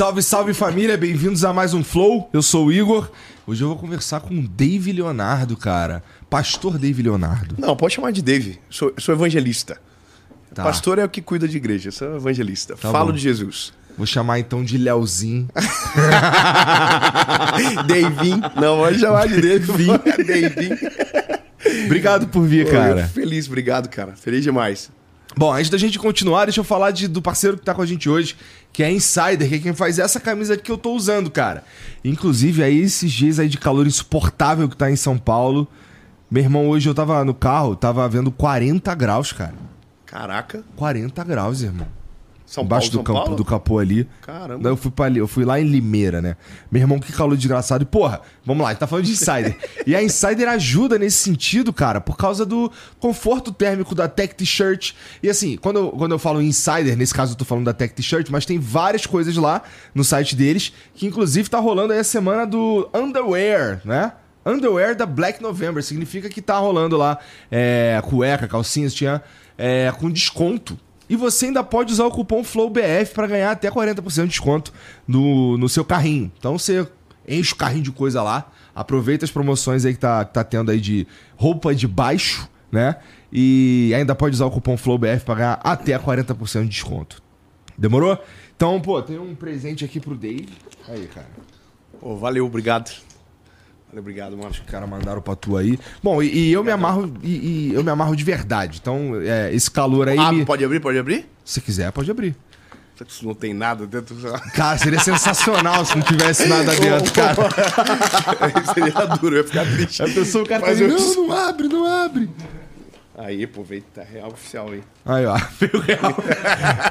Salve, salve família, bem-vindos a mais um Flow. Eu sou o Igor. Hoje eu vou conversar com o Dave Leonardo, cara. Pastor Dave Leonardo. Não, pode chamar de Dave. Sou, sou evangelista. Tá. Pastor é o que cuida de igreja, eu sou evangelista. Tá Falo bom. de Jesus. Vou chamar então de Leozinho. Davin. Não, pode chamar de Davin. Davin. Obrigado por vir, Pô, cara. Feliz, obrigado, cara. Feliz demais. Bom, antes da gente continuar, deixa eu falar de- do parceiro que tá com a gente hoje, que é Insider, que é quem faz essa camisa aqui que eu tô usando, cara. Inclusive, aí esses dias aí de calor insuportável que tá em São Paulo. Meu irmão, hoje eu tava no carro, tava vendo 40 graus, cara. Caraca. 40 graus, irmão. São Embaixo Paulo, do São campo Paulo? do capô ali. Caramba. Daí eu fui pra eu fui lá em Limeira, né? Meu irmão, que calor desgraçado. E, porra, vamos lá, a gente tá falando de Insider. e a Insider ajuda nesse sentido, cara, por causa do conforto térmico da Tech T-Shirt. E assim, quando eu, quando eu falo Insider, nesse caso eu tô falando da Tech T-Shirt, mas tem várias coisas lá no site deles, que inclusive tá rolando aí a semana do Underwear, né? Underwear da Black November. Significa que tá rolando lá é, cueca, calcinhas, tinha é, com desconto. E você ainda pode usar o cupom FLOWBF para ganhar até 40% de desconto no, no seu carrinho. Então você enche o carrinho de coisa lá, aproveita as promoções aí que tá, tá tendo aí de roupa de baixo, né? E ainda pode usar o cupom FLOWBF para ganhar até 40% de desconto. Demorou? Então, pô, tem um presente aqui pro Dave. Aí, cara. Pô, valeu, obrigado. Obrigado, mano. Os caras mandaram pra tu aí. Bom, e, e eu me amarro, e, e eu me amarro de verdade. Então, é, esse calor aí. Ah, me- pode abrir? Pode abrir? Se quiser, pode abrir. Se não tem nada dentro. Cara, seria sensacional se não tivesse nada dentro, cara. Seria duro, eu ia ficar triste. A pessoa, o cara tá Mas ali, eu- não, não abre, não abre. Aí, pô, veio, tá real oficial aí. Aí, ó, veio real.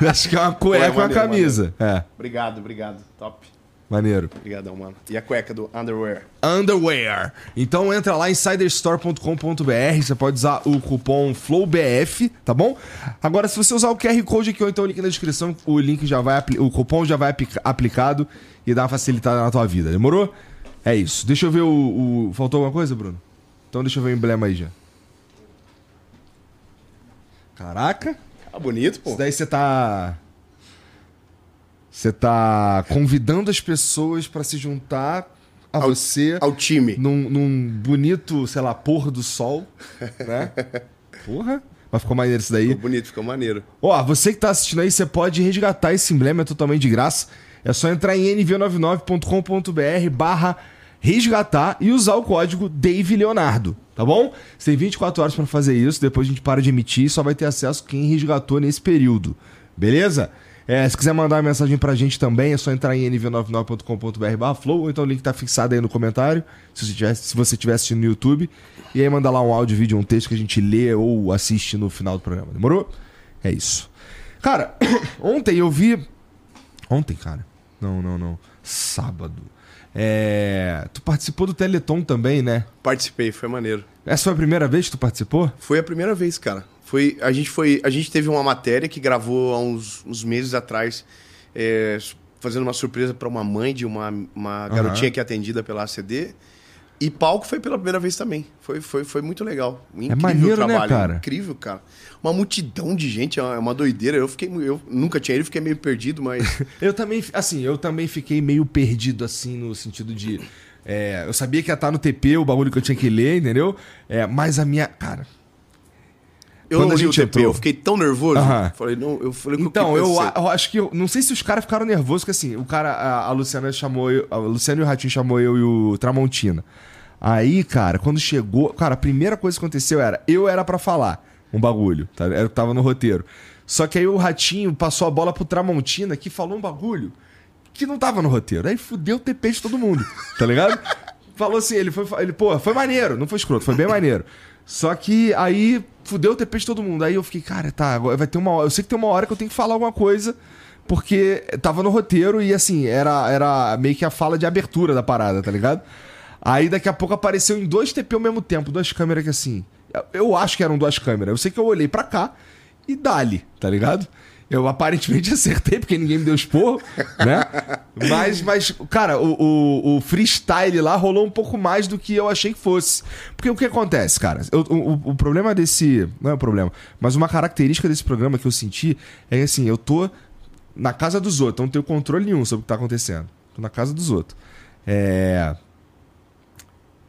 Acho que é uma cueca Pô, é com uma maneiro, camisa. É, Obrigado, obrigado. Top. Maneiro. Obrigadão, mano. E a cueca do Underwear? Underwear. Então entra lá em insiderstore.com.br, você pode usar o cupom FLOWBF, tá bom? Agora, se você usar o QR Code aqui ou então o link na descrição, o link já vai, o cupom já vai aplica- aplicado e dá uma facilitada na tua vida, demorou? É isso. Deixa eu ver o, o- Faltou alguma coisa, Bruno? Então deixa eu ver o emblema aí já. Caraca. Ah, bonito, pô. Isso daí você tá. Você tá convidando as pessoas pra se juntar a Ao- você Ao time. num, num bonito, sei lá, pôr do sol, né? Porra. Mas ficou maneiro isso daí. Ficou bonito, ficou maneiro. Ó, você que tá assistindo aí, você pode resgatar esse emblema, é totalmente de graça. É só entrar em nv99.com.br barra resgatar e usar o código Dave Leonardo, tá bom? Você tem 24 horas pra fazer isso, depois a gente para de emitir e só vai ter acesso quem resgatou nesse período, beleza? É, se quiser mandar uma mensagem pra gente também, é só entrar em nv99.com.br barra flow, ou então o link tá fixado aí no comentário, se você estiver se você estiver assistindo no YouTube. E aí manda lá um áudio, vídeo, um texto que a gente lê ou assiste no final do programa, demorou? É isso. Cara, ontem eu vi. Ontem, cara. Não, não, não. Sábado. É... Tu participou do Teleton também, né? Participei, foi maneiro. Essa foi a primeira vez que tu participou? Foi a primeira vez, cara. Foi, a, gente foi, a gente teve uma matéria que gravou há uns, uns meses atrás, é, fazendo uma surpresa para uma mãe de uma, uma garotinha que é atendida pela ACD. E palco foi pela primeira vez também. Foi, foi, foi muito legal. Incrível maneiro, o né, trabalho. cara? Incrível, cara. Uma multidão de gente, é uma, é uma doideira. Eu fiquei. Eu nunca tinha ido, fiquei meio perdido, mas. Eu também, assim, eu também fiquei meio perdido, assim, no sentido de. é, eu sabia que ia estar no TP, o bagulho que eu tinha que ler, entendeu? É, mas a minha. Cara. Eu Quando não a li o TP, eu fiquei tão nervoso. Aham. Falei, não, eu falei Então, eu, eu acho que. eu- não sei se os caras ficaram nervosos, porque assim, o cara. A, a Luciana chamou. Eu, a Luciana e o Ratinho chamou eu e o Tramontina. Aí, cara, quando chegou. Cara, a primeira coisa que aconteceu era. Eu era pra falar um bagulho, tá? Era o que tava no roteiro. Só que aí o Ratinho passou a bola pro Tramontina, que falou um bagulho que não tava no roteiro. Aí fudeu o TP de todo mundo, tá ligado? Falou assim, ele foi. Ele, pô, foi maneiro, não foi escroto, foi bem maneiro. Só que aí fudeu o TP de todo mundo. Aí eu fiquei, cara, tá, vai ter uma hora. Eu sei que tem uma hora que eu tenho que falar alguma coisa, porque tava no roteiro e assim, era, era meio que a fala de abertura da parada, tá ligado? Aí daqui a pouco apareceu em dois TP ao mesmo tempo, duas câmeras que assim. eu- acho que eram duas câmeras. Eu sei que eu olhei pra cá e dali, tá ligado? Eu aparentemente acertei, porque ninguém me deu esporro, né? Mas, mas cara, o, o, o freestyle lá rolou um pouco mais do que eu achei que fosse. Porque o que acontece, cara? Eu- o, o- problema desse. Não é o problema, mas uma característica desse programa que eu senti é que assim, eu tô na casa dos outros. Não tenho controle nenhum sobre o que tá acontecendo. Tô na casa dos outros. É...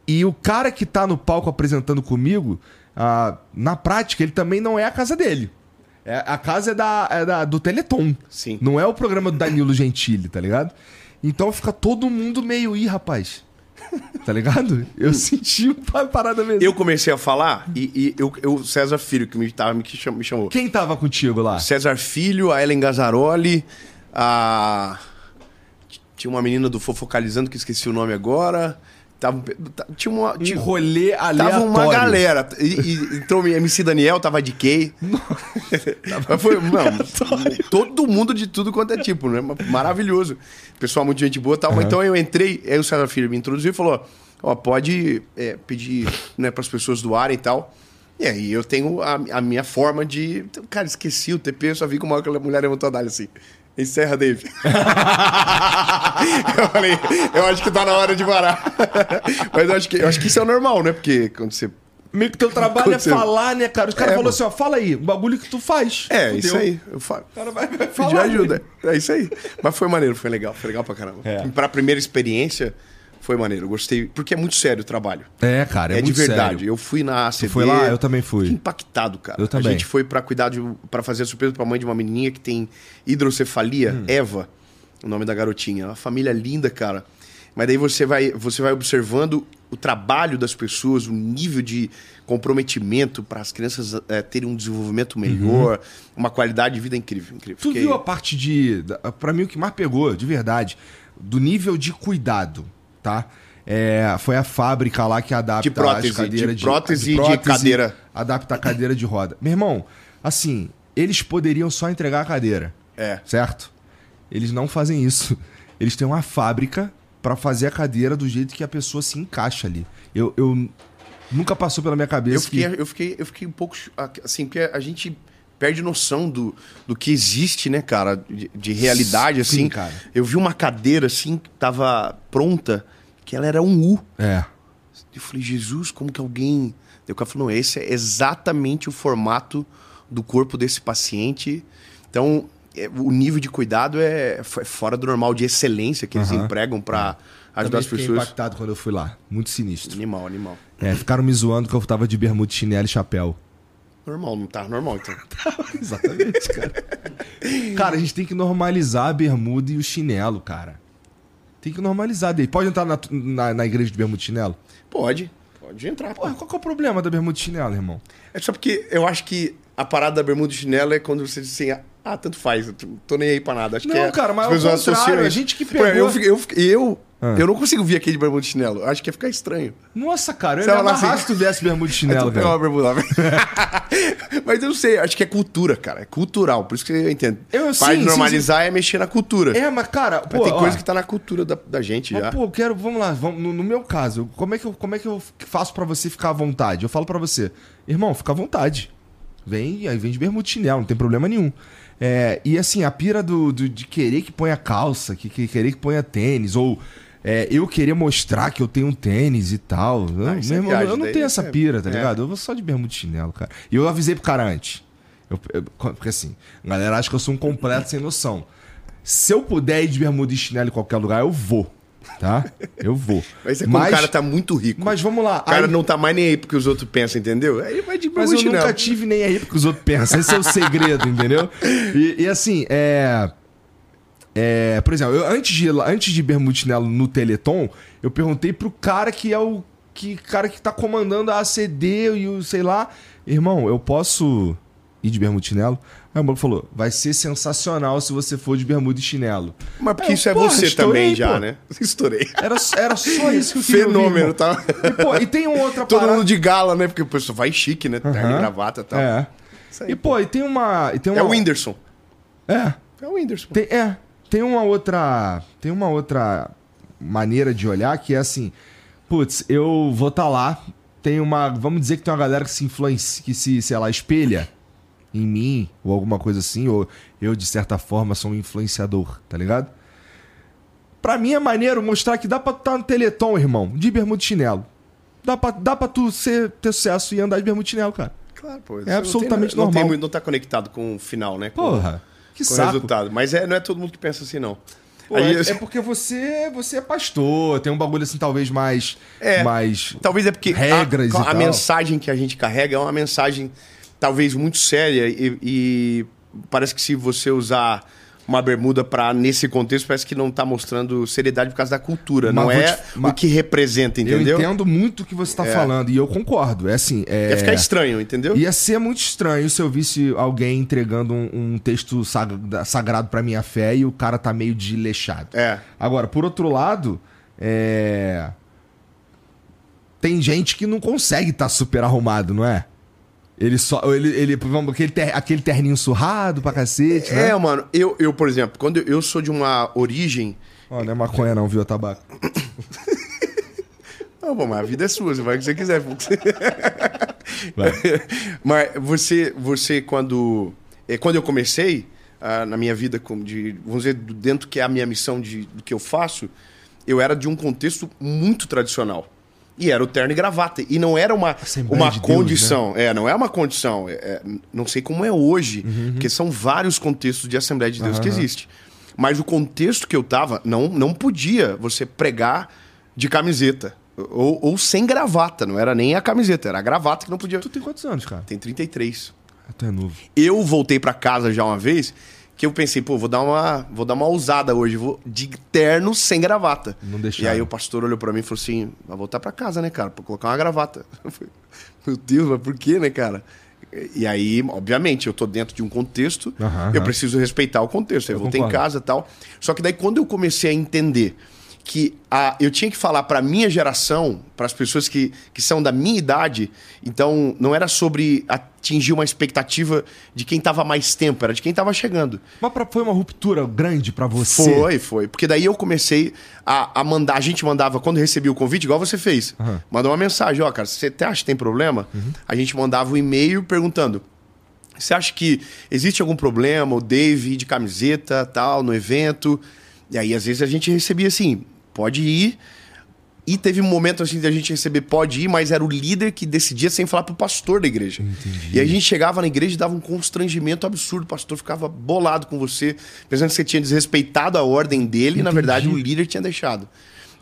E o cara que tá no palco apresentando comigo, ah, na prática, ele também não é a casa dele. É, a casa é, da, é da, do Teleton. Sim. Não é o programa do Danilo Gentili, tá ligado? Então fica todo mundo meio, ih, rapaz. Tá ligado? Eu senti uma parada mesmo. Eu comecei a falar e, e eu, eu, César Filho, que me, tava, me, me chamou. Quem tava contigo lá? César Filho, a Ellen Gazzaroli, a. Tinha uma menina do Fofocalizando que esqueci o nome agora. Tava, tinha uma. Um Tinha, rolê aleatório. Tava uma galera. E, e entrou o MC Daniel, tava de Kay. Mas foi, mano, todo mundo de tudo quanto é tipo, né? Maravilhoso. Pessoal, muito gente boa e tal. Mas Então eu entrei, aí o César Filho me introduziu e falou: Ó, pode é, pedir né, para as pessoas doarem e tal. E aí eu tenho a, a minha forma de. Cara, esqueci o TP, eu só vi como aquela mulher levantou a dália assim. Encerra, Dave. eu falei, eu acho que tá na hora de parar. Mas eu acho que, eu acho que isso é o normal, né? Porque quando você. Meio que teu trabalho é Aconteceu. falar, né, cara? Os caras É, falaram assim, ó, fala aí, o bagulho que tu faz. É, Fudeu. isso aí. Eu falo. O cara vai, vai Pedir falar. ajuda. É isso aí. Mas foi maneiro, foi legal. Foi legal pra caramba. É. Pra primeira experiência, foi maneiro. Gostei. Porque é muito sério o trabalho. É, cara, é, É, de verdade. sério. Eu fui na ACD. Foi lá? Eu também fui. Impactado, cara. Eu também. A gente foi pra cuidar de. pra fazer a surpresa pra mãe de uma menininha que tem hidrocefalia, Hum. Eva, o nome da garotinha. Uma família linda, cara. Mas daí você vai, você vai observando o trabalho das pessoas, o nível de comprometimento para as crianças eh, terem um desenvolvimento melhor, uma qualidade de vida incrível. incrível. Uhum. Tu Fiquei- viu a parte de. Pra mim, o que mais pegou, de verdade, do nível de cuidado, tá? É, foi a fábrica lá que adapta De prótese, as cadeiras de prótese e de cadeira. Adapta a cadeira de roda. Meu irmão, assim, eles poderiam só entregar a cadeira. É. Certo? Eles não fazem isso. Eles têm uma fábrica pra fazer a cadeira do jeito que a pessoa se encaixa ali. Eu, eu nunca passou pela minha cabeça Eu fiquei, que. eu, fiquei, eu fiquei um pouco. Assim, porque a gente perde noção do, do que existe, né, cara? De, de realidade, Sim, assim. cara. Eu vi uma cadeira, assim, que tava pronta, que ela era um U. É. Eu falei, Jesus, como que alguém. Daí o cara falou, não, esse é exatamente o formato do corpo desse paciente. Então, é, o nível de cuidado é, é fora do normal, de excelência que eles empregam pra ajudar Também as fiquei pessoas. impactado quando eu fui lá. Muito sinistro. Animal, animal. É, ficaram me zoando que eu tava de bermuda, chinelo e chapéu. Normal, não tá? Normal, então. Exatamente, cara. cara, a gente tem que normalizar a bermuda e o chinelo, cara. Tem que normalizar dele. Pode entrar na, na, na igreja de bermuda e chinelo? Pode. Pode entrar. Porra, qual que é o problema da bermuda e chinelo, irmão? É só porque eu acho que a parada da bermuda e chinelo é quando você diz assim, ah, tanto faz, eu tô- tô nem aí pra nada. Acho Não, que é, cara, mas ao contrário, associam a gente que Eu, pegou- eu, fiquei- eu, Ah. eu não consigo vir aqui de bermuda e chinelo. Eu acho que ia ficar estranho. Nossa, cara, eu ia amarrar assim- se tu desse bermuda e Aí chinelo, velho. bermuda. Mas eu não sei, acho que é cultura, cara. É cultural, por isso que eu entendo. Eu- Parte sim, de sim, normalizar é mexer na cultura. É, mas, cara, Mas pô, tem ó, coisa que tá na cultura da, da gente Mas, já. pô, eu quero. Vamos lá, vamos, no, no meu caso, como é, que eu, como é que eu faço pra você ficar à vontade? Eu falo pra você, irmão, fica à vontade. Vem, aí vem de bermuda e chinelo, não tem problema nenhum. É, e assim, a pira do, do- de querer que ponha calça, que, que querer que ponha tênis, ou é, eu querer mostrar que eu tenho um tênis e tal. Eu, Ah, é viagem, eu não daí tenho essa é- pira, tá é. ligado? Eu vou só de bermuda e chinelo, cara. E eu avisei pro cara antes. Eu- eu- porque assim, a galera acha que eu sou um completo sem noção. Se eu puder ir de bermuda e chinelo em qualquer lugar, eu vou. Tá? Eu vou. Mas é quando o cara tá muito rico. Mas vamos lá. O cara aí- não tá mais nem aí porque os outros pensam, entendeu? Aí vai de mas eu nunca tive nem aí porque os outros pensam. Esse é o segredo, entendeu? E, e assim, é. É, por exemplo, eu, antes, de, antes de bermuda chinelo no Teleton, eu perguntei pro cara que é o que, cara que tá comandando a ACD e o sei lá. Irmão, eu posso ir de bermuda chinelo? Aí o maluco falou: vai ser sensacional se você for de bermuda e chinelo. Mas porque É, isso é porra, você estourei, também já, pô. né? Estourei. Era, era só isso que eu queria ouvir, Fenômeno, irmão. tá? E, pô, e tem uma outra Todo parada. mundo de gala, né? Porque o pessoal vai chique, né? Terno Aham. e gravata e tal. É. Aí, E, pô, e tem uma. E tem uma É o Whindersson. É. É o Whindersson. Tem, é. Tem uma outra. Tem uma outra maneira de olhar que é assim. Putz, eu vou estar lá. Tem uma. Vamos dizer que tem uma galera que se influencia, que se, sei lá, espelha em mim, ou alguma coisa assim, ou eu, de certa forma, sou um influenciador, tá ligado? Pra mim é maneiro mostrar que dá pra estar no Teleton, irmão, de bermuda e chinelo. Dá pra, dá pra tu ser, ter sucesso e andar de bermuda e chinelo, cara. Claro, pô. É absolutamente não tem normal. muito- não tá conectado com o final, né? Com- Porra. Que com saco. resultado. Mas é, não é todo mundo que pensa assim, não. Pô, é, é porque você, você é pastor, tem um bagulho assim, talvez mais. É. mais Talvez é porque Regras a, a tal. mensagem que a gente carrega é uma mensagem talvez muito séria e, e parece que se você usar uma bermuda para nesse contexto parece que não tá mostrando seriedade por causa da cultura, Mas não é te- o que representa, entendeu? Eu entendo muito o que você tá falando e eu concordo. É assim. É... Ia ficar estranho, entendeu? Ia ser muito estranho se eu visse alguém entregando um, um texto sag- sagrado pra minha fé e o cara tá meio desleixado. É. Agora, por outro lado, é... tem gente que não consegue estar super arrumado, não é? Ele só. Ele, ele, aquele, ter- aquele terninho surrado pra cacete, né? É, mano, eu, eu, por exemplo, quando eu, eu sou de uma origem. Ó, não é maconha, não, viu, tabaco? Não, bom, mas a vida é sua, você vai o que você quiser. Vai. mas você, você quando. é, quando eu comecei ah, na minha vida, como de, vamos dizer, dentro que é a minha missão de, do que eu faço, eu era de um contexto muito tradicional. E era o terno e gravata. E não era uma, Assembleia uma de Deus, né? condição. É, não é uma condição. É, é, não sei como é hoje, porque são vários contextos de Assembleia de Deus que Uhum. Aham. existe. Mas o contexto que eu tava, não, não podia você pregar de camiseta. Ou, ou sem gravata. Não era nem a camiseta, era a gravata que não podia. Tu tem quantos anos, cara? Tem 33. Tu é novo. Eu voltei pra casa já uma vez que eu pensei, pô, vou dar uma, vou dar uma ousada hoje, vou de terno sem gravata. Não deixaram. E aí o pastor olhou pra mim e falou assim: vai voltar pra casa, né, cara, pra colocar uma gravata. Eu falei, Meu Deus, mas por quê, né, cara? E aí, obviamente, eu tô dentro de um contexto, eu preciso respeitar o contexto. Aí Eu voltei em concordo. casa e tal. Só que daí quando eu comecei a entender que a, eu tinha que falar pra minha geração, para as pessoas que, que são da minha idade, então não era sobre atingir uma expectativa de quem tava mais tempo, era de quem tava chegando. Mas pra- foi uma ruptura grande pra você? Foi, foi. Porque daí eu comecei a, a mandar. A gente mandava, quando recebia o convite, igual você fez. Aham. Mandou uma mensagem: ó, cara, você até acha que tem problema? A gente mandava um e-mail perguntando. Você acha que existe algum problema, o Dave de camiseta, tal, no evento? E aí, às vezes, a gente recebia assim, pode ir. E teve um momento assim de a gente receber pode ir, mas era o líder que decidia sem falar pro pastor da igreja. E aí a gente chegava na igreja e dava um constrangimento absurdo. O pastor ficava bolado com você, pensando que você tinha desrespeitado a ordem dele e, na verdade, o líder tinha deixado.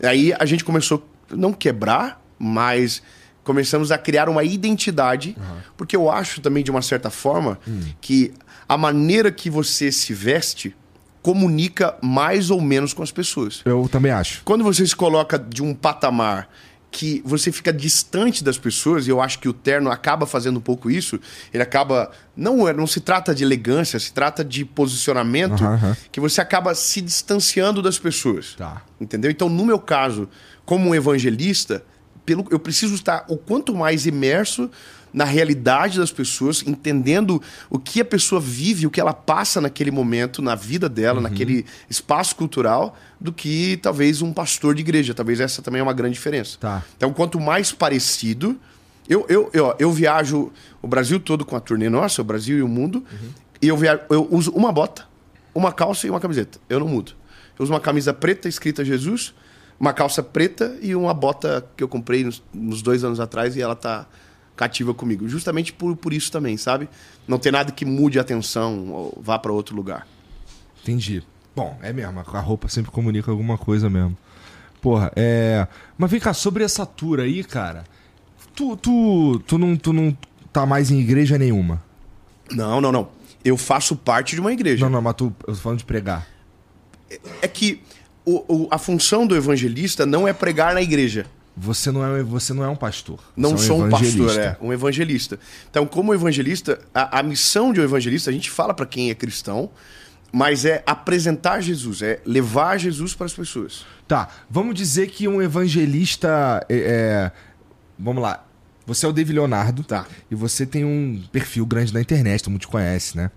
Aí a gente começou, não quebrar, mas começamos a criar uma identidade, porque eu acho também, de uma certa forma, que a maneira que você se veste comunica mais ou menos com as pessoas. Eu também acho. Quando você se coloca de um patamar que você fica distante das pessoas, e eu acho que o terno acaba fazendo um pouco isso, ele acaba. Não, é- não se trata de elegância, se trata de posicionamento, Aham, aham. que você acaba se distanciando das pessoas. Tá. Entendeu? Então, no meu caso, como um evangelista, pelo, eu preciso estar o quanto mais imerso na realidade das pessoas, entendendo o que a pessoa vive, o que ela passa naquele momento, na vida dela, Uhum. naquele espaço cultural, do que talvez um pastor de igreja. Talvez essa também é uma grande diferença. Tá. Então, quanto mais parecido. Eu, eu, eu, eu viajo o Brasil todo com a turnê nossa, o Brasil e o mundo, e eu, viajo, eu uso uma bota, uma calça e uma camiseta. Eu não mudo. Eu uso uma camisa preta escrita Jesus, uma calça preta e uma bota que eu comprei nos, nos dois anos atrás e ela tá cativa comigo. Justamente por, por isso também, sabe? Não tem nada que mude a atenção ou vá para outro lugar. Entendi. Bom, é mesmo. A roupa sempre comunica alguma coisa mesmo. Porra, é. Mas vem cá, sobre essa tour aí, cara. Tu, tu, tu, não, tu não tá mais em igreja nenhuma. Não, não, não. Eu faço parte de uma igreja. Não, não, mas tu, eu tô falando de pregar. É que o- o- a função do evangelista não é pregar na igreja. Você não é, você não é um pastor. Não você é sou um pastor, é um evangelista. Então, como evangelista, a, a missão de um evangelista, a gente fala para quem é cristão, mas é apresentar Jesus, é levar Jesus para as pessoas. Tá, vamos dizer que um evangelista. É, é, vamos lá. Você é o David Leonardo. Tá. E você tem um perfil grande na internet, todo mundo te conhece, né?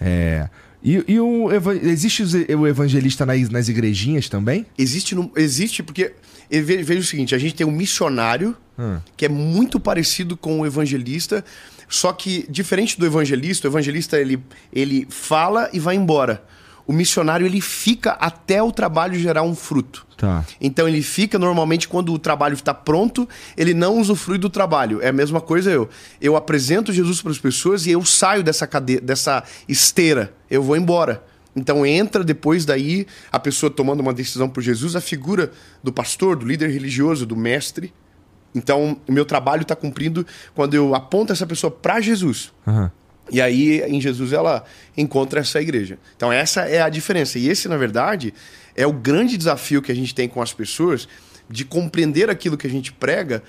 É. E, e o, existe o evangelista nas, nas igrejinhas também? Existe, existe porque eu ve- vejo o seguinte, a gente tem um missionário Hum. que é muito parecido com o evangelista, só que diferente do evangelista, o evangelista ele, ele fala e vai embora. o missionário ele fica até o trabalho gerar um fruto. Tá. Então ele fica normalmente quando o trabalho está pronto, ele não usufrui do trabalho. É a mesma coisa eu. Eu apresento Jesus para as pessoas e eu saio dessa cadeira, dessa esteira. Eu vou embora. Então entra depois daí a pessoa tomando uma decisão por Jesus, a figura do pastor, do líder religioso, do mestre. Então o meu trabalho está cumprindo quando eu aponto essa pessoa para Jesus. Aham. E aí, em Jesus, ela encontra essa igreja. Então, essa é a diferença. E esse, na verdade, é o grande desafio que a gente tem com as pessoas de compreender aquilo que a gente prega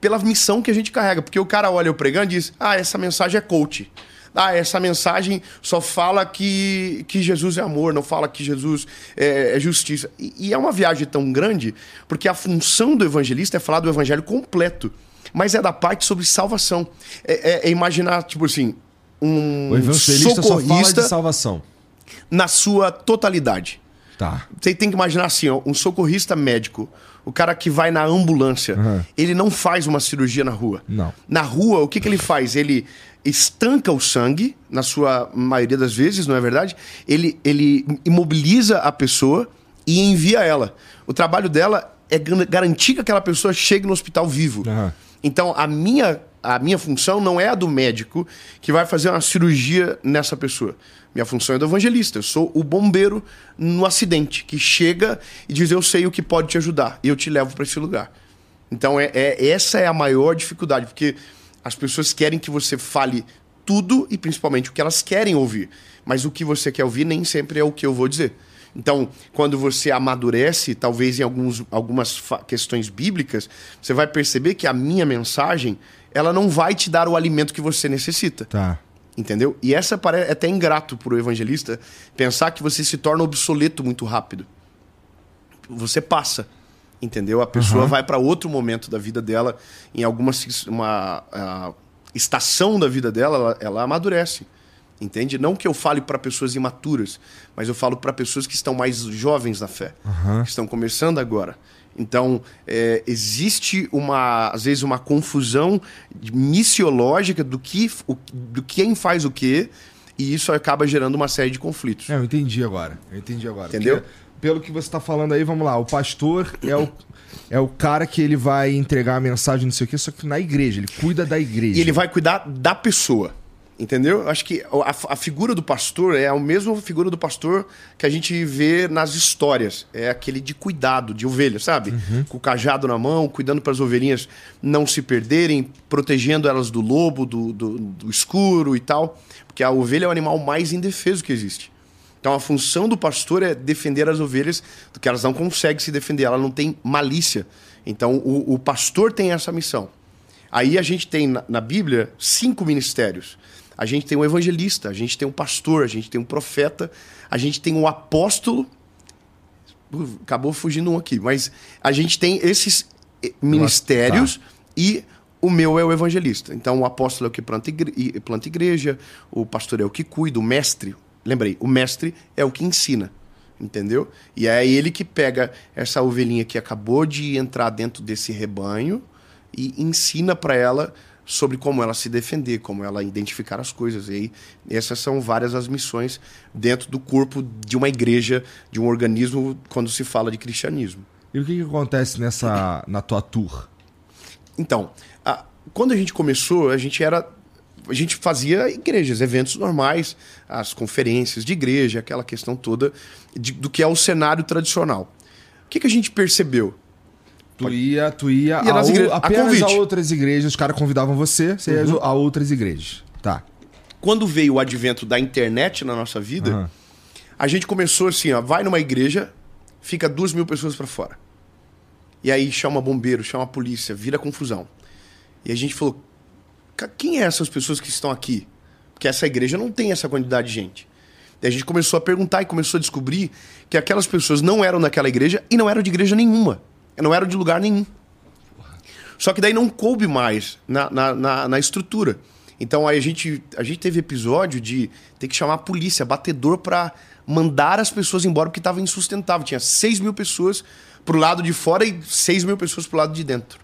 pela missão que a gente carrega. Porque o cara olha eu pregando e diz: Ah, essa mensagem é coach. Ah, essa mensagem só fala que, que Jesus é amor, não fala que Jesus é, é justiça. E, e é uma viagem tão grande, porque a função do evangelista é falar do evangelho completo. Mas é da parte sobre salvação. É, é- é imaginar, tipo assim, um O evangelista socorrista de salvação. na sua totalidade. Tá. Você tem que imaginar assim, ó, um socorrista médico, o cara que vai na ambulância, Uhum. ele não faz uma cirurgia na rua. Não. Na rua, o que, que ele faz? Ele estanca o sangue, na sua maioria das vezes, não é verdade? Ele, ele imobiliza a pessoa e envia ela. O trabalho dela é garantir que aquela pessoa chegue no hospital vivo. Aham. Então, a minha, a minha função não é a do médico que vai fazer uma cirurgia nessa pessoa. Minha função é do evangelista. Eu sou o bombeiro no acidente, que chega e diz: Eu sei o que pode te ajudar, e eu te levo para esse lugar. Então, é, é- essa é a maior dificuldade, porque as pessoas querem que você fale tudo e principalmente o que elas querem ouvir. Mas o que você quer ouvir nem sempre é o que eu vou dizer. Então, quando você amadurece, talvez em alguns, algumas questões bíblicas, você vai perceber que a minha mensagem ela não vai te dar o alimento que você necessita. Tá. Entendeu? E essa parece é até ingrato para o evangelista pensar que você se torna obsoleto muito rápido. Você passa. Entendeu? A pessoa Aham. vai para outro momento da vida dela, em alguma uma, ah, estação da vida dela, ela, ela amadurece. Entende? Não que eu fale para pessoas imaturas, mas eu falo para pessoas que estão mais jovens na fé, Aham. que estão começando agora. Então, é, existe uma, às vezes, uma confusão missiológica do que, o, do quem faz o quê, e isso acaba gerando uma série de conflitos. É, eu entendi agora. Eu entendi agora. Entendeu? Porque, pelo que você tá falando aí, vamos lá. O pastor é o, é o cara que ele vai entregar a mensagem, não sei o quê, só que na igreja. Ele cuida da igreja. E ele vai cuidar da pessoa. Entendeu? Eu Acho que a, a figura do pastor é a mesma figura do pastor que a gente vê nas histórias. É aquele de cuidado, de ovelha, sabe? Com o cajado na mão, cuidando para as ovelhinhas não se perderem, protegendo elas do lobo, do, do, do escuro e tal. Porque a ovelha é o animal mais indefeso que existe. Então a função do pastor é defender as ovelhas do que elas não conseguem se defender, ela não tem malícia. Então o, o pastor tem essa missão. Aí a gente tem na, na Bíblia cinco ministérios. A gente tem um evangelista, a gente tem um pastor, a gente tem um profeta, a gente tem um apóstolo. Uh, Acabou fugindo um aqui, mas a gente tem esses eh, ministérios e o meu é o evangelista. Então o apóstolo é o que planta, planta igreja, o pastor é o que cuida, o mestre. Lembrei, o mestre é o que ensina. Entendeu? E é ele que pega essa ovelhinha que acabou de entrar dentro desse rebanho e ensina para ela sobre como ela se defender, como ela identificar as coisas. E aí, essas são várias as missões dentro do corpo de uma igreja, de um organismo, quando se fala de cristianismo. E o que, que acontece nessa, na tua tour? Então, a- quando a gente começou, a gente era. A gente fazia igrejas, eventos normais, as conferências de igreja, aquela questão toda de- do que é o cenário tradicional. O que, que a gente percebeu? Tu ia, tu ia, Ia a, igrejas- a apenas a. Uhum. outras igrejas, os caras convidavam você, você ia a outras igrejas. Tá. Quando veio o advento da internet na nossa vida, Aham. a gente começou assim: ó, vai numa igreja, fica duas mil pessoas para fora. E aí chama bombeiro, chama polícia, vira confusão. E a gente falou: "Ca- quem é essas pessoas que estão aqui? Porque essa igreja não tem essa quantidade de gente. E a gente começou a perguntar e começou a descobrir que aquelas pessoas não eram daquela igreja e não eram de igreja nenhuma. Não eram de lugar nenhum. Só que daí não coube mais na, na, na, na estrutura. Então aí a gente, a gente teve episódio de ter que chamar a polícia, batedor, para mandar as pessoas embora porque estava insustentável. Tinha 6 mil pessoas pro lado de fora e 6 mil pessoas pro lado de dentro.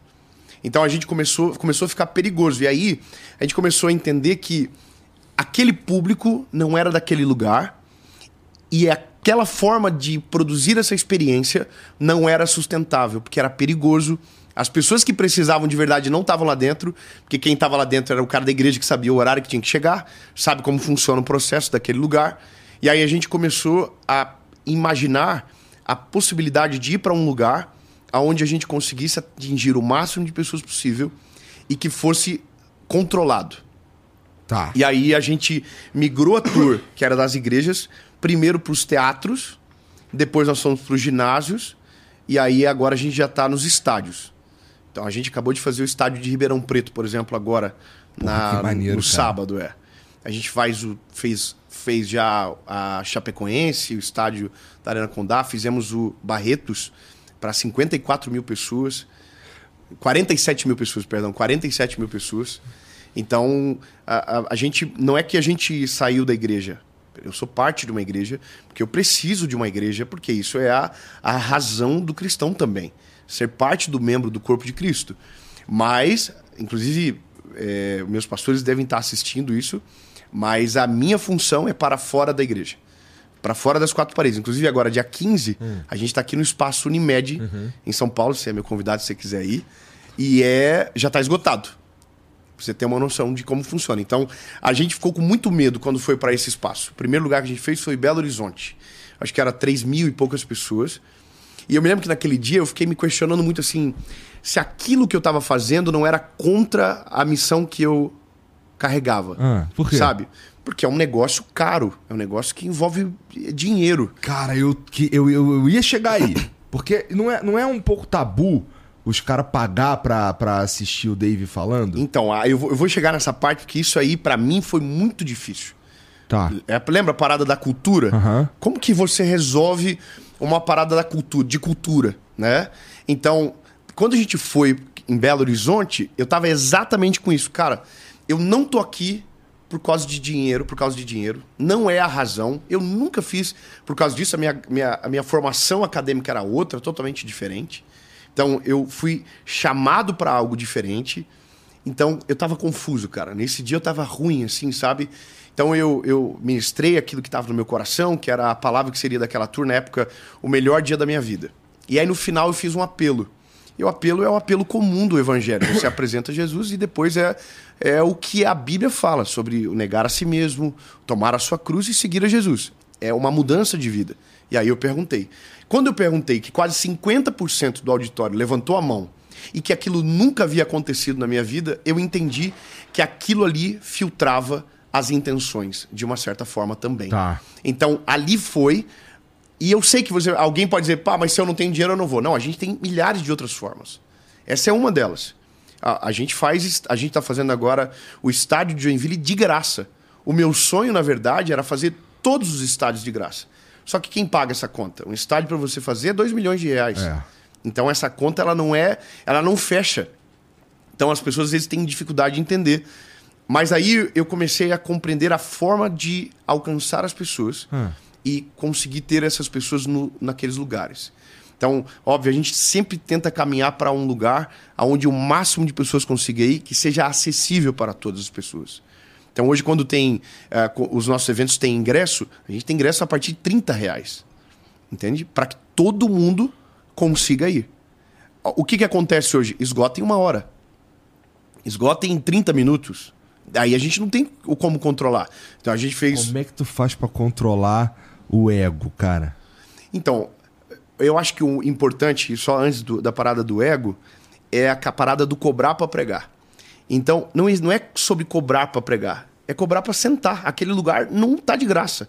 Então a gente começou, começou a ficar perigoso. E aí a gente começou a entender que aquele público não era daquele lugar e, aquela forma de produzir essa experiência não era sustentável, porque era perigoso. As pessoas que precisavam de verdade não estavam lá dentro, porque quem estava lá dentro era o cara da igreja que sabia o horário que tinha que chegar, sabe como funciona o processo daquele lugar. E aí a gente começou a imaginar a possibilidade de ir para um lugar onde a gente conseguisse atingir o máximo de pessoas possível e que fosse controlado. Tá. E aí a gente migrou a tour, que era das igrejas, primeiro para os teatros, depois nós fomos para os ginásios, e aí agora a gente já está nos estádios. Então a gente acabou de fazer o estádio de Ribeirão Preto, por exemplo, agora na, maneiro, no cara. sábado, é. A gente faz o, fez, fez já a Chapecoense, o estádio da Arena Condá, fizemos o Barretos para 54 mil pessoas. 47 mil pessoas, perdão, 47 mil pessoas. Então, a, a, a, gente. Não é que a gente saiu da igreja. Eu sou parte de uma igreja, porque eu preciso de uma igreja, porque isso é a, a razão do cristão também. Ser parte do membro do corpo de Cristo. Mas, inclusive, é, meus pastores devem estar assistindo isso, mas a minha função é para fora da igreja. Para fora das quatro paredes. Inclusive, agora, dia 15, hum. a gente está aqui no Espaço Unimed, uhum. em São Paulo. Você é meu convidado se você quiser ir. E é já está esgotado. Pra você ter uma noção de como funciona. Então, a gente ficou com muito medo quando foi para esse espaço. O primeiro lugar que a gente fez foi Belo Horizonte. Acho que era 3 mil e poucas pessoas. E eu me lembro que naquele dia eu fiquei me questionando muito assim: se aquilo que eu estava fazendo não era contra a missão que eu carregava. Ah, por quê? Sabe? Porque é um negócio caro. É um negócio que envolve dinheiro. Cara, eu, que, eu, eu, eu ia chegar aí. Porque não é, não é um pouco tabu os caras pagar pra, pra assistir o Dave falando? Então, eu vou, eu vou chegar nessa parte porque isso aí para mim foi muito difícil. Tá. É, lembra a parada da cultura? Uhum. Como que você resolve uma parada da cultura, de cultura, né? Então, quando a gente foi em Belo Horizonte, eu tava exatamente com isso. Cara, eu não tô aqui por causa de dinheiro, por causa de dinheiro. Não é a razão. Eu nunca fiz por causa disso. A minha, minha, a minha formação acadêmica era outra, totalmente diferente. Então eu fui chamado para algo diferente. Então eu tava confuso, cara. Nesse dia eu tava ruim, assim, sabe? Então eu, eu ministrei aquilo que estava no meu coração, que era a palavra que seria daquela tour, na época, o melhor dia da minha vida. E aí no final eu fiz um apelo. E o apelo é o apelo comum do evangelho. Você apresenta Jesus e depois é, é o que a Bíblia fala sobre o negar a si mesmo, tomar a sua cruz e seguir a Jesus. É uma mudança de vida. E aí eu perguntei: quando eu perguntei que quase 50% do auditório levantou a mão e que aquilo nunca havia acontecido na minha vida, eu entendi que aquilo ali filtrava as intenções, de uma certa forma também. Tá. Então, ali foi. E eu sei que você, alguém pode dizer, pá, mas se eu não tenho dinheiro, eu não vou. Não, a gente tem milhares de outras formas. Essa é uma delas. A, a gente faz, a gente está fazendo agora o estádio de Joinville de graça. O meu sonho, na verdade, era fazer todos os estádios de graça. Só que quem paga essa conta? Um estádio para você fazer é 2 milhões de reais. É. Então essa conta ela não é, ela não fecha. Então as pessoas às vezes têm dificuldade de entender. Mas aí eu comecei a compreender a forma de alcançar as pessoas hum. E conseguir ter essas pessoas no, naqueles lugares. Então, óbvio, a gente sempre tenta caminhar para um lugar onde o máximo de pessoas consiga ir, que seja acessível para todas as pessoas. Então hoje, quando tem. Uh, os nossos eventos têm ingresso, a gente tem ingresso a partir de 30 reais. Entende? Para que todo mundo consiga ir. O que, que acontece hoje? Esgota em uma hora. Esgota em 30 minutos. Aí a gente não tem como controlar. Então a gente fez. Como é que tu faz para controlar o ego, cara? Então, eu acho que o importante, só antes do, da parada do ego, é a parada do cobrar para pregar. Então, não, não é sobre cobrar para pregar, é cobrar para sentar. Aquele lugar não está de graça.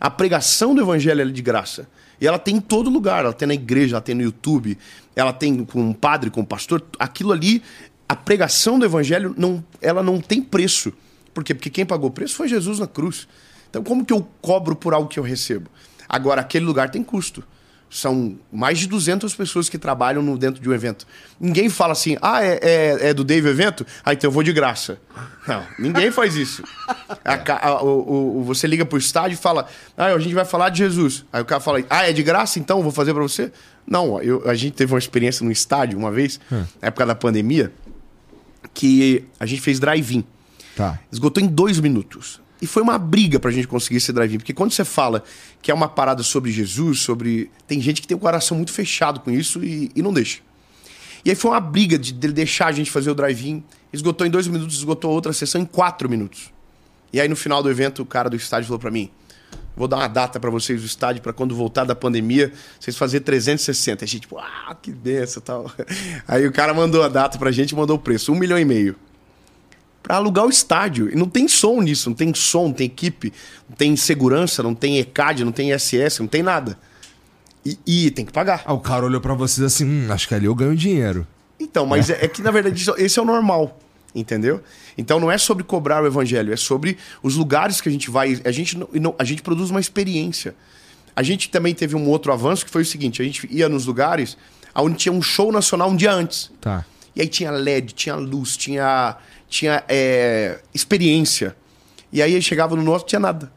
A pregação do evangelho é de graça. E ela tem em todo lugar. Ela tem na igreja, ela tem no YouTube, ela tem com um padre, com um pastor. Aquilo ali, a pregação do evangelho, não, ela não tem preço. Por quê? Porque quem pagou o preço foi Jesus na cruz. Então, como que eu cobro por algo que eu recebo? Agora, aquele lugar tem custo. São mais de 200 pessoas que trabalham no, dentro de um evento. Ninguém fala assim, ah, é, é, é do Dave evento? Ah, então eu vou de graça. Não, ninguém faz isso. A, a, o, o, você liga pro estádio e fala, ah, a gente vai falar de Jesus. Aí o cara fala, ah, é de graça então? Vou fazer para você? Não, eu, a gente teve uma experiência no estádio uma vez, hum. na época da pandemia, que a gente fez drive-in. Tá. Esgotou em dois minutos. E foi uma briga pra gente conseguir esse drive-in. Porque quando você fala que é uma parada sobre Jesus, sobre. Tem gente que tem o coração muito fechado com isso e, e não deixa. E aí foi uma briga de, de deixar a gente fazer o drive-in. Esgotou em dois minutos, esgotou outra sessão em quatro minutos. E aí no final do evento, o cara do estádio falou para mim: Vou dar uma data para vocês do estádio para quando voltar da pandemia, vocês fazer 360. A gente, tipo, ah, que benção tal. Aí o cara mandou a data pra gente e mandou o preço: um milhão e meio para alugar o estádio. E não tem som nisso, não tem som, não tem equipe, não tem segurança, não tem ECAD, não tem SS, não tem nada. E, e tem que pagar. Ah, o cara olhou para vocês assim, hum, acho que ali eu ganho dinheiro. Então, mas é, é que na verdade esse é o normal, entendeu? Então não é sobre cobrar o evangelho, é sobre os lugares que a gente vai. A gente, não, a gente produz uma experiência. A gente também teve um outro avanço que foi o seguinte: a gente ia nos lugares onde tinha um show nacional um dia antes. Tá. E aí tinha LED, tinha luz, tinha tinha é, experiência. E aí chegava no nosso, tinha nada.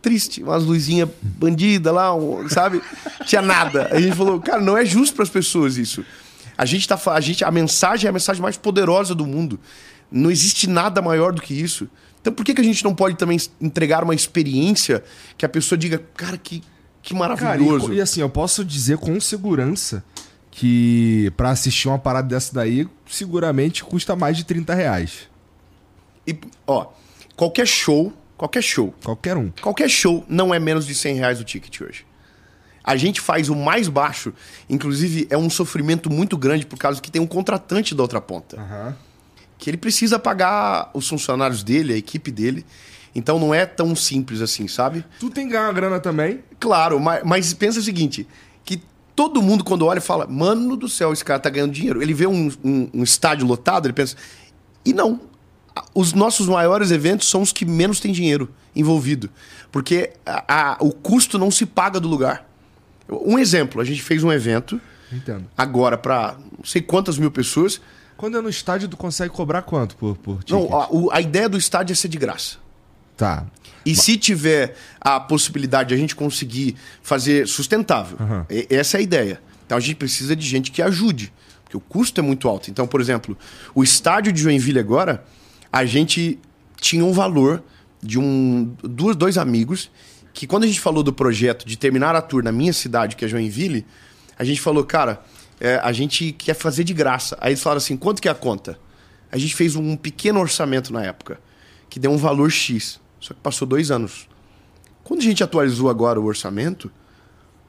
Triste, umas luzinhas bandida lá, um, sabe? tinha nada. A gente falou, cara, não é justo para as pessoas isso. A gente tá a gente a mensagem é a mensagem mais poderosa do mundo. Não existe nada maior do que isso. Então por que, que a gente não pode também entregar uma experiência que a pessoa diga, cara, que, que maravilhoso. Cara, e, e assim, eu posso dizer com segurança que para assistir uma parada dessa daí, seguramente custa mais de 30 reais. E, ó, qualquer show, qualquer show. Qualquer um. Qualquer show não é menos de 100 reais o ticket hoje. A gente faz o mais baixo, inclusive é um sofrimento muito grande por causa que tem um contratante da outra ponta. Uhum. Que ele precisa pagar os funcionários dele, a equipe dele. Então não é tão simples assim, sabe? Tu tem que ganhar uma grana também? Claro, mas, mas pensa o seguinte: todo mundo, quando olha, fala, mano do céu, esse cara tá ganhando dinheiro. Ele vê um, um, um estádio lotado, ele pensa. E não. Os nossos maiores eventos são os que menos têm dinheiro envolvido. Porque a, a, o custo não se paga do lugar. Um exemplo, a gente fez um evento Entendo. agora para não sei quantas mil pessoas. Quando é no estádio, tu consegue cobrar quanto por, por ticket? Não, a, o, a ideia do estádio é ser de graça. Tá. E se tiver a possibilidade de a gente conseguir fazer sustentável, Uhum. essa é a ideia. Então a gente precisa de gente que ajude, porque o custo é muito alto. Então, por exemplo, o estádio de Joinville agora, a gente tinha um valor de um duas, dois amigos que quando a gente falou do projeto de terminar a tour na minha cidade, que é Joinville, a gente falou, cara, é, a gente quer fazer de graça. Aí eles falaram assim, quanto que é a conta? A gente fez um pequeno orçamento na época, que deu um valor X. Só que passou dois anos. Quando a gente atualizou agora o orçamento,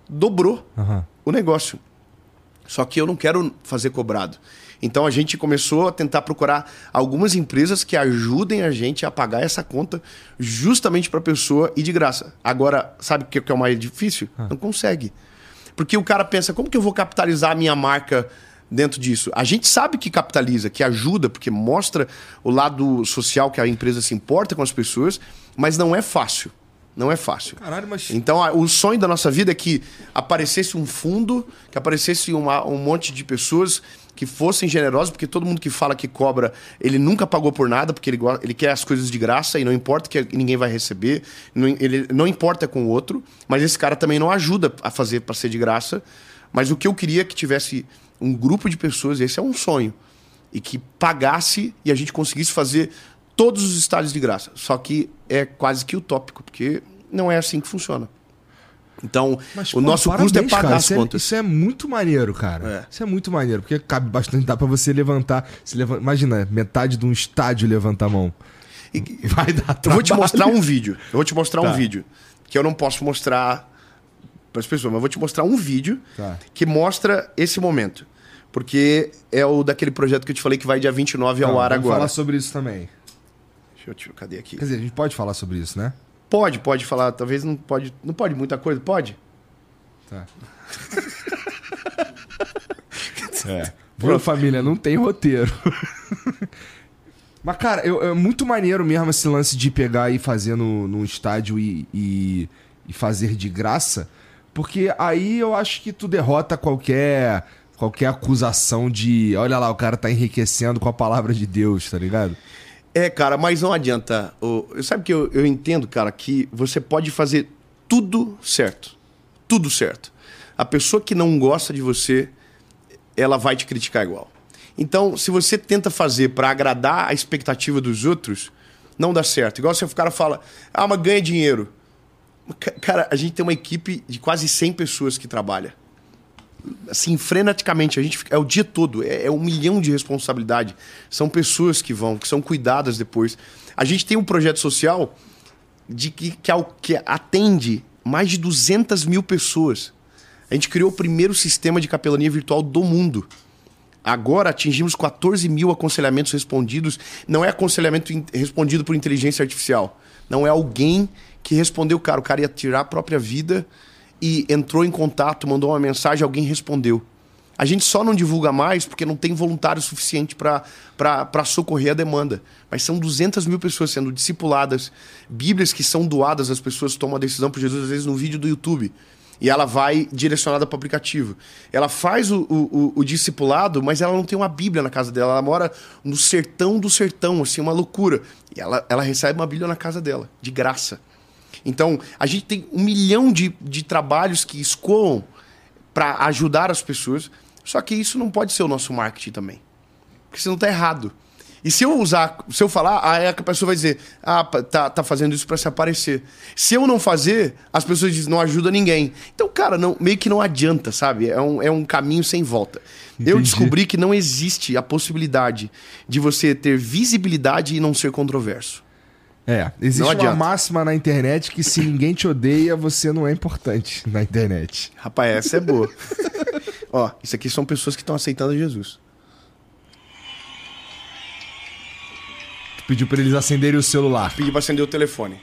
dobrou Aham. o negócio. Só que eu não quero fazer cobrado. Então a gente começou a tentar procurar algumas empresas que ajudem a gente a pagar essa conta justamente para a pessoa e de graça. Agora, sabe o que é o mais difícil? Não consegue. Porque o cara pensa, como que eu vou capitalizar a minha marca dentro disso? A gente sabe que capitaliza, que ajuda, porque mostra o lado social que a empresa se importa com as pessoas, mas não é fácil. Não é fácil. Caralho, mas. Então, o sonho da nossa vida é que aparecesse um fundo, que aparecesse uma- um monte de pessoas que fossem generosas, porque todo mundo que fala que cobra, ele nunca pagou por nada, porque ele, ele quer as coisas de graça e não importa que ninguém vai receber, não, ele não importa com o outro, mas esse cara também não ajuda a fazer para ser de graça. Mas o que eu queria é que tivesse um grupo de pessoas, esse é um sonho, e que pagasse e a gente conseguisse fazer todos os estádios de graça. Só que é quase que utópico, porque não é assim que funciona. Então, Mas, o pô, nosso parabéns, custo é pagar cara. as isso contas. É, isso é muito maneiro, cara. É. Isso é muito maneiro, porque cabe bastante, dá pra você levantar. Se leva- Imagina, metade de um estádio levanta a mão. Vai dar Eu vou te trabalho. mostrar um vídeo. Eu vou te mostrar Tá. um vídeo que eu não posso mostrar para as pessoas, mas eu vou te mostrar um vídeo Tá. que mostra esse momento. Porque é o daquele projeto que eu te falei que vai dia 29 ao Não, ar vamos agora. falar sobre isso também. Deixa eu te... Cadê aqui? Quer dizer, a gente pode falar sobre isso, né? Pode, pode falar. Talvez não pode. Não pode muita coisa? Pode? Tá. é. Viu, família, não tem roteiro. Mas, cara, eu- é muito maneiro mesmo esse lance de pegar e fazer no, num estádio e, e, e fazer de graça. Porque aí eu acho que tu derrota qualquer, qualquer acusação de olha lá, o cara tá enriquecendo com a palavra de Deus, tá ligado? É, cara, mas não adianta. O- Sabe que eu, eu entendo, cara, que você pode fazer tudo certo. Tudo certo. A pessoa que não gosta de você, ela vai te criticar igual. Então, se você tenta fazer para agradar a expectativa dos outros, não dá certo. Igual se o cara fala, ah, mas ganha dinheiro. Cara, a gente tem uma equipe de quase 100 pessoas que trabalha. Assim, freneticamente, a gente é o dia todo, é, é um milhão de responsabilidade. São pessoas que vão, que são cuidadas depois. A gente tem um projeto social de que, que, que atende mais de 200 mil pessoas. A gente criou o primeiro sistema de capelania virtual do mundo. Agora atingimos 14 mil aconselhamentos respondidos. Não é aconselhamento respondido por inteligência artificial. Não é alguém que respondeu, cara. O cara ia tirar a própria vida e entrou em contato, mandou uma mensagem, alguém respondeu. A gente só não divulga mais porque não tem voluntário suficiente para socorrer a demanda. Mas são 200 mil pessoas sendo discipuladas, Bíblias que são doadas, as pessoas tomam a decisão por Jesus, às vezes no vídeo do YouTube e ela vai direcionada para o aplicativo. Ela faz o, o, o, discipulado, mas ela não tem uma Bíblia na casa dela. Ela mora no sertão do sertão, assim, uma loucura. E ela, ela recebe uma Bíblia na casa dela, de graça. Então, a gente tem um milhão de, de trabalhos que escoam para ajudar as pessoas. Só que isso não pode ser o nosso marketing também. Porque senão tá errado. E se eu usar, se eu falar, aí a pessoa vai dizer, ah, tá, tá fazendo isso para se aparecer. Se eu não fazer, as pessoas dizem, não ajuda ninguém. Então, cara, não, meio que não adianta, sabe? É um, é um caminho sem volta. Entendi. Eu descobri que não existe a possibilidade de você ter visibilidade e não ser controverso. É, existe uma máxima na internet que se ninguém te odeia, você não é importante na internet. Rapaz, essa é boa. Ó, isso aqui são pessoas que estão aceitando Jesus. Pediu para eles acenderem o celular. Pediu para acender o telefone.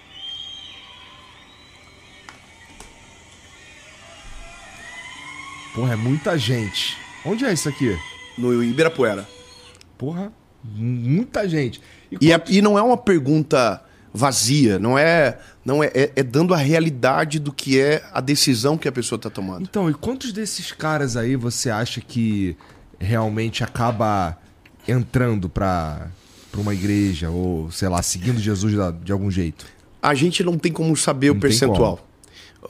Porra, é muita gente. Onde é isso aqui? No Ibirapuera. Porra, muita gente. E, e, é, e não é uma pergunta vazia, não é, não é, é, é, dando a realidade do que é a decisão que a pessoa está tomando. Então, e quantos desses caras aí você acha que realmente acaba entrando para uma igreja ou, sei lá, seguindo Jesus de algum jeito? A gente não tem como saber não o percentual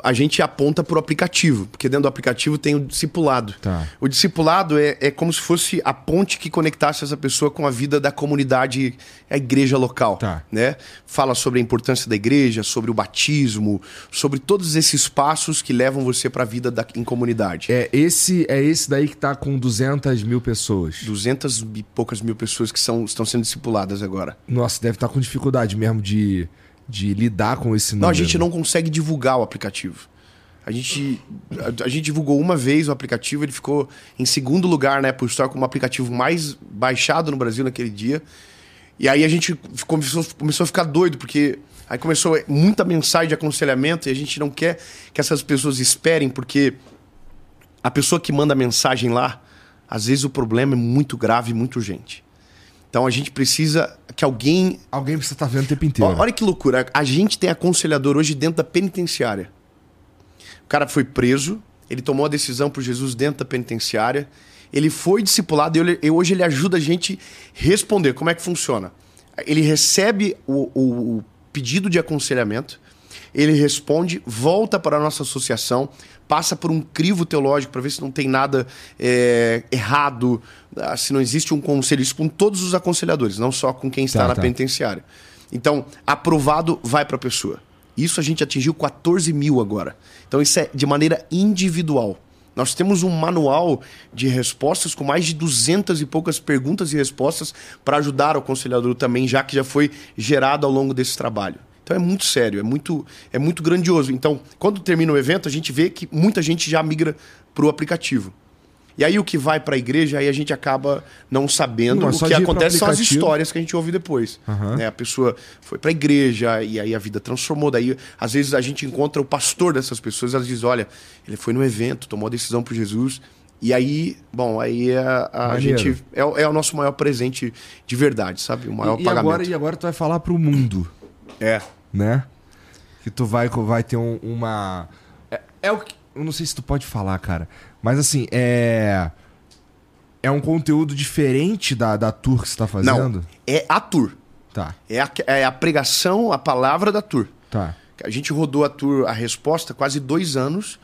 a gente aponta para o aplicativo, porque dentro do aplicativo tem o discipulado. Tá. O discipulado é, é como se fosse a ponte que conectasse essa pessoa com a vida da comunidade, a igreja local. Tá. Né? Fala sobre a importância da igreja, sobre o batismo, sobre todos esses passos que levam você para a vida da, em comunidade. É esse é esse daí que está com 200 mil pessoas. 200 e poucas mil pessoas que são, estão sendo discipuladas agora. Nossa, deve estar tá com dificuldade mesmo de de lidar com esse número. Não, a gente não consegue divulgar o aplicativo. A gente, a, a, gente divulgou uma vez o aplicativo, ele ficou em segundo lugar na Apple Store como o aplicativo mais baixado no Brasil naquele dia. E aí a gente começou, começou a ficar doido, porque aí começou muita mensagem de aconselhamento e a gente não quer que essas pessoas esperem, porque a pessoa que manda mensagem lá, às vezes o problema é muito grave e muito urgente. Então a gente precisa que alguém. Alguém precisa estar tá vendo o tempo inteiro. Olha que loucura. A gente tem aconselhador hoje dentro da penitenciária. O cara foi preso, ele tomou a decisão por Jesus dentro da penitenciária. Ele foi discipulado e hoje ele ajuda a gente responder. Como é que funciona? Ele recebe o, o, o pedido de aconselhamento, ele responde, volta para a nossa associação, passa por um crivo teológico para ver se não tem nada é, errado, se não existe um conselho, isso com todos os aconselhadores, não só com quem está tá, na tá. penitenciária. Então, aprovado vai para a pessoa. Isso a gente atingiu 14 mil agora. Então, isso é de maneira individual. Nós temos um manual de respostas com mais de 200 e poucas perguntas e respostas para ajudar o aconselhador também, já que já foi gerado ao longo desse trabalho. Então é muito sério, é muito, é muito grandioso. Então, quando termina o evento, a gente vê que muita gente já migra para o aplicativo. E aí o que vai para a igreja, aí a gente acaba não sabendo. Não, o que acontece são as histórias que a gente ouve depois. Uhum. Né? A pessoa foi para a igreja e aí a vida transformou. Daí, às vezes, a gente encontra o pastor dessas pessoas, elas dizem, olha, ele foi no evento, tomou a decisão por Jesus. E aí, bom, aí é a, a gente é, é, o nosso maior presente de verdade, sabe? O maior e, pagamento. E agora, e agora tu vai falar para o mundo. É né? Que tu vai, vai ter um, uma. É, é, o que. Eu não sei se tu pode falar, cara. Mas assim, é. É um conteúdo diferente da, da tour que você tá fazendo? Não, é a tour. Tá. É a, é a pregação, a palavra da tour. Tá. A gente rodou a tour, a resposta, quase dois anos.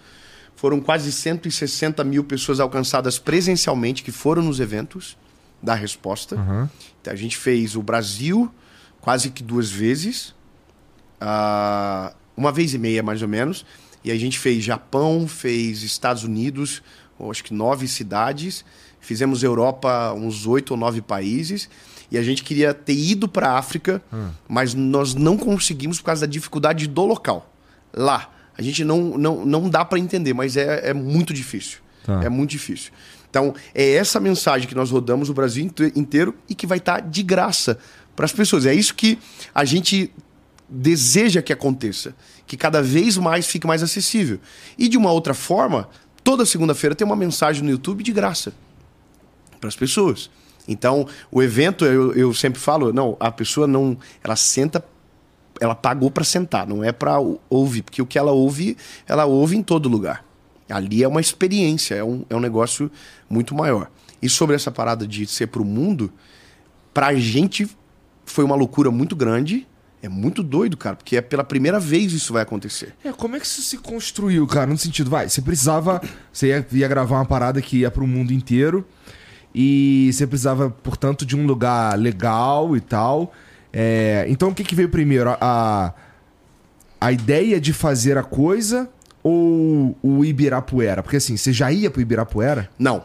Foram quase 160 mil pessoas alcançadas presencialmente que foram nos eventos da resposta. Uhum. Então, a gente fez o Brasil, quase que duas vezes. Uh, uma vez e meia, mais ou menos. E a gente fez Japão, fez Estados Unidos, acho que nove cidades. Fizemos Europa, uns oito ou nove países. E a gente queria ter ido para a África, hum. mas nós não conseguimos por causa da dificuldade do local. Lá. A gente não, não, não dá para entender, mas é, é muito difícil. Tá. É muito difícil. Então, é essa mensagem que nós rodamos o Brasil inteiro e que vai estar tá de graça para as pessoas. É isso que a gente deseja que aconteça, que cada vez mais fique mais acessível. E de uma outra forma, toda segunda-feira tem uma mensagem no YouTube de graça para as pessoas. Então, o evento, eu, eu sempre falo, não, a pessoa não, ela senta, ela pagou para sentar, não é para ouvir, porque o que ela ouve, ela ouve em todo lugar. Ali é uma experiência, é um, é um negócio muito maior. E sobre essa parada de ser para o mundo, para a gente foi uma loucura muito grande. É muito doido, cara, porque é pela primeira vez isso vai acontecer. É, como é que isso se construiu, cara? No sentido, vai, você precisava. Você ia, ia gravar uma parada que ia para o mundo inteiro. E você precisava, portanto, de um lugar legal e tal. É, então, o que, que veio primeiro? A, a ideia de fazer a coisa ou o Ibirapuera? Porque assim, você já ia pro Ibirapuera? Não.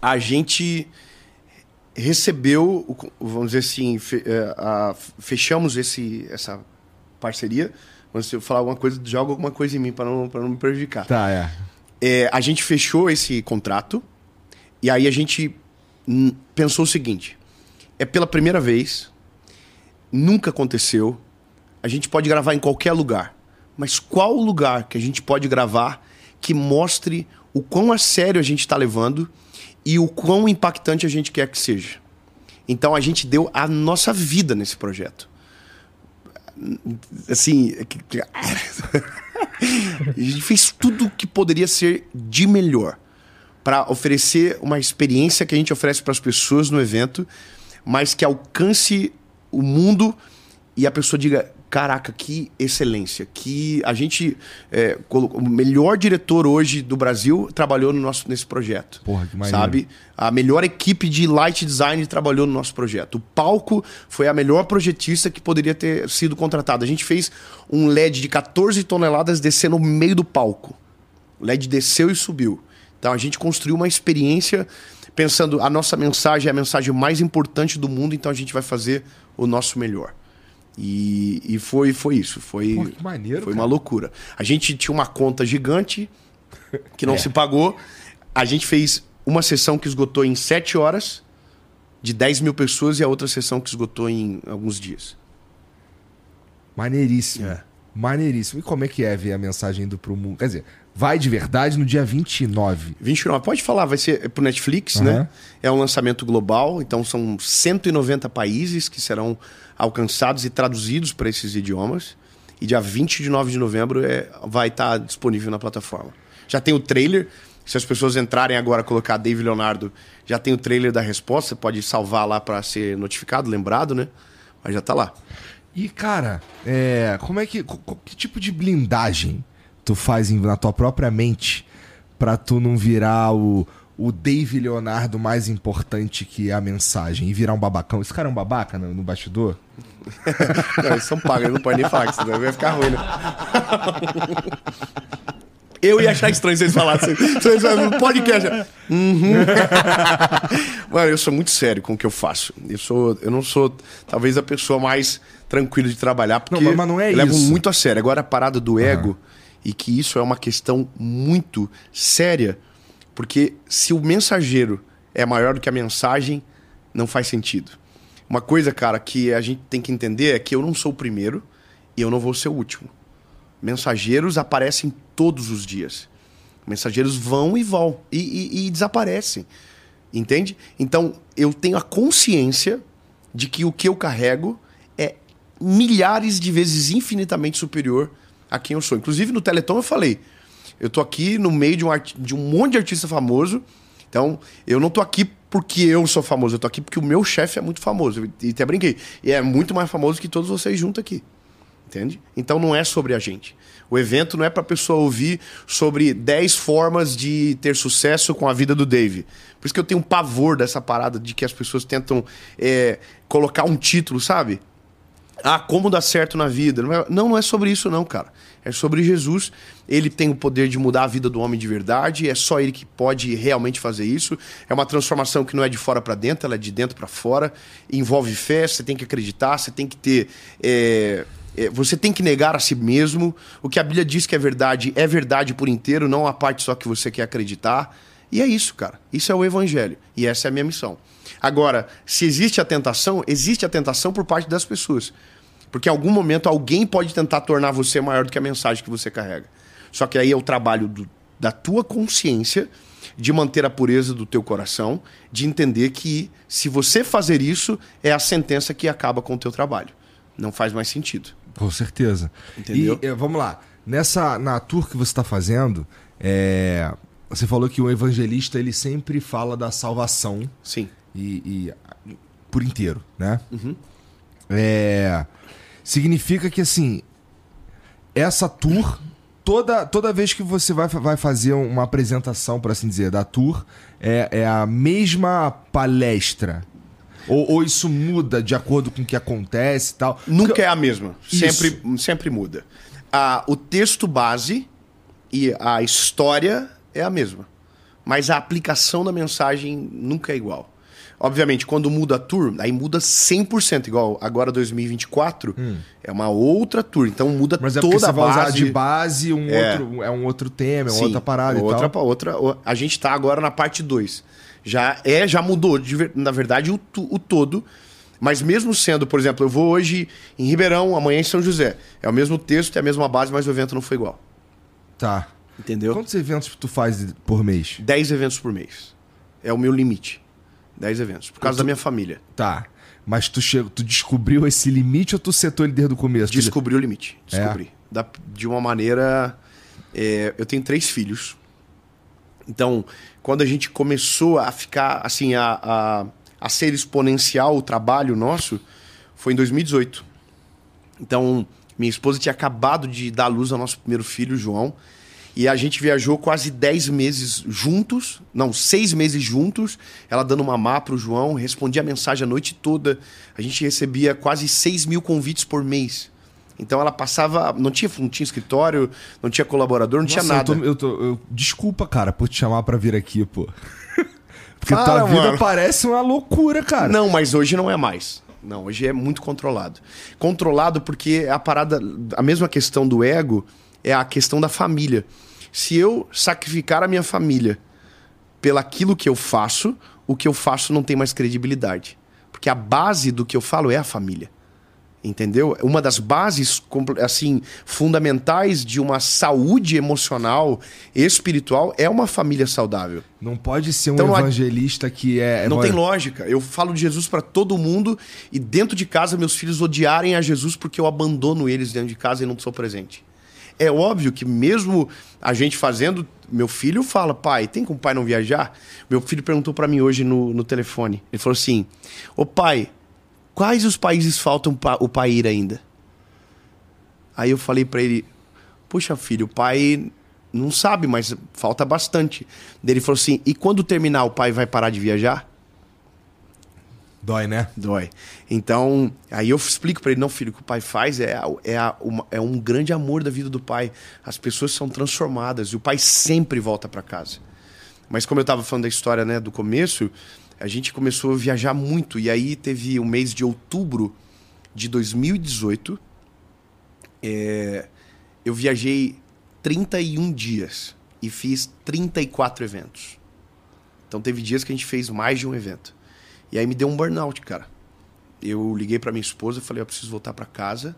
A gente recebeu, vamos dizer assim, é, fechamos esse, essa parceria. Se eu falar alguma coisa, joga alguma coisa em mim para não, não me prejudicar. Tá, é. é. A gente fechou esse contrato e aí a gente pensou o seguinte: é pela primeira vez, nunca aconteceu, a gente pode gravar em qualquer lugar mas qual o lugar que a gente pode gravar que mostre o quão a sério a gente está levando e o quão impactante a gente quer que seja. Então a gente deu a nossa vida nesse projeto. Assim, a gente fez tudo o que poderia ser de melhor para oferecer uma experiência que a gente oferece para as pessoas no evento, mas que alcance o mundo e a pessoa diga: caraca, que excelência. Que a gente. É, colocou, o melhor diretor hoje do Brasil trabalhou no nosso, nesse projeto. Porra, que maneiro. Sabe? A melhor equipe de light design trabalhou no nosso projeto. O palco foi a melhor projetista que poderia ter sido contratada. A gente fez um LED de 14 toneladas descendo no meio do palco. O LED desceu e subiu. Então a gente construiu uma experiência pensando a nossa mensagem é a mensagem mais importante do mundo, então a gente vai fazer o nosso melhor. E, e foi, foi isso. Foi, Pô, que maneiro, foi uma loucura. A gente tinha uma conta gigante que não é. se pagou. A gente fez uma sessão que esgotou em 7 horas, de 10 mil pessoas, e a outra sessão que esgotou em alguns dias. Maneiríssimo. É. Maneiríssimo. E como é que é ver a mensagem do Pro Mundo? Quer dizer, vai de verdade no dia 29. 29. Pode falar, vai ser pro Netflix, uhum. né? É um lançamento global, então são 190 países que serão alcançados e traduzidos para esses idiomas. E dia 20 de 9 de novembro é, vai estar tá disponível na plataforma. Já tem o trailer. Se as pessoas entrarem agora, colocar Dave Leonardo, já tem o trailer da resposta. Pode salvar lá para ser notificado, lembrado, né? Mas já está lá. E, cara, é, como é que. Que tipo de blindagem tu faz na tua própria mente para tu não virar o, o Dave Leonardo mais importante que é a mensagem e virar um babacão. Esse cara é um babaca no, no bastidor? não, eles são pagos, não pode nem falar, senão vai ficar ruim, né? Eu ia achar estranho se eles falassem. Se eles falassem no podcast. Uhum. Mano, eu sou muito sério com o que eu faço. Eu, sou, eu não sou, talvez, a pessoa mais tranquila de trabalhar, porque não, mas não é eu levo muito a sério. Agora, a parada do ego, uhum. e que isso é uma questão muito séria, porque se o mensageiro é maior do que a mensagem, não faz sentido. Uma coisa, cara, que a gente tem que entender é que eu não sou o primeiro e eu não vou ser o último. Mensageiros aparecem todos os dias. Mensageiros vão e vão e, e, e desaparecem. Entende? Então, eu tenho a consciência de que o que eu carrego é milhares de vezes infinitamente superior a quem eu sou. Inclusive, no Teleton eu falei eu tô aqui no meio de um, de um monte de artista famoso. Então, eu não tô aqui porque eu sou famoso, eu tô aqui porque o meu chefe é muito famoso. E até brinquei. E é muito mais famoso que todos vocês juntos aqui. Entende? Então não é sobre a gente. O evento não é para a pessoa ouvir sobre 10 formas de ter sucesso com a vida do Dave. Por isso que eu tenho um pavor dessa parada de que as pessoas tentam é, colocar um título, sabe? Ah, como dar certo na vida. É, não, não é sobre isso, não, cara. É sobre Jesus. Ele tem o poder de mudar a vida do homem de verdade. É só ele que pode realmente fazer isso. É uma transformação que não é de fora para dentro, ela é de dentro para fora. Envolve fé, você tem que acreditar, você tem que ter. É, é, você tem que negar a si mesmo. O que a Bíblia diz que é verdade é verdade por inteiro, não a parte só que você quer acreditar. E é isso, cara. Isso é o evangelho. E essa é a minha missão. Agora, se existe a tentação, existe a tentação por parte das pessoas. Porque em algum momento alguém pode tentar tornar você maior do que a mensagem que você carrega. Só que aí é o trabalho do, da tua consciência de manter a pureza do teu coração, de entender que se você fazer isso, é a sentença que acaba com o teu trabalho. Não faz mais sentido. Com certeza. Entendeu? E eh, vamos lá. Nessa, na tour que você está fazendo, é, você falou que o evangelista ele sempre fala da salvação. Sim. E, e por inteiro, né? Uhum. É, significa que assim, essa tour, toda, toda vez que você vai, vai fazer uma apresentação, por assim dizer, da tour, é, é a mesma palestra. Ou, ou, isso muda de acordo com o que acontece e tal? Nunca Porque... é a mesma. Sempre, sempre muda. Ah, o texto base e a história é a mesma. Mas a aplicação da mensagem nunca é igual. Obviamente, quando muda a tour, aí muda 100%, igual agora 2024, hum. é uma outra tour, então muda Mas é toda você a vai base. usar de base um é. outro, é um outro tema, é Sim, outra parada outra, e tal. Outra, a gente está agora na parte 2. Já é, já mudou, de, na verdade, o, o todo. Mas mesmo sendo, por exemplo, eu vou hoje em Ribeirão, amanhã em São José. É o mesmo texto, é a mesma base, mas o evento não foi igual. Tá. Entendeu? Quantos eventos tu faz por mês? 10 eventos por mês. É o meu limite. 10 eventos. Por causa tu... da minha família. Tá. Mas tu, chegou, tu descobriu esse limite ou tu setou ele desde o começo? Descobri o limite. Descobri. É. Da, de uma maneira. É, eu tenho três filhos. Então, quando a gente começou a ficar, assim, a, a, a ser exponencial o trabalho nosso, foi em 2018. Então, minha esposa tinha acabado de dar luz ao nosso primeiro filho, João. E a gente viajou quase 10 meses juntos, não, seis meses juntos. Ela dando mamar pro João, respondia a mensagem a noite toda. A gente recebia quase 6 mil convites por mês. Então ela passava. Não tinha, não tinha escritório, não tinha colaborador, não Nossa, tinha nada. Eu tô, eu tô, eu, desculpa, cara, por te chamar para vir aqui, pô. Porque tua vida mano. parece uma loucura, cara. Não, mas hoje não é mais. Não, hoje é muito controlado. Controlado porque a parada. A mesma questão do ego é a questão da família. Se eu sacrificar a minha família pelaquilo que eu faço, o que eu faço não tem mais credibilidade. Porque a base do que eu falo é a família. Entendeu? Uma das bases assim fundamentais de uma saúde emocional e espiritual é uma família saudável. Não pode ser um então, evangelista que é Não tem lógica. Eu falo de Jesus para todo mundo e dentro de casa meus filhos odiarem a Jesus porque eu abandono eles dentro de casa e não sou presente. É óbvio que mesmo a gente fazendo, meu filho fala, pai, tem como o pai não viajar? Meu filho perguntou para mim hoje no, no telefone. Ele falou assim, ô pai, quais os países faltam o pai ir ainda? Aí eu falei para ele, puxa filho, o pai não sabe, mas falta bastante. Ele falou assim, e quando terminar o pai vai parar de viajar? Dói, né? Dói. Então, aí eu explico para ele, não, filho, o que o pai faz é, é, uma, é um grande amor da vida do pai. As pessoas são transformadas e o pai sempre volta para casa. Mas como eu estava falando da história né, do começo, a gente começou a viajar muito. E aí teve o mês de outubro de 2018. É, eu viajei 31 dias e fiz 34 eventos. Então teve dias que a gente fez mais de um evento. E aí me deu um burnout, cara. Eu liguei para minha esposa, falei, eu preciso voltar para casa.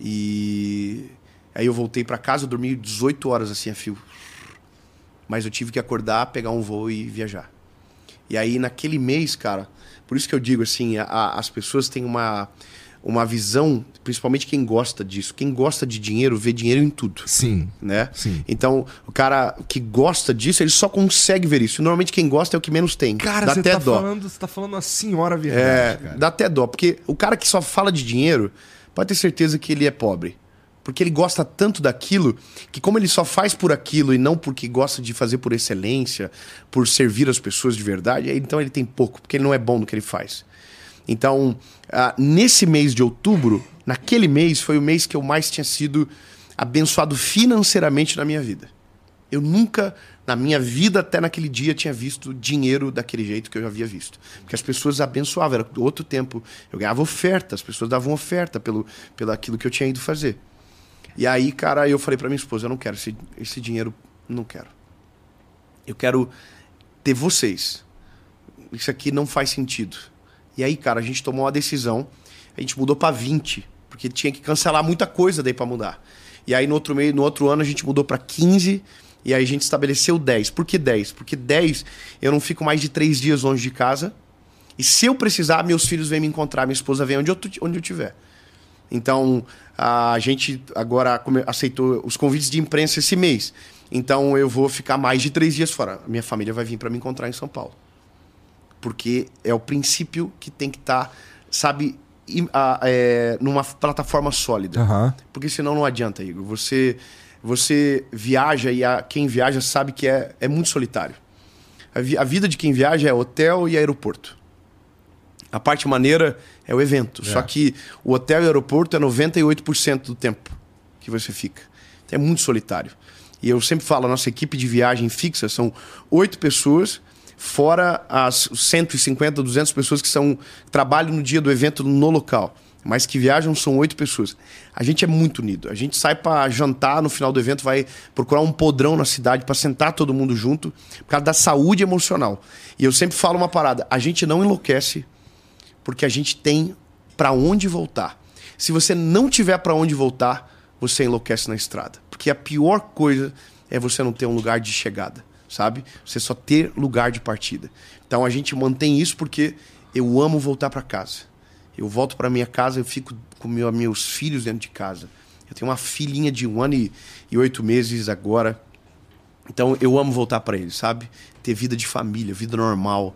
E aí eu voltei para casa, eu dormi 18 horas assim a fio. Mas eu tive que acordar, pegar um voo e viajar. E aí naquele mês, cara, por isso que eu digo assim, a, as pessoas têm uma uma visão, principalmente quem gosta disso. Quem gosta de dinheiro vê dinheiro em tudo. Sim. Né? Sim. Então, o cara que gosta disso, ele só consegue ver isso. Normalmente quem gosta é o que menos tem. Cara, dá você até tá dó. falando, você tá falando uma senhora verdade, é, cara. Dá até dó, porque o cara que só fala de dinheiro, pode ter certeza que ele é pobre. Porque ele gosta tanto daquilo que, como ele só faz por aquilo e não porque gosta de fazer por excelência, por servir as pessoas de verdade, então ele tem pouco, porque ele não é bom no que ele faz. Então, ah, nesse mês de outubro, naquele mês foi o mês que eu mais tinha sido abençoado financeiramente na minha vida. Eu nunca, na minha vida até naquele dia, tinha visto dinheiro daquele jeito que eu já havia visto. Porque as pessoas abençoavam, era outro tempo. Eu ganhava oferta, as pessoas davam oferta pelo, pelo aquilo que eu tinha ido fazer. E aí, cara, eu falei para minha esposa, eu não quero esse, esse dinheiro, não quero. Eu quero ter vocês. Isso aqui não faz sentido. E aí, cara, a gente tomou uma decisão, a gente mudou para 20, porque tinha que cancelar muita coisa daí para mudar. E aí no outro meio, no outro ano a gente mudou para 15 e aí a gente estabeleceu 10. Por que 10? Porque 10 eu não fico mais de 3 dias longe de casa. E se eu precisar, meus filhos vêm me encontrar, minha esposa vem onde eu, onde eu tiver. Então, a gente agora aceitou os convites de imprensa esse mês. Então, eu vou ficar mais de três dias fora. Minha família vai vir para me encontrar em São Paulo. Porque é o princípio que tem que estar, tá, sabe, é, numa plataforma sólida. Uhum. Porque senão não adianta, Igor. Você, você viaja e a, quem viaja sabe que é, é muito solitário. A, vi, a, vida de quem viaja é hotel e aeroporto. A parte maneira é o evento. É. Só que o hotel e o aeroporto é 98% do tempo que você fica. Então é muito solitário. E eu sempre falo, a nossa equipe de viagem fixa são oito pessoas fora as 150, 200 pessoas que são trabalham no dia do evento no local, mas que viajam são oito pessoas. A gente é muito unido. A gente sai para jantar no final do evento, vai procurar um podrão na cidade para sentar todo mundo junto, por causa da saúde emocional. E eu sempre falo uma parada: a gente não enlouquece porque a gente tem para onde voltar. Se você não tiver para onde voltar, você enlouquece na estrada, porque a pior coisa é você não ter um lugar de chegada sabe? Você só ter lugar de partida. Então a gente mantém isso porque eu amo voltar para casa. Eu volto para minha casa, eu fico com meu, meus filhos dentro de casa. Eu tenho uma filhinha de um ano e, e oito meses agora. Então eu amo voltar para eles, sabe? Ter vida de família, vida normal,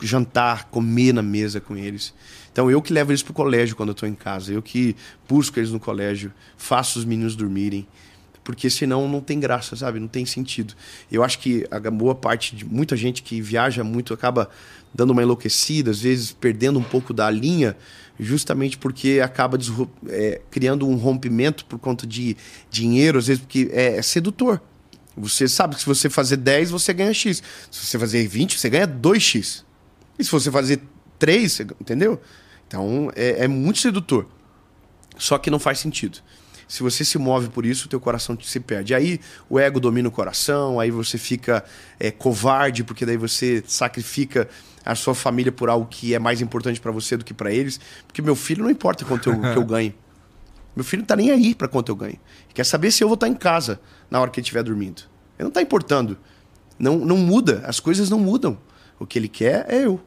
jantar, comer na mesa com eles. Então eu que levo eles pro colégio quando eu tô em casa, eu que busco eles no colégio, faço os meninos dormirem porque senão não tem graça, sabe? Não tem sentido. Eu acho que a boa parte de muita gente que viaja muito acaba dando uma enlouquecida, às vezes perdendo um pouco da linha, justamente porque acaba é, criando um rompimento por conta de dinheiro, às vezes porque é, é sedutor. Você sabe que se você fazer 10, você ganha X. Se você fazer 20, você ganha 2X. E se você fazer 3, você, entendeu? Então é, é muito sedutor. Só que não faz sentido. Se você se move por isso, o teu coração se perde. Aí o ego domina o coração, aí você fica é, covarde, porque daí você sacrifica a sua família por algo que é mais importante para você do que para eles. Porque meu filho não importa quanto eu, que eu ganhe. Meu filho não tá nem aí para quanto eu ganho. Quer saber se eu vou estar tá em casa na hora que ele estiver dormindo. Ele não tá importando. Não, não muda, as coisas não mudam. O que ele quer é eu.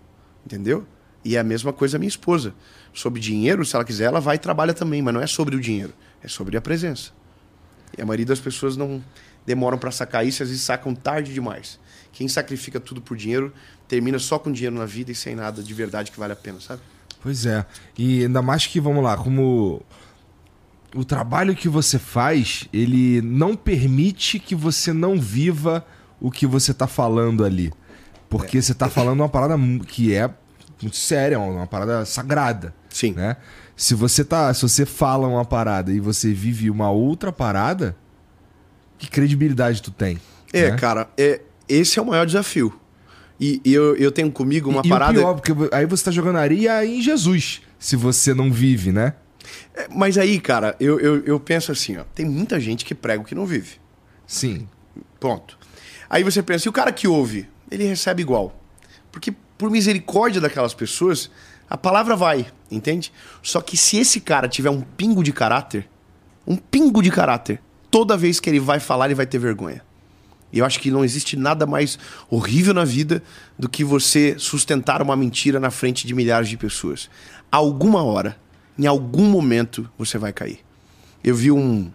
Entendeu? E é a mesma coisa a minha esposa. Sobre dinheiro, se ela quiser, ela vai e trabalha também, mas não é sobre o dinheiro. É sobre a presença. E a maioria das pessoas não demoram para sacar isso, às vezes sacam tarde demais. Quem sacrifica tudo por dinheiro termina só com dinheiro na vida e sem nada de verdade que vale a pena, sabe? Pois é. E ainda mais que, vamos lá, como o trabalho que você faz, ele não permite que você não viva o que você está falando ali. Porque é. você está falando uma parada que é muito séria, uma parada sagrada. Sim. Né? Se você tá, se você fala uma parada e você vive uma outra parada, que credibilidade tu tem? É, né? cara, é, esse é o maior desafio. E, e eu, eu tenho comigo uma e, parada. E o pior, porque aí você tá jogando areia em Jesus, se você não vive, né? É, mas aí, cara, eu, eu, eu penso assim, ó, tem muita gente que prega o que não vive. Sim. Ponto. Aí você pensa, e o cara que ouve, ele recebe igual. Porque por misericórdia daquelas pessoas, a palavra vai, entende? Só que se esse cara tiver um pingo de caráter, um pingo de caráter, toda vez que ele vai falar, ele vai ter vergonha. E eu acho que não existe nada mais horrível na vida do que você sustentar uma mentira na frente de milhares de pessoas. Alguma hora, em algum momento, você vai cair. Eu vi um.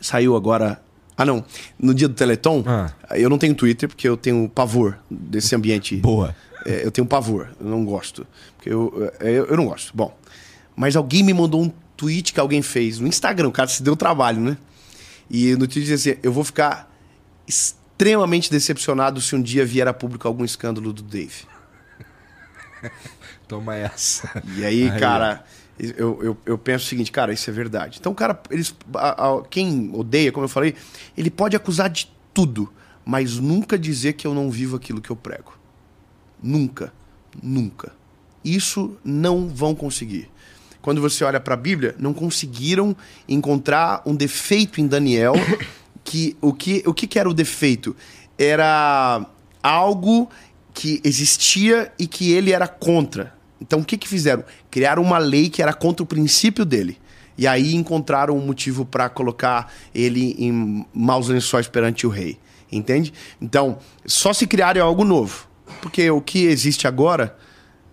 Saiu agora. Ah, não. No dia do Teleton, ah. eu não tenho Twitter porque eu tenho pavor desse ambiente. Boa é, eu tenho pavor, eu não gosto. Eu, é, eu, eu, não gosto. Bom, mas alguém me mandou um tweet que alguém fez no Instagram, o cara se deu trabalho, né? E no tweet dizia assim: eu vou ficar extremamente decepcionado se um dia vier a público algum escândalo do Dave. Toma essa. E aí, aí cara, eu, eu, eu, penso o seguinte, cara, isso é verdade. Então, cara, eles, a, a, quem odeia, como eu falei, ele pode acusar de tudo, mas nunca dizer que eu não vivo aquilo que eu prego. Nunca. Nunca. Isso não vão conseguir. Quando você olha para a Bíblia, não conseguiram encontrar um defeito em Daniel. Que o que o que era o defeito? Era algo que existia e que ele era contra. Então o que, que fizeram? Criaram uma lei que era contra o princípio dele. E aí encontraram um motivo para colocar ele em maus lençóis perante o rei. Entende? Então, só se criarem algo novo. Porque o que existe agora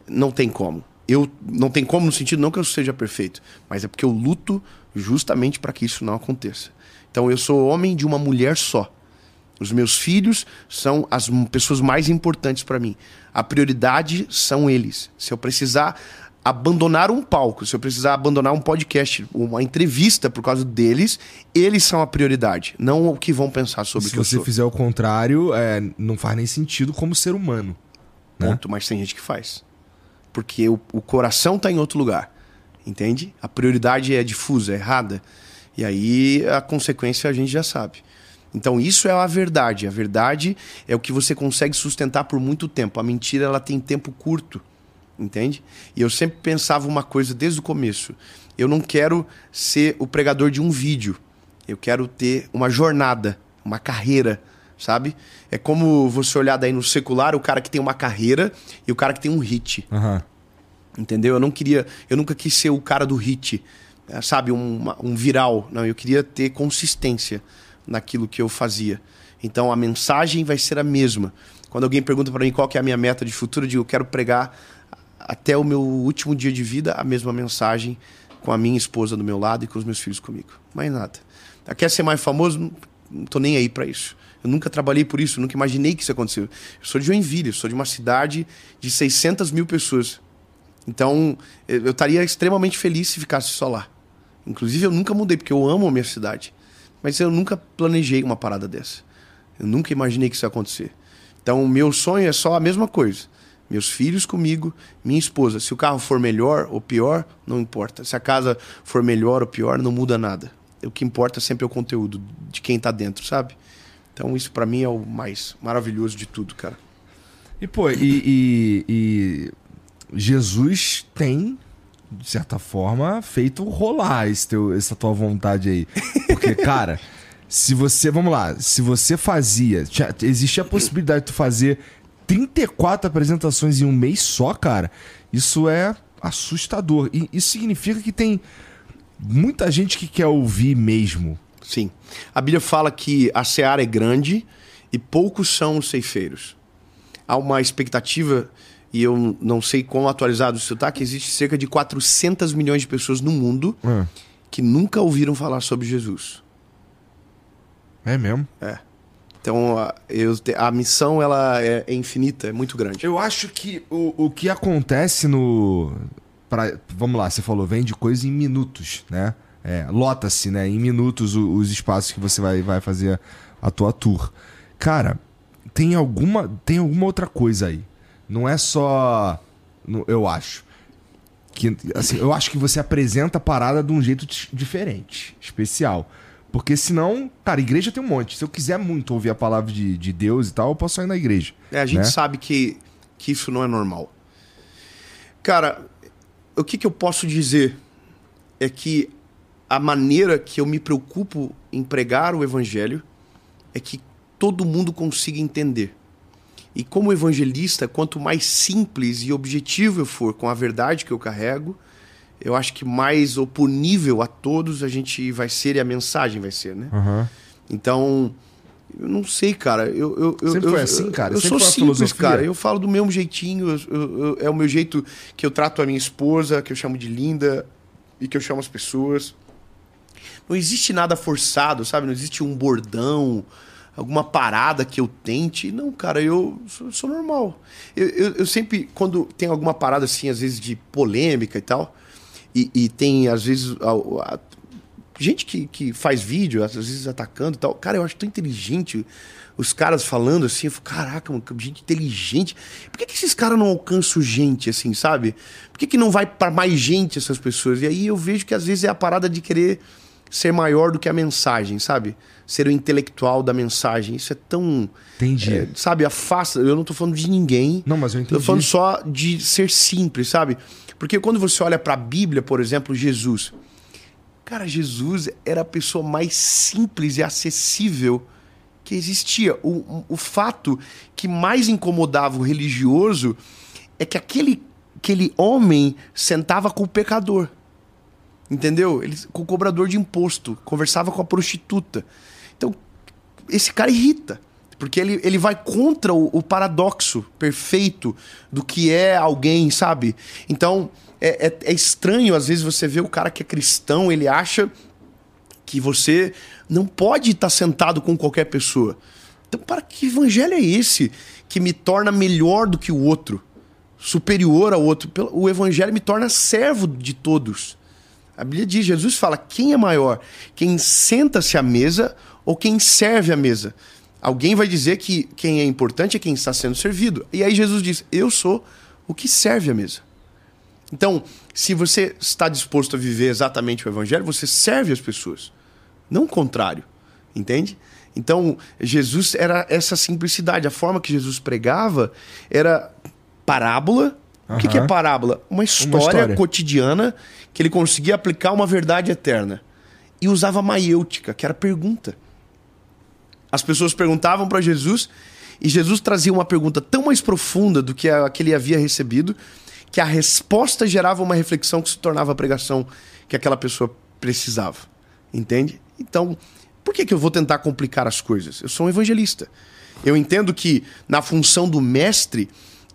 não tem como. Eu não tem como no sentido não que eu seja perfeito, mas é porque eu luto justamente para que isso não aconteça. Então eu sou homem de uma mulher só. Os meus filhos são as pessoas mais importantes para mim. A prioridade são eles. Se eu precisar abandonar um palco, se eu precisar abandonar um podcast, uma entrevista por causa deles, eles são a prioridade, não o que vão pensar sobre o que eu sou. Se você fizer o contrário, é, não faz nem sentido como ser humano. Né? Ponto, mas tem gente que faz. Porque o, o coração está em outro lugar. Entende? A prioridade é difusa, é errada. E aí a consequência a gente já sabe. Então isso é a verdade. A verdade é o que você consegue sustentar por muito tempo. A mentira ela tem tempo curto, entende? E eu sempre pensava uma coisa desde o começo. Eu não quero ser o pregador de um vídeo. Eu quero ter uma jornada, uma carreira, sabe? É como você olhar daí no secular, o cara que tem uma carreira e o cara que tem um hit. Uhum. Entendeu? Eu não queria, eu nunca quis ser o cara do hit, eh, sabe, um, um viral. Não, eu queria ter consistência naquilo que eu fazia. Então a mensagem vai ser a mesma. Quando alguém pergunta para mim qual que é a minha meta de futuro, eu digo, eu quero pregar até o meu último dia de vida a mesma mensagem com a minha esposa do meu lado e com os meus filhos comigo. Mais nada. Quer ser mais famoso? Não tô nem aí para isso. Eu nunca trabalhei por isso, nunca imaginei que isso aconteceu. Eu sou de Joinville, eu sou de uma cidade de 600 mil pessoas. Então, eu estaria extremamente feliz se ficasse só lá. Inclusive, eu nunca mudei, porque eu amo a minha cidade. Mas eu nunca planejei uma parada dessa. Eu nunca imaginei que isso ia acontecer. Então, o meu sonho é só a mesma coisa. Meus filhos comigo, minha esposa. Se o carro for melhor ou pior, não importa. Se a casa for melhor ou pior, não muda nada. O que importa sempre é o conteúdo de quem tá dentro, sabe? Então, isso para mim é o mais maravilhoso de tudo, cara. E, pô, e, e, e Jesus tem de certa forma, feito rolar esse teu, essa tua vontade aí. Porque, cara, se você. Vamos lá, se você fazia. Tinha, existia a possibilidade de tu fazer 34 apresentações em um mês só, cara. Isso é assustador. E isso significa que tem muita gente que quer ouvir mesmo. Sim. A Bíblia fala que a seara é grande e poucos são os ceifeiros. Há uma expectativa e eu não sei quão atualizado isso está, que existe cerca de 400 milhões de pessoas no mundo é. que nunca ouviram falar sobre Jesus. É mesmo? É. Então, a, eu, a missão ela é, é, infinita, é muito grande. Eu acho que o, o que acontece no... Pra, vamos lá, você falou, vende coisa em minutos, né? É, Lota-se, né? Em minutos os, os espaços que você vai, vai fazer a tua tour. Cara, tem alguma, tem alguma outra coisa aí não é só. Eu acho. Que, assim, eu acho que você apresenta a parada de um jeito diferente, especial. Porque senão, cara, igreja tem um monte. Se eu quiser muito ouvir a palavra de, de Deus e tal, eu posso ir na igreja. É, a gente né? sabe que, que isso não é normal. Cara, o que, que eu posso dizer é que a maneira que eu me preocupo em pregar o evangelho é que todo mundo consiga entender. E como evangelista, quanto mais simples e objetivo eu for com a verdade que eu carrego, eu acho que mais oponível a todos a gente vai ser e a mensagem vai ser, né? Uhum. Então, eu não sei, cara. Eu, eu, Sempre eu, foi assim, cara? Eu, eu sou simples, cara. Eu falo do mesmo jeitinho. Eu, é o meu jeito que eu trato a minha esposa, que eu chamo de linda e que eu chamo as pessoas. Não existe nada forçado, sabe? Não existe um bordão alguma parada que eu tente. Não, cara, eu sou, sou normal. Eu, eu, eu, sempre, quando tem alguma parada assim, às vezes de polêmica e tal, e, e tem, às vezes, a, a, gente que, que faz vídeo, às vezes atacando e tal. Cara, eu acho tão inteligente os caras falando assim. Eu falo, caraca, mano, gente inteligente. Por que, que esses caras não alcançam gente, assim, sabe? Por que, que não vai para mais gente essas pessoas? E aí eu vejo que às vezes é a parada de querer ser maior do que a mensagem, sabe? Ser o intelectual da mensagem. Isso é tão. Entendi. É, sabe, afasta. Eu não tô falando de ninguém. Não, mas eu entendi. Tô falando só de ser simples, sabe? Porque quando você olha para a Bíblia, por exemplo, Jesus. Cara, Jesus era a pessoa mais simples e acessível que existia. O, o fato que mais incomodava o religioso é que aquele, aquele homem sentava com o pecador. Entendeu? Ele, com o cobrador de imposto, conversava com a prostituta. Então, esse cara irrita. Porque ele, ele vai contra o, o paradoxo perfeito do que é alguém, sabe? Então, é, é, é, estranho, às vezes, você vê o cara que é cristão, ele acha que você não pode estar sentado com qualquer pessoa. Então, para que evangelho é esse que me torna melhor do que o outro? Superior ao outro? O evangelho me torna servo de todos. A Bíblia diz, Jesus fala, quem é maior? Quem senta-se à mesa ou quem serve à mesa? Alguém vai dizer que quem é importante é quem está sendo servido. E aí Jesus diz, eu sou o que serve à mesa. Então, se você está disposto a viver exatamente o evangelho, você serve as pessoas, não o contrário, entende? Então, Jesus era essa simplicidade. A forma que Jesus pregava era parábola. Uhum. O que, que é parábola? Uma história, uma história, cotidiana que ele conseguia aplicar uma verdade eterna. E usava maiêutica, que era pergunta. As pessoas perguntavam para Jesus e Jesus trazia uma pergunta tão mais profunda do que a que ele havia recebido que a resposta gerava uma reflexão que se tornava a pregação que aquela pessoa precisava. Entende? Então, por que, que eu vou tentar complicar as coisas? Eu sou um evangelista. Eu entendo que na função do mestre,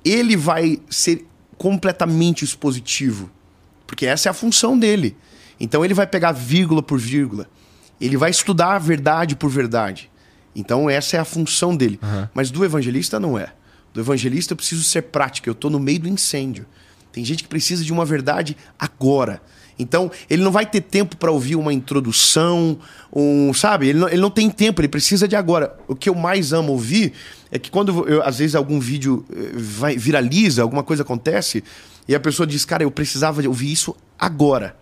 ele vai ser completamente expositivo. Porque essa é a função dele. Então ele vai pegar vírgula por vírgula. Ele vai estudar verdade por verdade. Então essa é a função dele. Uhum. Mas do evangelista não é. Do evangelista eu preciso ser prático. Eu estou no meio do incêndio. Tem gente que precisa de uma verdade agora. Então, ele não vai ter tempo para ouvir uma introdução, um, sabe? Ele não, ele não tem tempo, ele precisa de agora. O que eu mais amo ouvir é que quando eu, às vezes algum vídeo eh, vai, viraliza, alguma coisa acontece, e a pessoa diz, cara, eu precisava ouvir isso agora.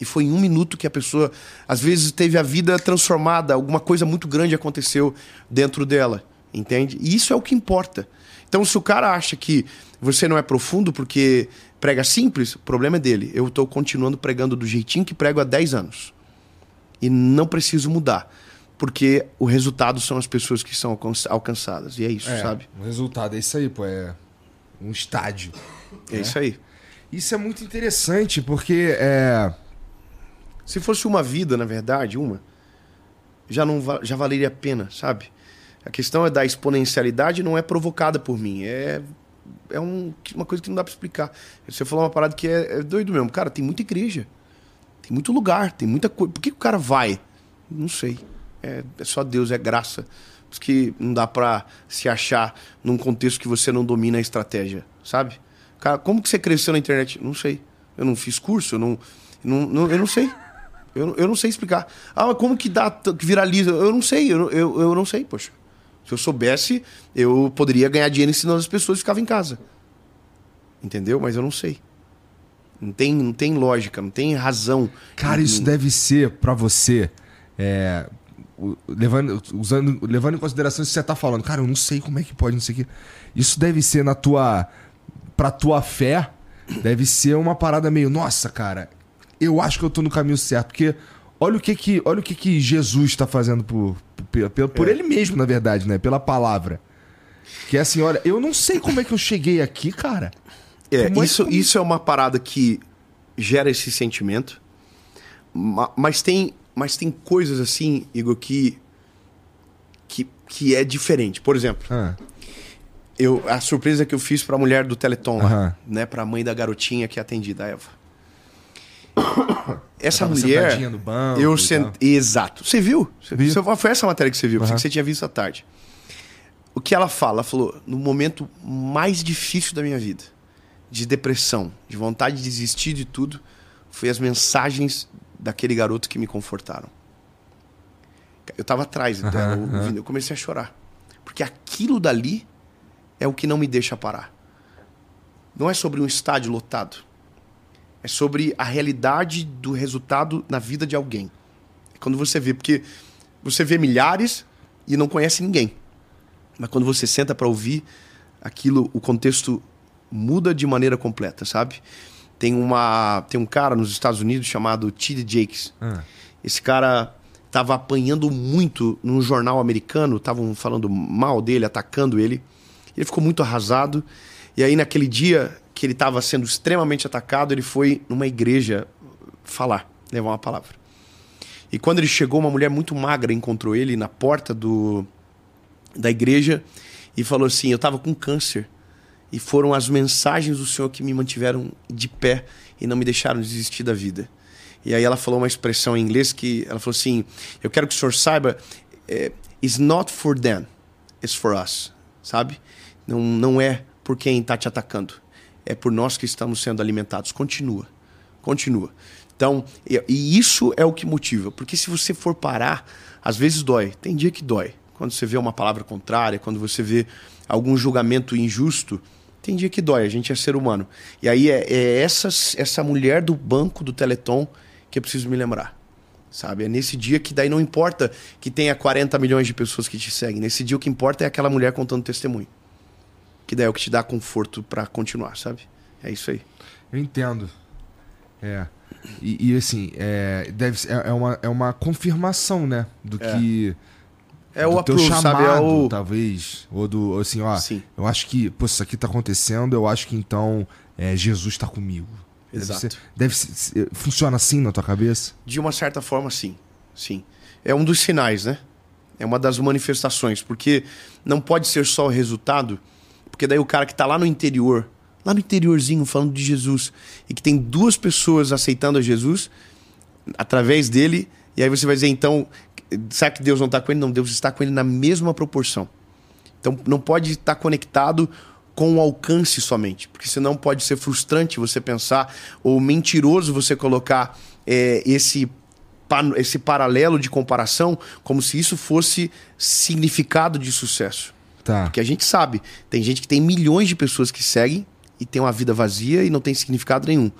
E foi em um minuto que a pessoa, às vezes, teve a vida transformada, alguma coisa muito grande aconteceu dentro dela, entende? E isso é o que importa. Então, se o cara acha que você não é profundo porque prega simples, o problema é dele. Eu estou continuando pregando do jeitinho que prego há 10 anos. E não preciso mudar. Porque o resultado são as pessoas que são alcançadas. E é isso, é, sabe? O resultado é isso aí, pô. É um estádio. É né? isso aí. Isso é muito interessante, porque é. Se fosse uma vida, na verdade, uma, já não já valeria a pena, sabe? A questão é da exponencialidade não é provocada por mim, é é um, uma coisa que não dá para explicar. Você falou uma parada que é, é, doido mesmo. Cara, tem muita igreja. Tem muito lugar, tem muita coisa. Por que, que o cara vai? Não sei. É, é só Deus, é graça. Por isso que não dá para se achar num contexto que você não domina a estratégia, sabe? Cara, como que você cresceu na internet? Não sei. Eu não fiz curso, eu não, não, não eu não sei. Eu, eu não sei explicar. Ah, mas como que dá, que viraliza? Eu não sei, eu, eu, eu não sei, poxa. Se eu soubesse, eu poderia ganhar dinheiro ensinando as pessoas e ficava em casa. Entendeu? Mas eu não sei. Não tem, não tem lógica, não tem razão. Cara, isso deve ser para você. É, levando, usando, levando em consideração isso que você tá falando. Cara, eu não sei como é que pode, não sei o que. Isso deve ser na tua. Pra tua fé, deve ser uma parada meio. Nossa, cara, eu acho que eu tô no caminho certo. Porque olha o que que, olha o que, que Jesus está fazendo por, por, por é. ele mesmo, na verdade, né? Pela palavra. Que é assim, olha, eu não sei como é que eu cheguei aqui, cara. É, como isso, é que... isso é uma parada que gera esse sentimento. Mas tem, mas tem coisas assim, Igor, que, que, que é diferente. Por exemplo, ah. Eu, a surpresa que eu fiz para a mulher do Teleton lá, né? Para a mãe da garotinha que é atendida, a Eva. Essa mulher. No banco eu sent... Exato. Você viu? Você viu? Foi essa matéria que você viu, uhum. que você tinha visto à tarde. O que ela fala? Ela falou: no momento mais difícil da minha vida, de depressão, de vontade de desistir de tudo, foi as mensagens daquele garoto que me confortaram. Eu tava atrás, então, Aham, eu, eu comecei a chorar. Porque aquilo dali é o que não me deixa parar. Não é sobre um estádio lotado. É sobre a realidade do resultado na vida de alguém. É quando você vê, porque você vê milhares e não conhece ninguém. Mas quando você senta para ouvir aquilo, o contexto muda de maneira completa, sabe? Tem uma tem um cara nos Estados Unidos chamado T.D. Jakes. Ah. Esse cara tava apanhando muito num jornal americano, estavam falando mal dele, atacando ele. Ele ficou muito arrasado. E aí naquele dia que ele estava sendo extremamente atacado, ele foi numa igreja falar, levar uma palavra. E quando ele chegou, uma mulher muito magra encontrou ele na porta do da igreja e falou assim: "Eu estava com câncer e foram as mensagens do Senhor que me mantiveram de pé e não me deixaram desistir da vida". E aí ela falou uma expressão em inglês que ela falou assim: "Eu quero que o senhor saiba, é, it's not for them, it's for us", sabe? Não não é por quem está te atacando, é por nós que estamos sendo alimentados. Continua, continua. Então, e, isso é o que motiva, porque se você for parar, às vezes dói. Tem dia que dói. Quando você vê uma palavra contrária, quando você vê algum julgamento injusto, tem dia que dói. A gente é ser humano. E aí é, é essa, essa mulher do banco do Teleton que eu preciso me lembrar. Sabe? É nesse dia que daí não importa que tenha 40 milhões de pessoas que te seguem. Nesse dia o que importa é aquela mulher contando testemunho. Que daí é o que te dá conforto para continuar, sabe? É isso aí. Eu entendo. É. E, e, assim, é, deve é, é uma, é uma confirmação, né? Do É. que. É o teu approve, chamado, sabe? É o... talvez. Ou do. Assim, ó. Sim. Eu acho que, pô, isso aqui tá acontecendo, eu acho que então é, Jesus tá comigo. Deve Exato. ser- Deve ser, funciona assim na tua cabeça? De uma certa forma, sim. Sim. É um dos sinais, né? É uma das manifestações. Porque não pode ser só o resultado. Porque daí o cara que tá lá no interior, lá no interiorzinho, falando de Jesus, e que tem duas pessoas aceitando a Jesus através dele, e aí você vai dizer, então, será que Deus não está com ele? Não, Deus está com ele na mesma proporção. Então não pode estar conectado com o alcance somente, porque senão pode ser frustrante você pensar, ou mentiroso você colocar é, esse, esse paralelo de comparação como se isso fosse significado de sucesso. Tá. Porque a gente sabe, tem gente que tem milhões de pessoas que seguem e tem uma vida vazia e não tem significado nenhum.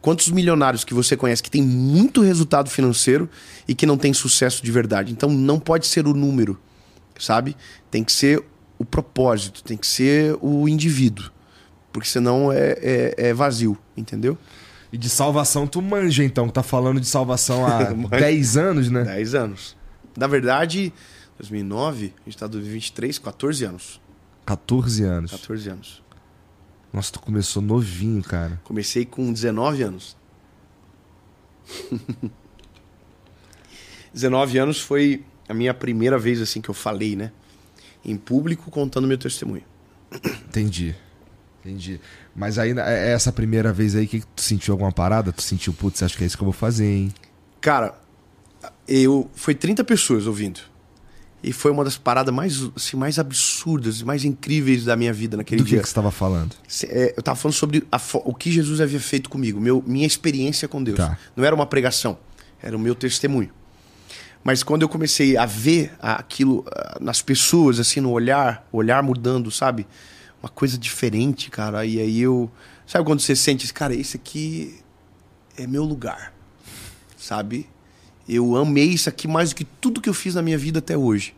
Quantos milionários que você conhece que tem muito resultado financeiro e que não tem sucesso de verdade? Então não pode ser o número, sabe? Tem que ser o propósito, tem que ser o indivíduo. Porque senão é, é, é vazio, entendeu? E de salvação tu manja, então, tá falando de salvação há Manjo. 10 anos, né? 10 anos. Na verdade, 2009, a gente tá em 2023, 14 anos. 14 anos. 14 anos. Nossa, tu começou novinho, cara. Comecei com 19 anos. 19 anos foi a minha primeira vez assim que eu falei, né? Em público contando meu testemunho. Entendi. Entendi. Mas aí, é- essa primeira vez aí, que que tu sentiu alguma parada? Tu sentiu, putz, acho que é isso que eu vou fazer, hein? Cara, eu foi 30 pessoas ouvindo. E foi uma das paradas mais, assim, mais absurdas, mais incríveis da minha vida naquele Do dia. que você tava falando? É, eu tava falando sobre a o que Jesus havia feito comigo, meu, minha experiência com Deus. Tá. Não era uma pregação, era o meu testemunho. Mas quando eu comecei a ver aquilo ah, nas pessoas, assim, no olhar, o olhar mudando, sabe? Uma coisa diferente, cara. E aí eu. Sabe quando você sente, cara, esse aqui é meu lugar, sabe? Eu amei isso aqui mais do que tudo que eu fiz na minha vida até hoje.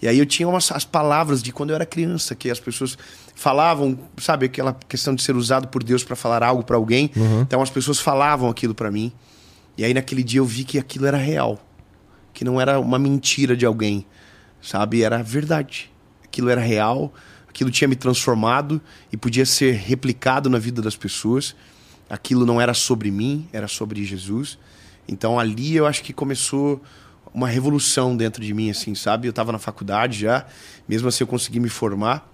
E aí eu tinha umas, as palavras de quando eu era criança, que as pessoas falavam, sabe, aquela questão de ser usado por Deus para falar algo para alguém. Então as pessoas falavam aquilo para mim. E aí naquele dia eu vi que aquilo era real, que não era uma mentira de alguém, sabe? Era verdade. Aquilo era real, aquilo tinha me transformado e podia ser replicado na vida das pessoas. Aquilo não era sobre mim, era sobre Jesus. Então ali eu acho que começou uma revolução dentro de mim, assim, sabe? Eu estava na faculdade já, mesmo assim eu consegui me formar,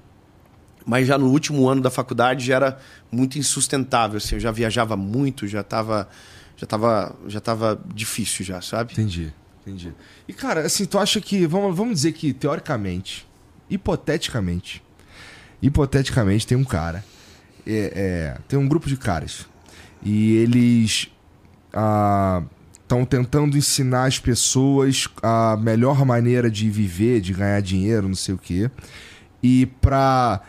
mas já no último ano da faculdade já era muito insustentável, assim, eu já viajava muito, já estava já tava, já tava difícil já, sabe? Entendi, entendi. E, cara, assim, tu acha que. Vamos, vamos dizer que, teoricamente, hipoteticamente, hipoteticamente, tem um cara. é, é, tem um grupo de caras. E eles. ah, estão tentando ensinar as pessoas a melhor maneira de viver, de ganhar dinheiro, não sei o quê. E pra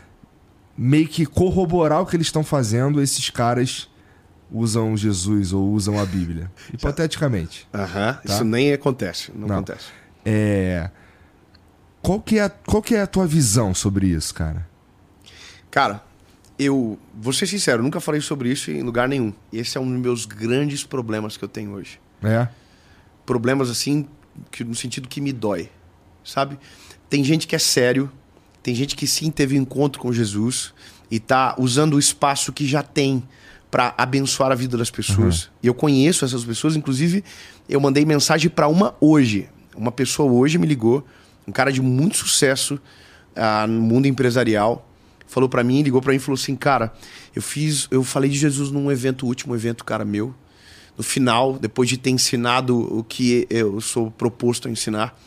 meio que corroborar o que eles estão fazendo, esses caras usam Jesus ou usam a Bíblia. Hipoteticamente. Aham, tá? isso nem acontece. Não, não, acontece. É. Qual que, é, qual que é a tua visão sobre isso, cara? Cara, eu vou ser sincero, nunca falei sobre isso em lugar nenhum. Esse é um dos meus grandes problemas que eu tenho hoje. É. Problemas assim, que, no sentido que me dói. Sabe? Tem gente que é sério, tem gente que sim teve encontro com Jesus e tá usando o espaço que já tem para abençoar a vida das pessoas. Uhum. E eu conheço essas pessoas, inclusive eu mandei mensagem para uma hoje. Uma pessoa hoje me ligou, um cara de muito sucesso uh, no mundo empresarial, falou para mim, ligou para mim e falou assim: "Cara, eu fiz, eu falei de Jesus num evento, último evento, cara meu. No final, depois de ter ensinado o que eu sou proposto a ensinar,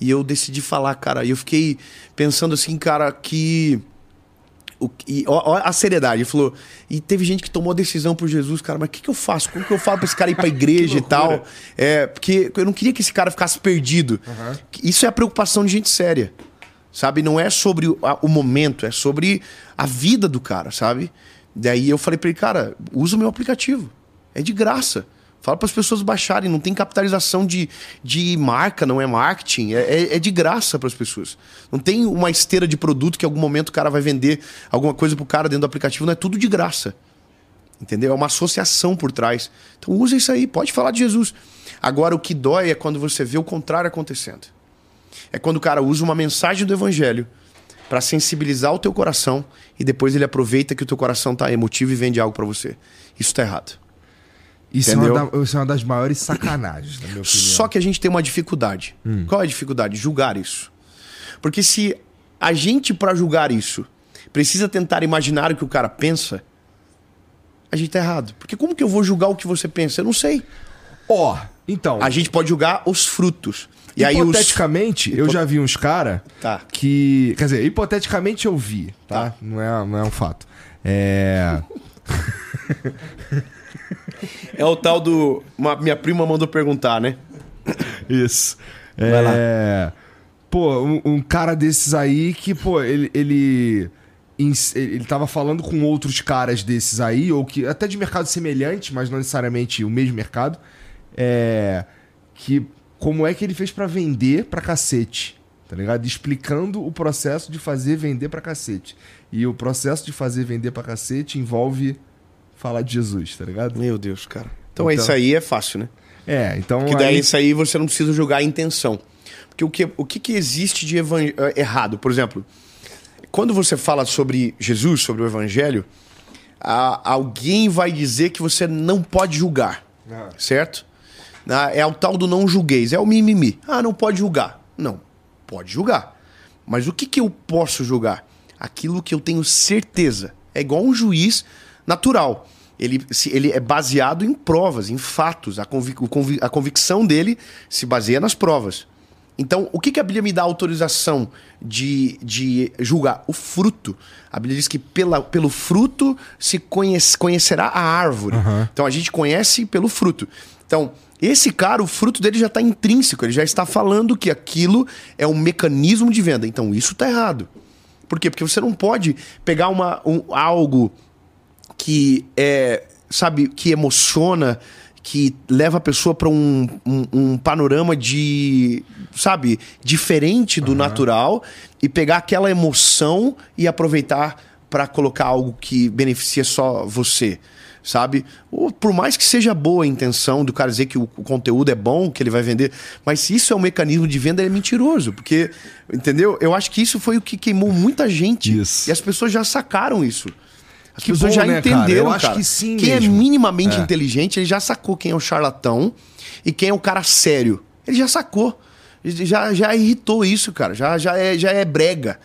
e eu decidi falar, cara, e eu fiquei pensando assim, cara, que o, e, ó, ó, a seriedade. Ele falou. E teve gente que tomou a decisão por Jesus, cara, mas o que, que eu faço? Como que eu falo pra esse cara ir pra igreja e tal? É, porque eu não queria que esse cara ficasse perdido. Uhum. Isso é a preocupação de gente séria. Sabe? Não é sobre o, a, o momento, é sobre a vida do cara, sabe? Daí eu falei pra ele, cara, usa o meu aplicativo. É de graça. Fala para as pessoas baixarem, não tem capitalização de, de marca, não é marketing, é, é, é de graça para as pessoas. Não tem uma esteira de produto que em algum momento o cara vai vender alguma coisa pro cara dentro do aplicativo, não é tudo de graça. Entendeu? É uma associação por trás. Então usa isso aí, pode falar de Jesus. Agora o que dói é quando você vê o contrário acontecendo. É quando o cara usa uma mensagem do evangelho para sensibilizar o teu coração e depois ele aproveita que o teu coração tá emotivo e vende algo para você. Isso tá errado. Isso é, da, isso é, uma das maiores sacanagens, na minha opinião. Só que a gente tem uma dificuldade. Hum. Qual é a dificuldade? Julgar isso. Porque se a gente, para julgar isso, precisa tentar imaginar o que o cara pensa, a gente tá errado. Porque como que eu vou julgar o que você pensa? Eu não sei. Ó, oh, então. A gente pode julgar os frutos. E hipoteticamente, aí os... eu já vi uns cara tá. que. Quer dizer, hipoteticamente eu vi, tá? tá. Não, é, não é um fato. É. É o tal do. Uma, minha prima mandou perguntar, né? Isso. Vai é... lá. Pô, um, um, cara desses aí que, pô, ele, ele. Ele tava falando com outros caras desses aí, ou que. Até de mercado semelhante, mas não necessariamente o mesmo mercado. É. Que. Como é que ele fez para vender pra cacete? Tá ligado? Explicando o processo de fazer vender pra cacete. E o processo de fazer vender pra cacete envolve falar de Jesus, tá ligado? Meu Deus, cara. Então, então isso aí é fácil, né? É, então. Que daí aí... isso aí você não precisa julgar a intenção. Porque o que, o que, que existe de evan... Eh, errado? Por exemplo, quando você fala sobre Jesus, sobre o evangelho, a, alguém vai dizer que você não pode julgar. Ah. Certo? Ah, é o tal do não julgueis, é o mimimi. Ah, não pode julgar. Não, pode julgar. Mas o que, que eu posso julgar? Aquilo que eu tenho certeza. É igual um juiz natural. Ele, se, ele é baseado em provas, em fatos. A, convic, a convicção dele se baseia nas provas. Então, o que, que a Bíblia me dá autorização de, de julgar? O fruto. A Bíblia diz que pela, pelo fruto se conhece, conhecerá a árvore. Uhum. Então, a gente conhece pelo fruto. Então, esse cara, o fruto dele já está intrínseco. Ele já está falando que aquilo é um mecanismo de venda. Então, isso está errado. Por quê? Porque você não pode pegar uma, um, algo que é, sabe, que emociona, que leva a pessoa para um, um, um, panorama de, sabe, diferente do uhum. natural e pegar aquela emoção e aproveitar para colocar algo que beneficia só você, sabe? Ou, por mais que seja boa a intenção do cara dizer que o, o, conteúdo é bom, que ele vai vender, mas se isso é um mecanismo de venda, é mentiroso, porque, entendeu? Eu acho que isso foi o que queimou muita gente isso. e as pessoas já sacaram isso. As que pessoas bom, já né, entenderam, cara. Eu acho que sim Quem mesmo. é minimamente é. inteligente, ele já sacou quem é o charlatão e quem é o cara sério. Ele já sacou. Já, já irritou isso, cara. Já, já, é, já é brega.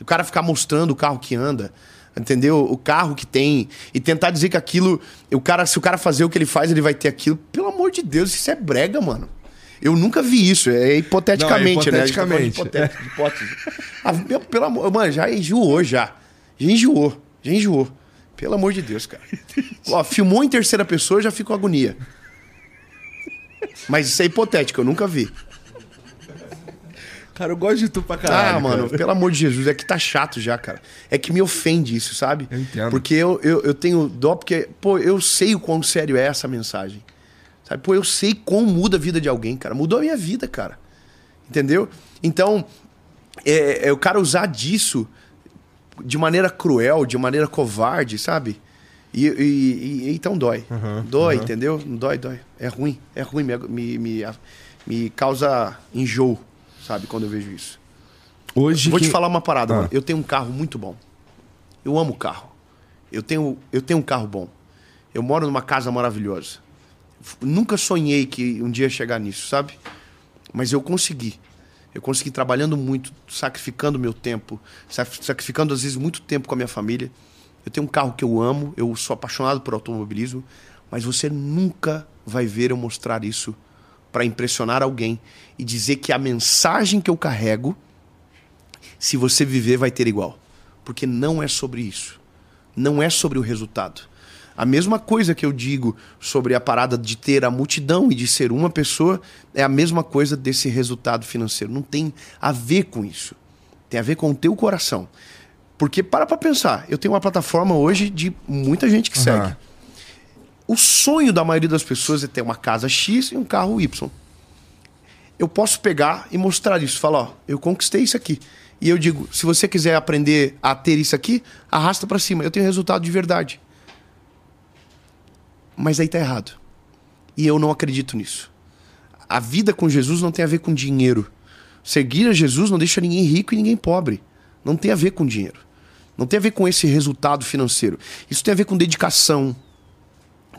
O cara ficar mostrando o carro que anda, entendeu? O carro que tem. E tentar dizer que aquilo. O cara, se o cara fazer o que ele faz, ele vai ter aquilo. Pelo amor de Deus, isso é brega, mano. Eu nunca vi isso. É hipoteticamente, Não, é hipoteticamente, né? Tá hipotético, hipótese. ah, pelo amor. Mano, já enjoou já. Já enjoou. Já enjoou. Pelo amor de Deus, cara. Ó, filmou em terceira pessoa, eu já fico com agonia. Mas isso é hipotético, eu nunca vi. Cara, eu gosto de tu pra caralho. Ah, mano, cara. pelo amor de Jesus, é que tá chato já, cara. É que me ofende isso, sabe? Eu entendo. Porque eu, eu, eu tenho dó, porque, pô, eu sei o quão sério é essa mensagem. Sabe? Pô, eu sei como muda a vida de alguém, cara. Mudou a minha vida, cara. Entendeu? Então, é, é o cara usar disso de maneira cruel, de maneira covarde, sabe? E, e- e- então dói. dói, entendeu? Dói, dói. É ruim. É ruim. Me, me, me, me causa enjoo, sabe? Quando eu vejo isso. Hoje Vou te quem- falar uma parada, Ah. mano. Eu tenho um carro muito bom. Eu amo carro. Eu tenho, eu tenho um carro bom. Eu moro numa casa maravilhosa. Nunca sonhei que um dia ia chegar nisso, sabe? Mas eu consegui. Eu consegui trabalhando muito, sacrificando meu tempo, sac- sacrificando às vezes muito tempo com a minha família. Eu tenho um carro que eu amo, eu sou apaixonado por automobilismo, mas você nunca vai ver eu mostrar isso para impressionar alguém e dizer que a mensagem que eu carrego se você viver, vai ter igual. Porque não é sobre isso. Não é sobre o resultado. A mesma coisa que eu digo sobre a parada de ter a multidão e de ser uma pessoa é a mesma coisa desse resultado financeiro. Não tem a ver com isso. Tem a ver com o teu coração. Porque para pra pensar, eu tenho uma plataforma hoje de muita gente que Aham. segue. O sonho da maioria das pessoas é ter uma casa X e um carro Y eu posso pegar e mostrar isso. Falar, ó, eu conquistei isso aqui. E eu digo, se você quiser aprender a ter isso aqui, arrasta pra cima. Eu tenho resultado de verdade. Mas aí tá errado. E eu não acredito nisso. A vida com Jesus não tem a ver com dinheiro. Seguir a Jesus não deixa ninguém rico e ninguém pobre. Não tem a ver com dinheiro. Não tem a ver com esse resultado financeiro. Isso tem a ver com dedicação,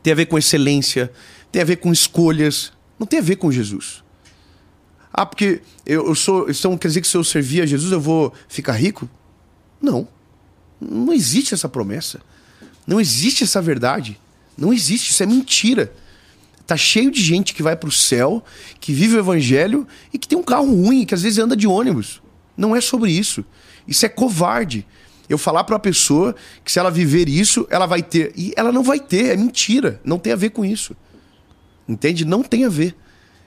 tem a ver com excelência, tem a ver com escolhas. Não tem a ver com Jesus. Ah, porque eu, sou. Então quer dizer que se eu servir a Jesus eu vou ficar rico? Não. Não existe essa promessa. Não existe essa verdade. Não existe. Isso é mentira. Tá cheio de gente que vai pro céu, que vive o evangelho e que tem um carro ruim, que às vezes anda de ônibus. Não é sobre isso. Isso é covarde. Eu falar pra pessoa que se ela viver isso, ela vai ter. E ela não vai ter, é mentira. Não tem a ver com isso. Entende? Não tem a ver.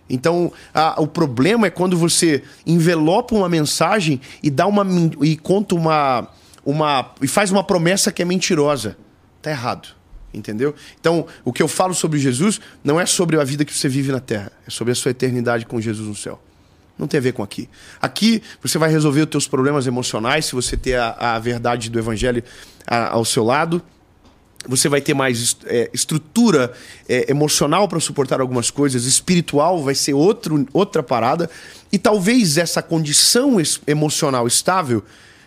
Então, a- o problema é quando você envelopa uma mensagem e dá uma e conta uma uma e faz uma promessa que é mentirosa. Tá errado. Entendeu? Então, o que eu falo sobre Jesus não é sobre a vida que você vive na terra, é sobre a sua eternidade com Jesus no céu. Não tem a ver com aqui. Aqui você vai resolver os teus problemas emocionais se você ter a, a verdade do evangelho a- ao seu lado você vai ter mais é, estrutura é, emocional para suportar algumas coisas, espiritual vai ser outro, outra parada, e talvez essa condição emocional estável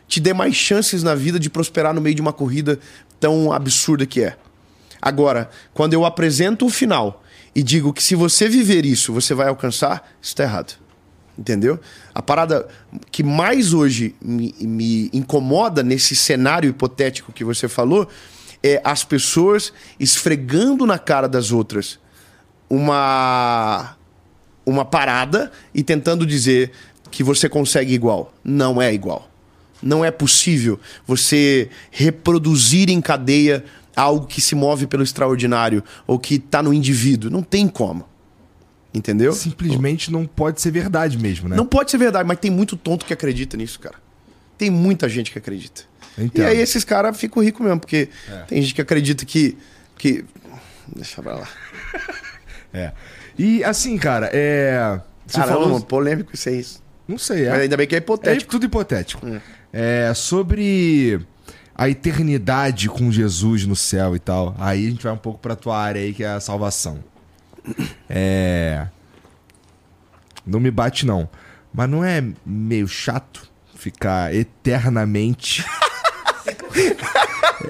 te dê mais chances na vida de prosperar no meio de uma corrida tão absurda que é. Agora, quando eu apresento o final e digo que se você viver isso, você vai alcançar, isso está errado. Entendeu? A parada que mais hoje me, me incomoda nesse cenário hipotético que você falou é as pessoas esfregando na cara das outras uma uma parada e tentando dizer que você consegue igual. Não é igual. Não é possível você reproduzir em cadeia algo que se move pelo extraordinário ou que está no indivíduo. Não tem como. Entendeu? Simplesmente não pode ser verdade mesmo, né? Não pode ser verdade, mas tem muito tonto que acredita nisso, cara. Tem muita gente que acredita. Entendo. E aí esses caras ficam ricos mesmo, porque É. tem gente que acredita que. que... Deixa pra lá. É. E assim, cara, é. Você Caramba, falou. polêmico isso aí. Não sei, é. Mas ainda bem que é É hipotético. tudo hipotético. É, sobre a eternidade com Jesus no céu e tal. Aí a gente vai um pouco pra tua área aí, que é a salvação. É. Não me bate, não. Mas não é meio chato ficar eternamente.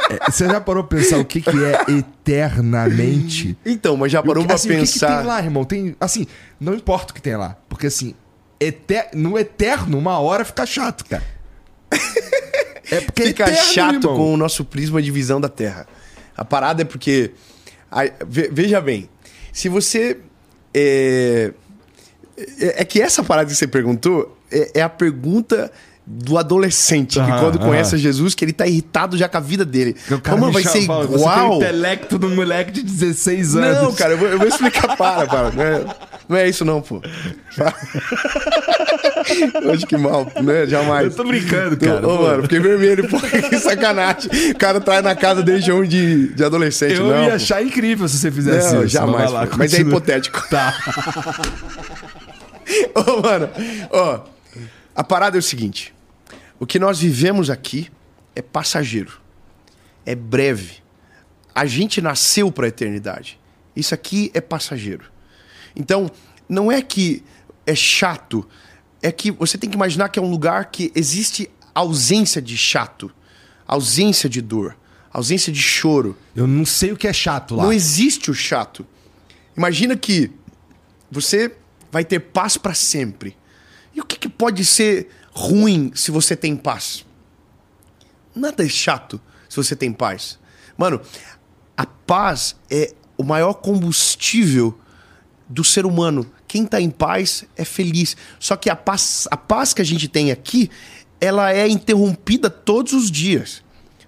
É, Você já parou pra pensar o que, que é eternamente? Então, mas já parou que- pra assim, O que, que pensar. tem lá, irmão? Tem. Assim, não importa o que tem lá. Porque assim, eter... no eterno, uma hora fica chato, cara. É porque Fica eterno, chato irmão. com o nosso prisma de visão da Terra. A parada é porque. veja bem, se você. É, é é que essa parada que você perguntou é, é a pergunta do adolescente que Aham, quando aham. conhece Jesus, que ele tá irritado já com a vida dele. Que cara Como vai ser fala, Você tem o igual? intelecto do moleque de 16 anos. Não, cara, eu vou, eu vou explicar. para, para. Não é, Não é isso não, pô. Hoje que mal, né? Jamais. Eu tô brincando, cara. Ô, mano, fiquei vermelho, pô. Que sacanagem. O cara traz na casa desde um de, de adolescente, Eu não. ia pô. achar incrível se você fizesse Não, isso. jamais. Lá. Mas é hipotético. Tá. Ô, mano, ó. A parada é o seguinte: o que nós vivemos aqui é passageiro, é breve. A gente nasceu para a eternidade. Isso aqui é passageiro. Então, não é que é chato, é que você tem que imaginar que é um lugar que existe ausência de chato, ausência de dor, ausência de choro. Eu não sei o que é chato lá. Não existe o chato. Imagina que você vai ter paz para sempre. E o que, que pode ser ruim se você tem paz? Nada é chato se você tem paz. Mano, a paz é o maior combustível do ser humano. Quem tá em paz é feliz. Só que a paz, a paz que a gente tem aqui, ela é interrompida todos os dias.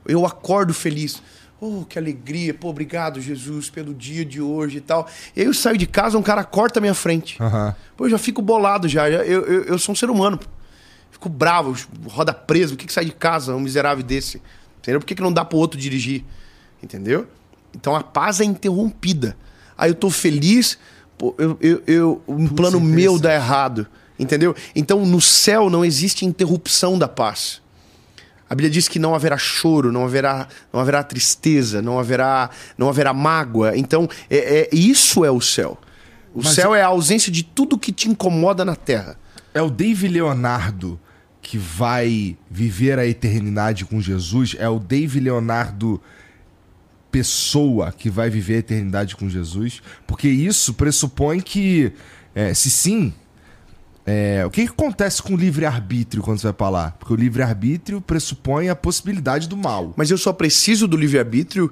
Eu acordo feliz. Oh, que alegria. Pô, obrigado, Jesus, pelo dia de hoje e tal. Eu saio de casa, um cara corta a minha frente. Aham. Pô, eu já fico bolado já. Eu, eu, eu sou um ser humano. Fico bravo, roda preso. Por que, que sai de casa um miserável desse? Entendeu? Por que, que não dá pro outro dirigir? Entendeu? Então a paz é interrompida. Aí eu tô feliz, pô, eu, eu, eu- um plano é meu dá errado. Entendeu? Então no céu não existe interrupção da paz. A Bíblia diz que não haverá choro, não haverá, não haverá tristeza, não haverá, não haverá mágoa. Então, é, é- isso é o céu. O Mas céu é a ausência de tudo que te incomoda na terra. É o Dave Leonardo que vai viver a eternidade com Jesus? É o Dave Leonardo pessoa que vai viver a eternidade com Jesus? Porque isso pressupõe que, é, se sim, é, o que, que acontece com o livre-arbítrio quando você vai lá? Porque o livre-arbítrio pressupõe a possibilidade do mal. Mas eu só preciso do livre-arbítrio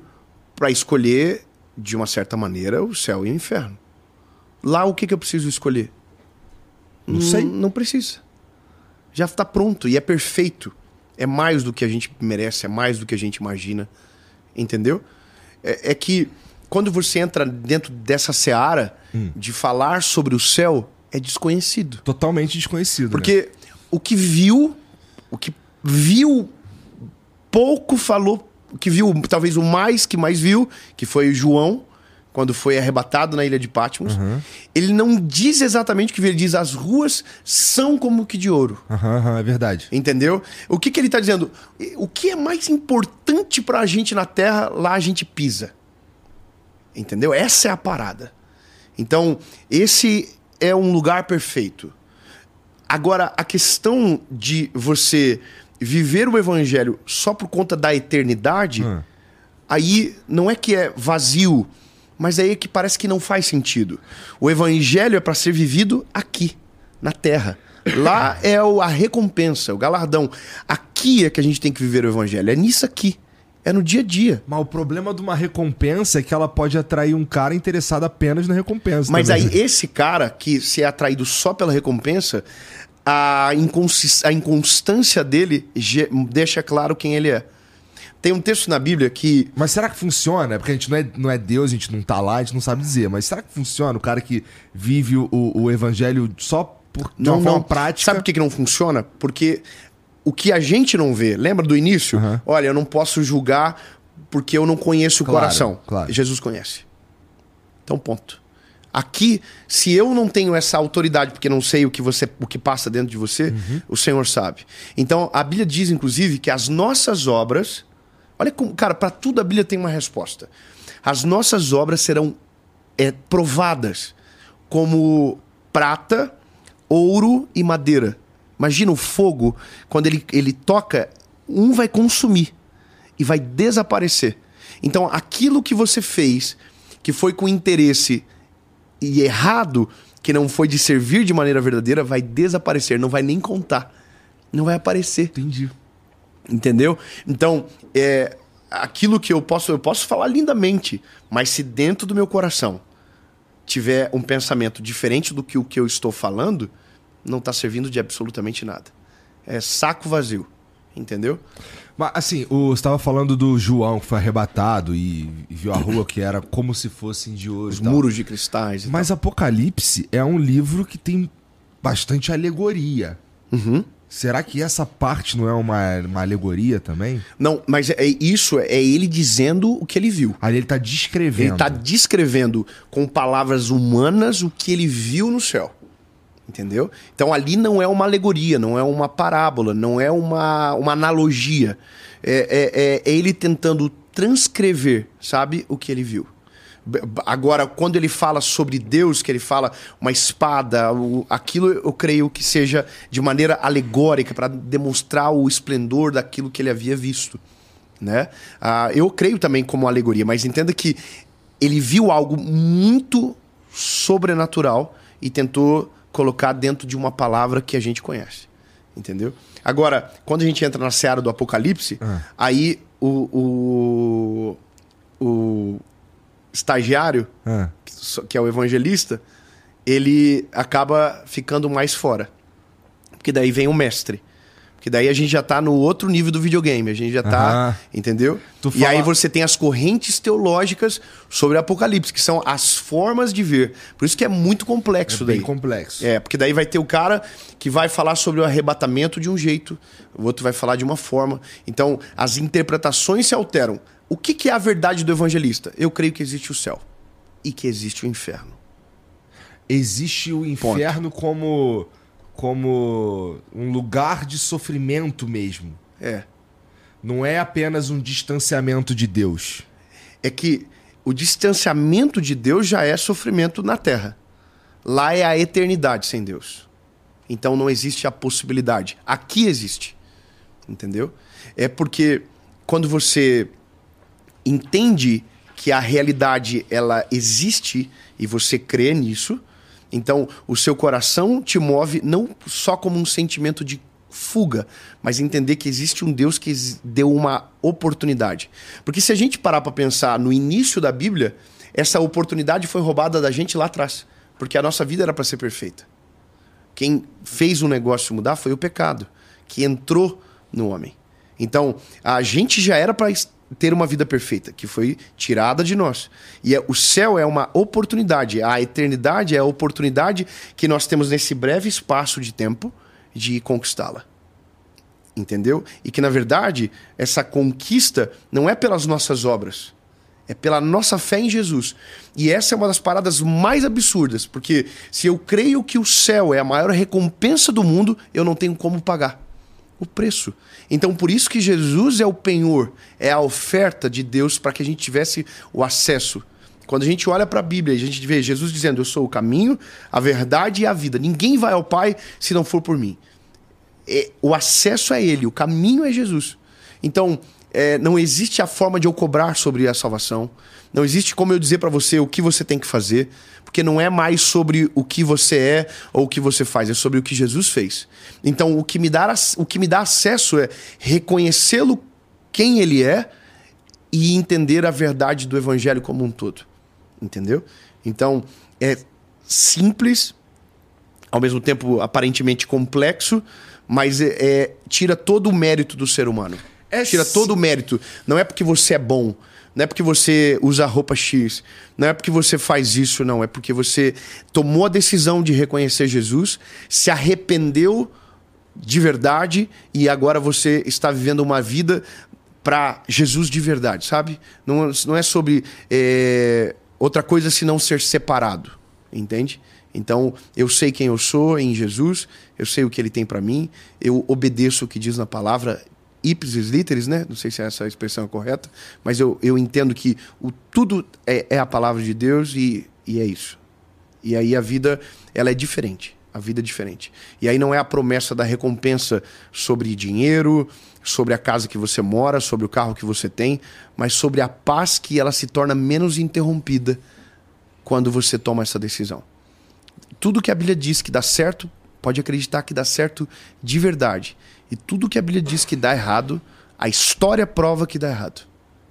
para escolher, de uma certa maneira, o céu e o inferno. Lá, o que, que eu preciso escolher? Não sei. N- Não precisa. Já está pronto e é perfeito. É mais do que a gente merece, é mais do que a gente imagina. Entendeu? É, é que quando você entra dentro dessa seara Hum. de falar sobre o céu, é desconhecido. Totalmente desconhecido. né? Porque o que viu, o que viu, pouco falou. O que viu, talvez o mais que mais viu, que foi o João, quando foi arrebatado na ilha de Patmos. Ele não diz exatamente o que ele diz: as ruas são como que de ouro. Aham, é verdade. Entendeu? O que, que ele está dizendo? O que é mais importante para a gente na Terra, lá a gente pisa. Entendeu? Essa é a parada. Então, esse é um lugar perfeito. Agora, a questão de você viver o evangelho só por conta da eternidade, Hum. aí não é que é vazio, mas aí é que parece que não faz sentido. O evangelho é para ser vivido aqui, na terra. Lá é o- a recompensa, o galardão. Aqui é que a gente tem que viver o evangelho. É nisso aqui. É no dia a dia. Mas o problema de uma recompensa é que ela pode atrair um cara interessado apenas na recompensa. Mas também, aí, esse cara que se é atraído só pela recompensa, a, inconsist- a inconstância dele deixa claro quem ele é. Tem um texto na Bíblia que. Mas será que funciona? Porque a gente não é, não é Deus, a gente não tá lá, a gente não sabe dizer. Mas será que funciona o cara que vive o, o evangelho só por, de uma forma prática? Sabe por que, que não funciona? Porque o que a gente não vê, lembra do início? Aham. Olha, eu não posso julgar porque eu não conheço o Claro, coração. claro. Jesus conhece. Então, ponto. Aqui, se eu não tenho essa autoridade, porque não sei o que você, o que passa dentro de você, Uhum. o Senhor sabe. Então, a Bíblia diz, inclusive, que as nossas obras. Olha como, cara, para tudo a Bíblia tem uma resposta. As nossas obras serão é, provadas como prata, ouro e madeira. Imagina o fogo, quando ele, ele toca, um vai consumir e vai desaparecer. Então, aquilo que você fez, que foi com interesse e errado, que não foi de servir de maneira verdadeira, vai desaparecer, não vai nem contar. Não vai aparecer. Entendi. Entendeu? Então, é, aquilo que eu posso, eu posso falar lindamente, mas se dentro do meu coração tiver um pensamento diferente do que o que eu estou falando, não está servindo de absolutamente nada. É saco vazio. Entendeu? Mas assim, o, você estava falando do João que foi arrebatado e, e viu a rua que era como se fossem de hoje. Os tal. muros de cristais. Mas Apocalipse é um livro que tem bastante alegoria. tal. Uhum. Será que essa parte não é uma, uma alegoria também? Não, mas é, é isso é ele dizendo o que ele viu. Ali ele tá descrevendo. Ele está descrevendo com palavras humanas o que ele viu no céu. Entendeu? Então ali não é uma alegoria, não é uma parábola, não é uma, uma analogia. É, é- é ele tentando transcrever, sabe, o que ele viu. Agora, quando ele fala sobre Deus, que ele fala uma espada, o- aquilo eu creio que seja de maneira alegórica para demonstrar o esplendor daquilo que ele havia visto né? Ah, eu creio também como alegoria, mas entenda que ele viu algo muito sobrenatural e tentou colocar dentro de uma palavra que a gente conhece, entendeu? Agora, quando a gente entra na seara do Apocalipse, Ah. aí o, o, o estagiário, Ah, que é o evangelista, ele acaba ficando mais fora. Porque daí vem o mestre. Porque daí a gente já tá no outro nível do videogame. A gente já tá. Aham. Entendeu? Tu E fala- aí você tem as correntes teológicas sobre o Apocalipse, que são as formas de ver. Por isso que é muito complexo é daí. bem complexo. É, porque daí vai ter o cara que vai falar sobre o arrebatamento de um jeito, o outro vai falar de uma forma. Então, as interpretações se alteram. O que, que é a verdade do evangelista? Eu creio que existe o céu e que existe o inferno. Existe o inferno como como um lugar de sofrimento mesmo. É. Não é apenas um distanciamento de Deus. É que o distanciamento de Deus já é sofrimento na terra. Lá é a eternidade sem Deus. Então não existe a possibilidade. Aqui existe. Entendeu? É porque quando você entende que a realidade ela existe e você crê nisso, então o seu coração te move não só como um sentimento de fuga, mas entender que existe um Deus que deu uma oportunidade. Porque se a gente parar para pensar no início da Bíblia, essa oportunidade foi roubada da gente lá atrás, porque a nossa vida era para ser perfeita. Quem fez o negócio mudar foi o pecado, que entrou no homem. Então, a gente já era para ter uma vida perfeita, que foi tirada de nós. E é- o céu é uma oportunidade, a eternidade é a oportunidade que nós temos nesse breve espaço de tempo de conquistá-la. Entendeu? E que, na verdade, essa conquista não é pelas nossas obras, é pela nossa fé em Jesus. E essa é uma das paradas mais absurdas, porque se eu creio que o céu é a maior recompensa do mundo, eu não tenho como pagar o preço. Então, por isso que Jesus é o penhor, é a oferta de Deus para que a gente tivesse o acesso. Quando a gente olha para a Bíblia, a gente vê Jesus dizendo: Eu sou o caminho, a verdade e a vida. Ninguém vai ao Pai se não for por mim. É, o acesso é Ele, o caminho é Jesus. Então, é, não existe a forma de eu cobrar sobre a salvação. Não existe como eu dizer para você o que você tem que fazer, porque não é mais sobre o que você é ou o que você faz, é sobre o que Jesus fez. Então, o que me dá, o que me dá acesso é reconhecê-lo quem ele é e entender a verdade do evangelho como um todo. Entendeu? Então, é simples, ao mesmo tempo aparentemente complexo, mas é, é- tira todo o mérito do ser humano. É tira todo o mérito. Não é porque você é bom, não é porque você usa roupa X, não é porque você faz isso, não. É porque você tomou a decisão de reconhecer Jesus, se arrependeu de verdade e agora você está vivendo uma vida para Jesus de verdade, sabe? Não, não é sobre é, outra coisa senão ser separado, entende? Então, eu sei quem eu sou em Jesus, eu sei o que ele tem para mim, eu obedeço o que diz na palavra ipsis literis, né? Não sei se essa expressão é correta, mas eu, eu entendo que o, tudo é, é a palavra de Deus e, e é isso. E aí a vida, ela é diferente. A vida é diferente. E aí não é a promessa da recompensa sobre dinheiro, sobre a casa que você mora, sobre o carro que você tem, mas sobre a paz que ela se torna menos interrompida quando você toma essa decisão. Tudo que a Bíblia diz que dá certo, pode acreditar que dá certo de verdade. E tudo que a Bíblia diz que dá errado, a história prova que dá errado.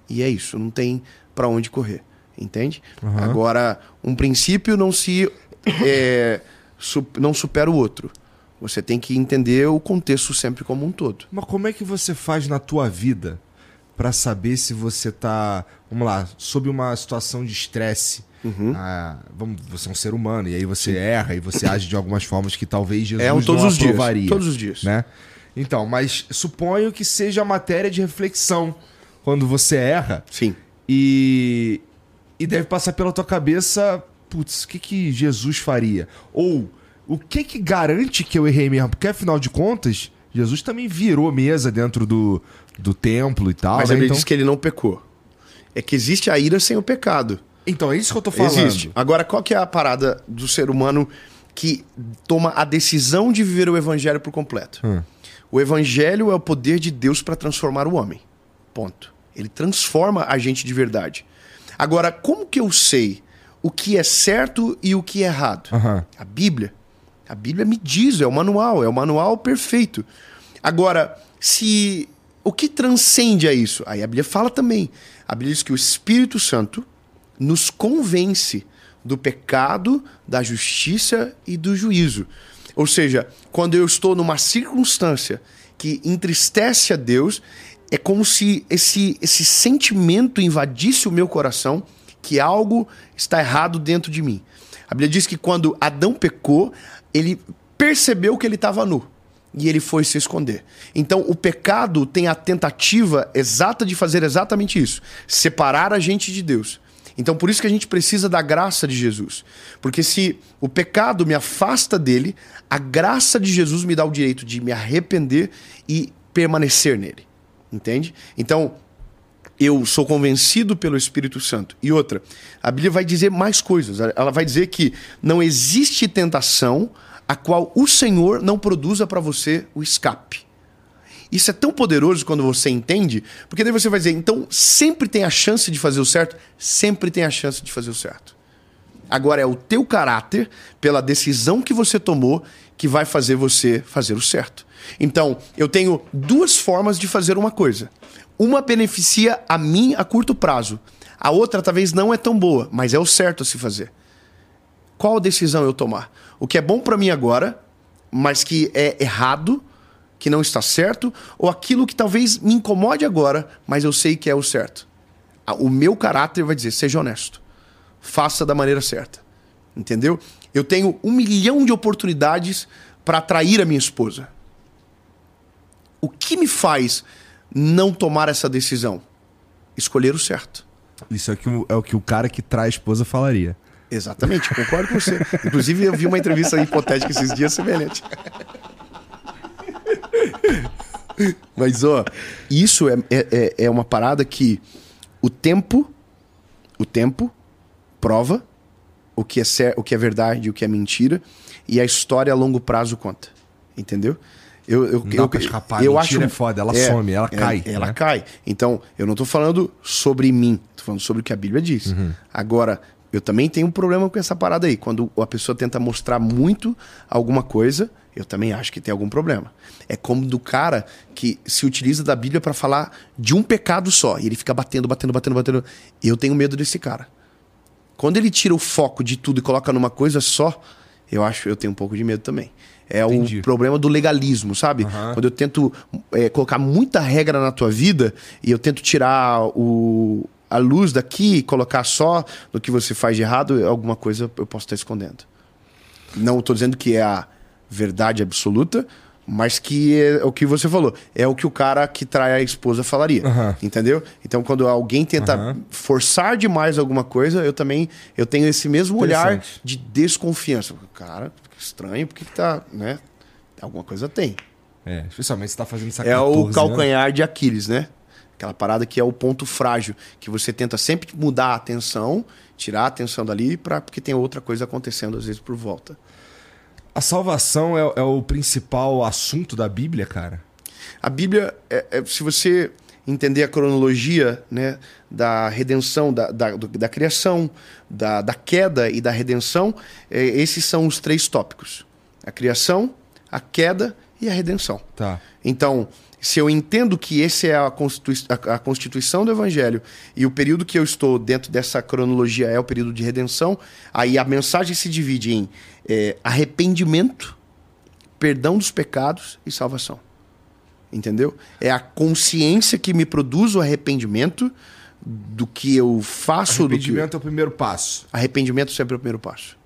E é isso, não tem para onde correr. Entende? Agora, um princípio não se. é, su- não supera o outro. Você tem que entender o contexto sempre como um todo. Mas como é que você faz na tua vida para saber se você tá, vamos lá, sob uma situação de estresse? Uhum. Ah, vamos, você é um ser humano e aí você erra e você age de algumas formas que talvez Jesus É um todos não os dias. aprovaria, Todos os dias. né? Então, mas suponho que seja matéria de reflexão quando você erra Sim. e e deve passar pela tua cabeça, putz, o que que Jesus faria? Ou o que que garante que eu errei mesmo? Porque afinal de contas, Jesus também virou mesa dentro do, do templo e tal, Mas né? ele Então, diz que ele não pecou. É que existe a ira sem o pecado. então é isso que eu tô falando. Existe. Agora, qual que é a parada do ser humano que toma a decisão de viver o evangelho por completo? Hum. O evangelho é o poder de Deus para transformar o homem. Ponto. Ele transforma a gente de verdade. Agora, como que eu sei o que é certo e o que é errado? Aham. A Bíblia. A Bíblia me diz, é o manual, é o manual perfeito. Agora, se o que transcende a isso? Aí a Bíblia fala também. A Bíblia diz que o Espírito Santo nos convence do pecado, da justiça e do juízo. Ou seja, quando eu estou numa circunstância que entristece a Deus, é como se esse, esse sentimento invadisse o meu coração que algo está errado dentro de mim. A Bíblia diz que quando Adão pecou, ele percebeu que ele estava nu e ele foi se esconder. Então, o pecado tem a tentativa exata de fazer exatamente isso: separar a gente de Deus. Então, por isso que a gente precisa da graça de Jesus. Porque se o pecado me afasta dele, a graça de Jesus me dá o direito de me arrepender e permanecer nele. Entende? Então, eu sou convencido pelo Espírito Santo. E outra, a Bíblia vai dizer mais coisas. Ela vai dizer que não existe tentação a qual o Senhor não produza para você o escape. Isso é tão poderoso quando você entende, porque daí você vai dizer, então sempre tem a chance de fazer o certo? Sempre tem a chance de fazer o certo. Agora é o teu caráter, pela decisão que você tomou, que vai fazer você fazer o certo. Então, eu tenho duas formas de fazer uma coisa. Uma beneficia a mim a curto prazo. A outra talvez não é tão boa, mas é o certo a se fazer. Qual decisão eu tomar? O que é bom para mim agora, mas que é errado, que não está certo, ou aquilo que talvez me incomode agora, mas eu sei que é o certo. Ah, O meu caráter vai dizer: seja honesto, faça da maneira certa. Entendeu? Eu tenho um milhão de oportunidades para atrair a minha esposa. O que me faz não tomar essa decisão? Escolher o certo. Isso é, que o- é o que o cara que traz esposa falaria. Exatamente, concordo com você. Inclusive, eu vi uma entrevista hipotética esses dias semelhante. Mas, ó, isso é, é, é- é uma parada que o tempo, o tempo prova o que é cer- o que é verdade e o que é mentira, e a história a longo prazo conta. Entendeu? Eu, eu, Não dá eu, pra escapar, eu acho é foda, ela some, ela cai, Ela né? cai. Então, eu não tô falando sobre mim, tô falando sobre o que a Bíblia diz. Uhum. Agora, eu também tenho um problema com essa parada aí. Quando a pessoa tenta mostrar muito alguma coisa, eu também acho que tem algum problema. É como do cara que se utiliza da Bíblia para falar de um pecado só, e ele fica batendo, batendo, batendo, batendo. Eu tenho medo desse cara. Quando ele tira o foco de tudo e coloca numa coisa só, eu acho eu tenho um pouco de medo também. É Entendi. o problema do legalismo, sabe? Aham. Quando eu tento é, colocar muita regra na tua vida e eu tento tirar o, a luz daqui e colocar só no que você faz de errado, alguma coisa eu posso estar escondendo. Não estou dizendo que é a verdade absoluta, mas que é o que você falou. É o que o cara que trai a esposa falaria. Aham. Entendeu? Então, quando alguém tenta Aham. forçar demais alguma coisa, eu também eu tenho esse mesmo olhar de desconfiança. Cara, que estranho, por que, que tá, né? Alguma coisa tem. É, especialmente se tá fazendo há É 14 o anos. calcanhar de Aquiles, né? Aquela parada que é o ponto frágil, que você tenta sempre mudar a atenção, tirar a atenção dali, pra, porque tem outra coisa acontecendo às vezes por volta. A salvação é, é o principal assunto da Bíblia, cara? A Bíblia, é- é- se você entender a cronologia né, da redenção, da, da, da criação, da, da queda e da redenção, é, esses são os três tópicos: a criação, a queda e a redenção. Tá. Então, se eu entendo que esse é a, constitui- a- a constituição do evangelho e o período que eu estou dentro dessa cronologia é o período de redenção, aí a mensagem se divide em é, arrependimento, perdão dos pecados e salvação. Entendeu? É a consciência que me produz o arrependimento do que eu faço. Arrependimento que... é o primeiro passo. Arrependimento sempre é o primeiro passo.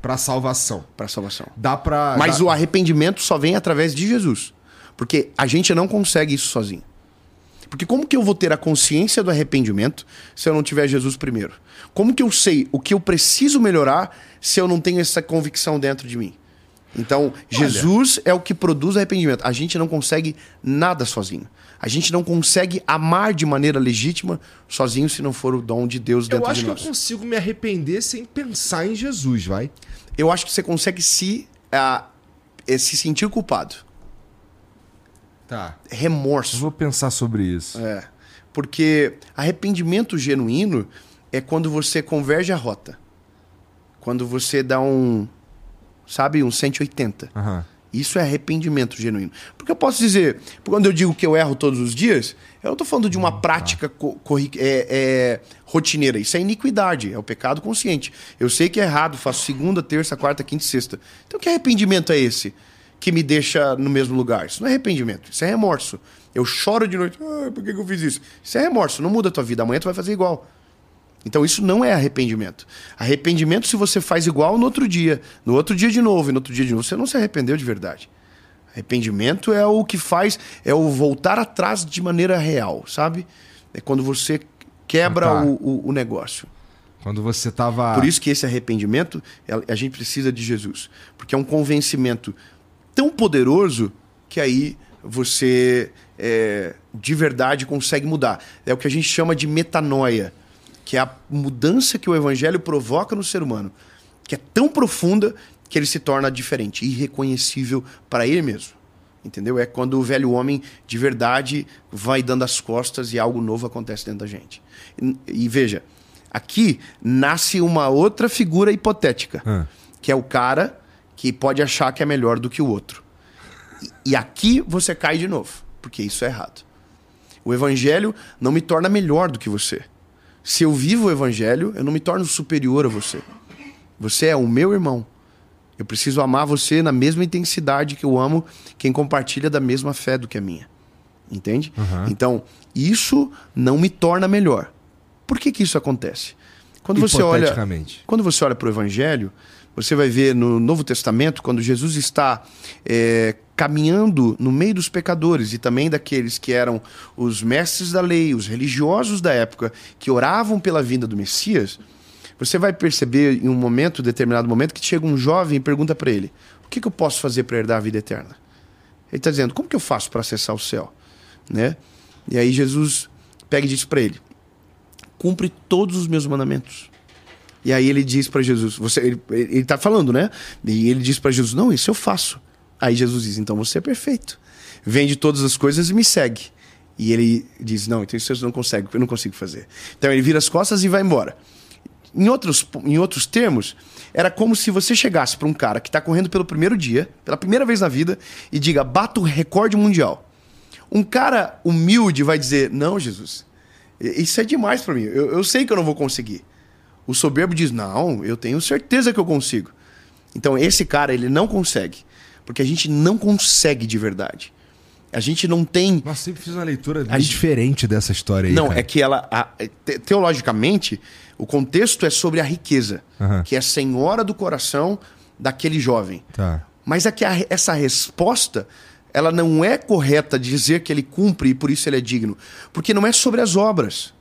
Para salvação. Para salvação. Dá para. Mas dá... o arrependimento só vem através de Jesus. Porque a gente não consegue isso sozinho. Porque como que eu vou ter a consciência do arrependimento se eu não tiver Jesus primeiro? Como que eu sei o que eu preciso melhorar se eu não tenho essa convicção dentro de mim? Então, Olha. Jesus é o que produz arrependimento. A gente não consegue nada sozinho. A gente não consegue amar de maneira legítima sozinho se não for o dom de Deus dentro de nós. Eu acho que eu consigo me arrepender sem pensar em Jesus, vai. Eu acho que você consegue se, uh, se sentir culpado. Tá. Remorso. Eu vou pensar sobre isso. É. Porque arrependimento genuíno é quando você converge a rota. Quando você dá um, sabe, um 180. Uhum. Isso é arrependimento genuíno. Porque eu posso dizer, quando eu digo que eu erro todos os dias, eu não estou falando de uma uhum, prática co é, é, rotineira. Isso é iniquidade, é o pecado consciente. Eu sei que é errado, faço segunda, terça, quarta, quinta e sexta. Então que arrependimento é esse que me deixa no mesmo lugar? Isso não é arrependimento, isso é remorso. Eu choro de noite, ah, por que eu fiz isso? Isso é remorso, não muda a tua vida, amanhã tu vai fazer igual. Então isso não é arrependimento. Arrependimento se você faz igual no outro dia, no outro dia de novo e no outro dia de novo, você não se arrependeu de verdade. Arrependimento é o que faz, é o voltar atrás de maneira real, sabe? É quando você quebra ah, tá. o, o, o, negócio. Quando você estava. Por isso que esse arrependimento, a gente precisa de Jesus. Porque é um convencimento tão poderoso que aí você é, de verdade consegue mudar. É o que a gente chama de metanoia que é a mudança que o evangelho provoca no ser humano, que é tão profunda que ele se torna diferente, irreconhecível para ele mesmo. Entendeu? É quando o velho homem de verdade vai dando as costas e algo novo acontece dentro da gente. E, e veja, aqui nasce uma outra figura hipotética, ah. que é o cara que pode achar que é melhor do que o outro. E, e aqui você cai de novo, porque isso é errado. O evangelho não me torna melhor do que você. Se eu vivo o evangelho, eu não me torno superior a você. Você é o meu irmão. Eu preciso amar você na mesma intensidade que eu amo quem compartilha da mesma fé do que a minha. Entende? Uhum. Então, isso não me torna melhor. Por que, que isso acontece? Quando você olha, quando você olha para o Evangelho, você vai ver no Novo Testamento, quando Jesus está é, caminhando no meio dos pecadores e também daqueles que eram os mestres da lei, os religiosos da época, que oravam pela vinda do Messias, você vai perceber em um momento, determinado momento, que chega um jovem e pergunta para ele: O que, que eu posso fazer para herdar a vida eterna? Ele está dizendo: Como que eu faço para acessar o céu? Né? E aí Jesus pega e diz para ele: Cumpre todos os meus mandamentos. E aí ele diz para Jesus, você, ele está falando, né? E ele diz para Jesus, não, isso eu faço. Aí Jesus diz, então você é perfeito. Vende todas as coisas e me segue. E ele diz, não, então isso eu não consigo, eu não consigo fazer. Então ele vira as costas e vai embora. Em outros, em outros termos, era como se você chegasse para um cara que está correndo pelo primeiro dia, pela primeira vez na vida, e diga, bato o recorde mundial. Um cara humilde vai dizer, não, Jesus, isso é demais para mim. Eu, eu sei que eu não vou conseguir. O soberbo diz: Não, eu tenho certeza que eu consigo. Então, esse cara, ele não consegue. Porque a gente não consegue de verdade. A gente não tem. Mas sempre fiz uma leitura bem diferente dessa história aí. Não, cara. é que ela. A, teologicamente, o contexto é sobre a riqueza, uhum. que é senhora do coração daquele jovem. Tá. Mas é que a, essa resposta ela não é correta dizer que ele cumpre e por isso ele é digno. Porque não é sobre as obras.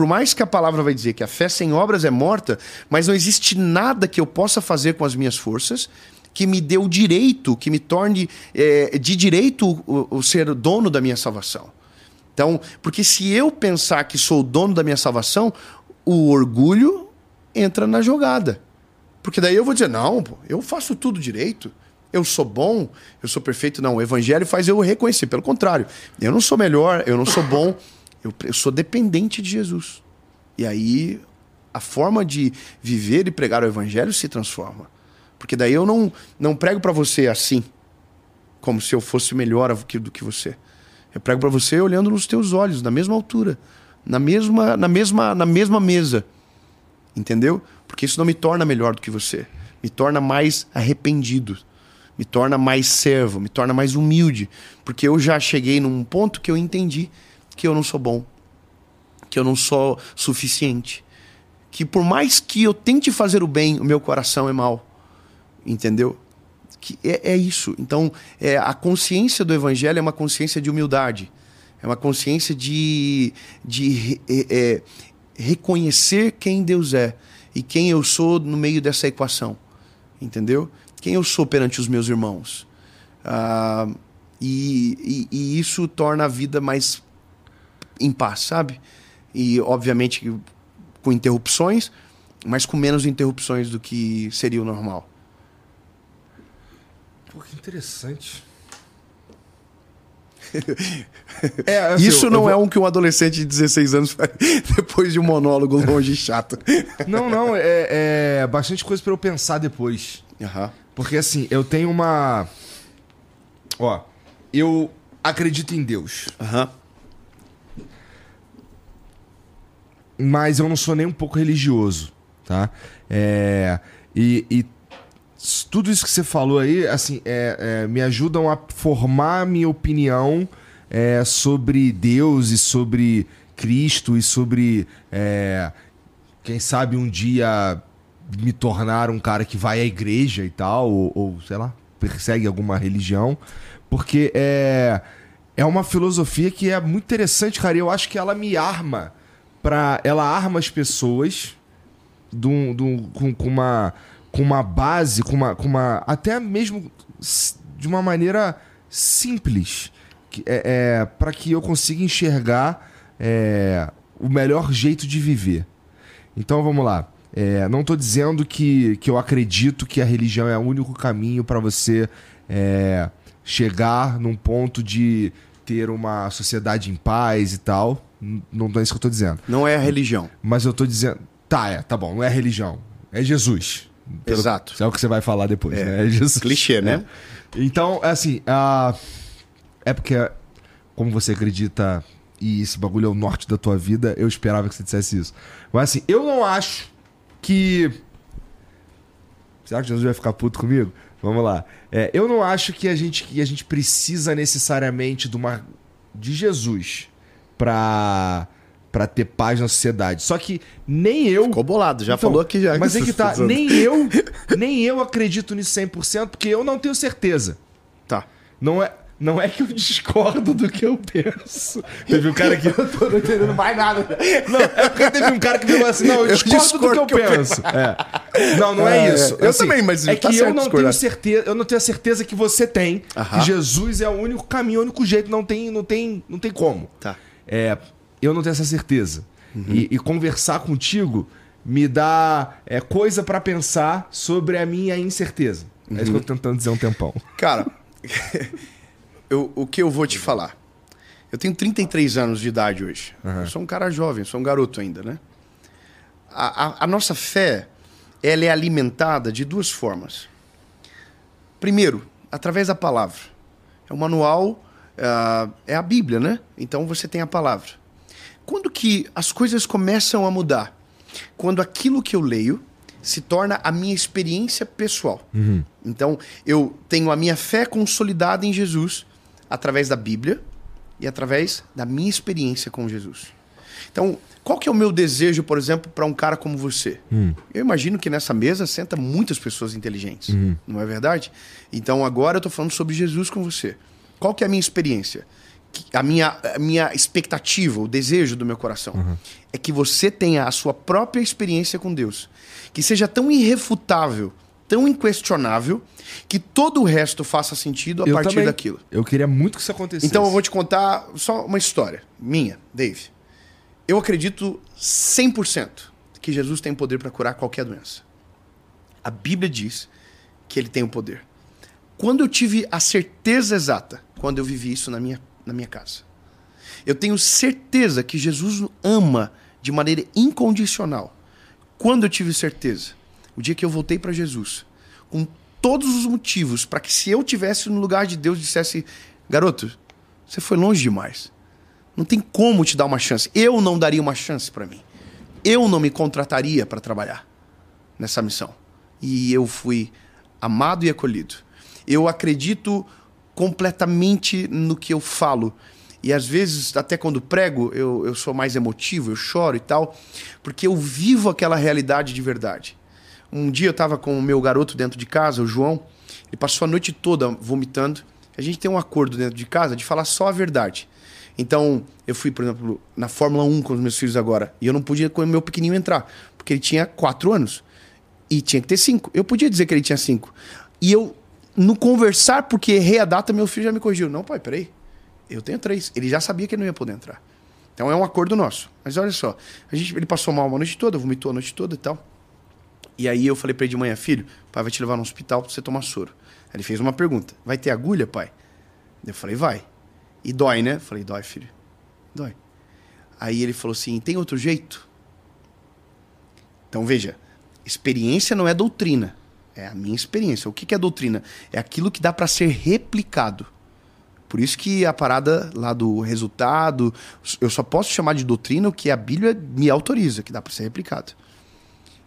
Por mais que a palavra vai dizer que a fé sem obras é morta, mas não existe nada que eu possa fazer com as minhas forças que me dê o direito, que me torne é, de direito o, o ser dono da minha salvação. Então, porque se eu pensar que sou o dono da minha salvação, o orgulho entra na jogada. Porque daí eu vou dizer, não, pô, eu faço tudo direito. Eu sou bom, eu sou perfeito. Não, o evangelho faz eu reconhecer. Pelo contrário, eu não sou melhor, eu não sou bom. Eu, eu sou dependente de Jesus. E aí a forma de viver e pregar o evangelho se transforma. Porque daí eu não, não prego para você assim, como se eu fosse melhor do que você. Eu prego para você olhando nos teus olhos, na mesma altura, na mesma, na mesma, na mesma mesa. Entendeu? Porque isso não me torna melhor do que você. Me torna mais arrependido. me torna mais servo, me torna mais humilde, porque eu já cheguei num ponto que eu entendi que eu não sou bom, que eu não sou suficiente, que por mais que eu tente fazer o bem, o meu coração é mau, entendeu? Que é, é isso. Então, é, a consciência do evangelho é uma consciência de humildade, é uma consciência de, de é, é, reconhecer quem Deus é e quem eu sou no meio dessa equação, entendeu? Quem eu sou perante os meus irmãos. Ah, e, e, e isso torna a vida mais em paz, sabe? E, obviamente, com interrupções, mas com menos interrupções do que seria o normal. Pô, que interessante. é, assim, Isso não vou... é um que um adolescente de 16 anos faz depois de um monólogo longe e chato. Não, não, é, é bastante coisa para eu pensar depois. Uhum. Porque assim, eu tenho uma. Ó, eu acredito em Deus. Aham. Uhum. Mas eu não sou nem um pouco religioso, tá? É, e, e tudo isso que você falou aí, assim, é, é, me ajudam a formar minha opinião é, sobre Deus e sobre Cristo e sobre, é, quem sabe um dia me tornar um cara que vai à igreja e tal, ou, ou sei lá, persegue alguma religião, porque é, é uma filosofia que é muito interessante, cara, e eu acho que ela me arma para ela arma as pessoas do, do, com, com, uma, com uma base, com uma, com uma. Até mesmo de uma maneira simples. Que, é, é para que eu consiga enxergar é, o melhor jeito de viver. Então vamos lá. É, não estou dizendo que, que eu acredito que a religião é o único caminho para você é, chegar num ponto de ter uma sociedade em paz e tal. Não é isso que eu tô dizendo. Não é a religião. Mas eu tô dizendo. Tá, é, tá bom, não é a religião. É Jesus. Pelo... Exato. É o que você vai falar depois, é. né? É Jesus. Clichê, né? É. Então, assim, uh... é porque, como você acredita e esse bagulho é o norte da tua vida, eu esperava que você dissesse isso. Mas assim, eu não acho que. Será que Jesus vai ficar puto comigo? Vamos lá. É, eu não acho que a gente, que a gente precisa necessariamente de uma. de Jesus pra, pra ter paz na sociedade. Só que nem eu. Ficou bolado, já então, falou aqui já. Mas é que tá, nem eu, nem eu acredito nisso 100%, porque eu não tenho certeza. Tá. Não é. Não é que eu discordo do que eu penso. Teve um cara que. eu tô não entendendo mais nada. Não, é porque teve um cara que falou assim: não, eu, eu discordo, do que eu, que penso. É. Não, não é, é isso. Eu assim, também, mas. É tá que eu não tenho certeza. Eu não tenho a certeza que você tem. Uh -huh. Que Jesus é o único caminho, o único jeito. Não tem, não tem, não tem como. Tá. É, eu não tenho essa certeza. Uhum. E, e, conversar contigo me dá é, coisa para pensar sobre a minha incerteza. Uhum. É isso que eu tô tentando dizer há um tempão. Cara, eu, o que eu vou te falar? Eu tenho 33 anos de idade hoje. Uhum. Eu sou um cara jovem, sou um garoto ainda, né? A, a, a nossa fé, ela é alimentada de duas formas. Primeiro, através da palavra. É um manual uh, é a Bíblia, né? Então você tem a palavra. Quando que as coisas começam a mudar? Quando aquilo que eu leio se torna a minha experiência pessoal. Uhum. Então eu tenho a minha fé consolidada em Jesus através da Bíblia e através da minha experiência com Jesus. Então, qual que é o meu desejo, por exemplo, para um cara como você? Uhum. Eu imagino que nessa mesa senta muitas pessoas inteligentes, uhum. não é verdade? Então agora eu estou falando sobre Jesus com você. Qual que é a minha experiência? A minha, a minha expectativa, o desejo do meu coração uhum. é que você tenha a sua própria experiência com Deus, que seja tão irrefutável, tão inquestionável, que todo o resto faça sentido a eu partir também. daquilo. Eu queria muito que isso acontecesse. Então eu vou te contar só uma história minha, Dave. Eu acredito 100% que Jesus tem poder para curar qualquer doença. A Bíblia diz que ele tem o poder. Quando eu tive a certeza exata quando eu vivi isso na minha, na minha casa. Eu tenho certeza que Jesus ama de maneira incondicional. Quando eu tive certeza, o dia que eu voltei para Jesus, com todos os motivos para que se eu tivesse no lugar de Deus dissesse, garoto, você foi longe demais. Não tem como te dar uma chance. Eu não daria uma chance para mim. Eu não me contrataria para trabalhar nessa missão. E eu fui amado e acolhido. Eu acredito completamente no que eu falo. E às vezes, até quando prego, eu, eu sou mais emotivo, eu choro e tal, porque eu vivo aquela realidade de verdade. Um dia eu estava com o meu garoto dentro de casa, o João, ele passou a noite toda vomitando. A gente tem um acordo dentro de casa de falar só a verdade. Então, eu fui, por exemplo, na Fórmula 1 com os meus filhos agora, e eu não podia com o meu pequenininho entrar, porque ele tinha 4 anos. E tinha que ter 5. Eu podia dizer que ele tinha 5. E eu, no conversar, porque errei a data, meu filho já me corrigiu. Não, pai, peraí. Eu tenho três. Ele já sabia que ele não ia poder entrar. Então é um acordo nosso. Mas olha só, a gente, ele passou mal uma noite toda, vomitou a noite toda e tal. E aí eu falei para ele de manhã, filho, pai vai te levar no hospital pra você tomar soro. Aí ele fez uma pergunta: vai ter agulha, pai? Eu falei, vai. E dói, né? Falei, dói, filho. Dói. Aí ele falou assim: tem outro jeito? Então veja, experiência não é doutrina. É a minha experiência. O que é doutrina? É aquilo que dá para ser replicado. Por isso que a parada lá do resultado, eu só posso chamar de doutrina o que a Bíblia me autoriza, que dá para ser replicado.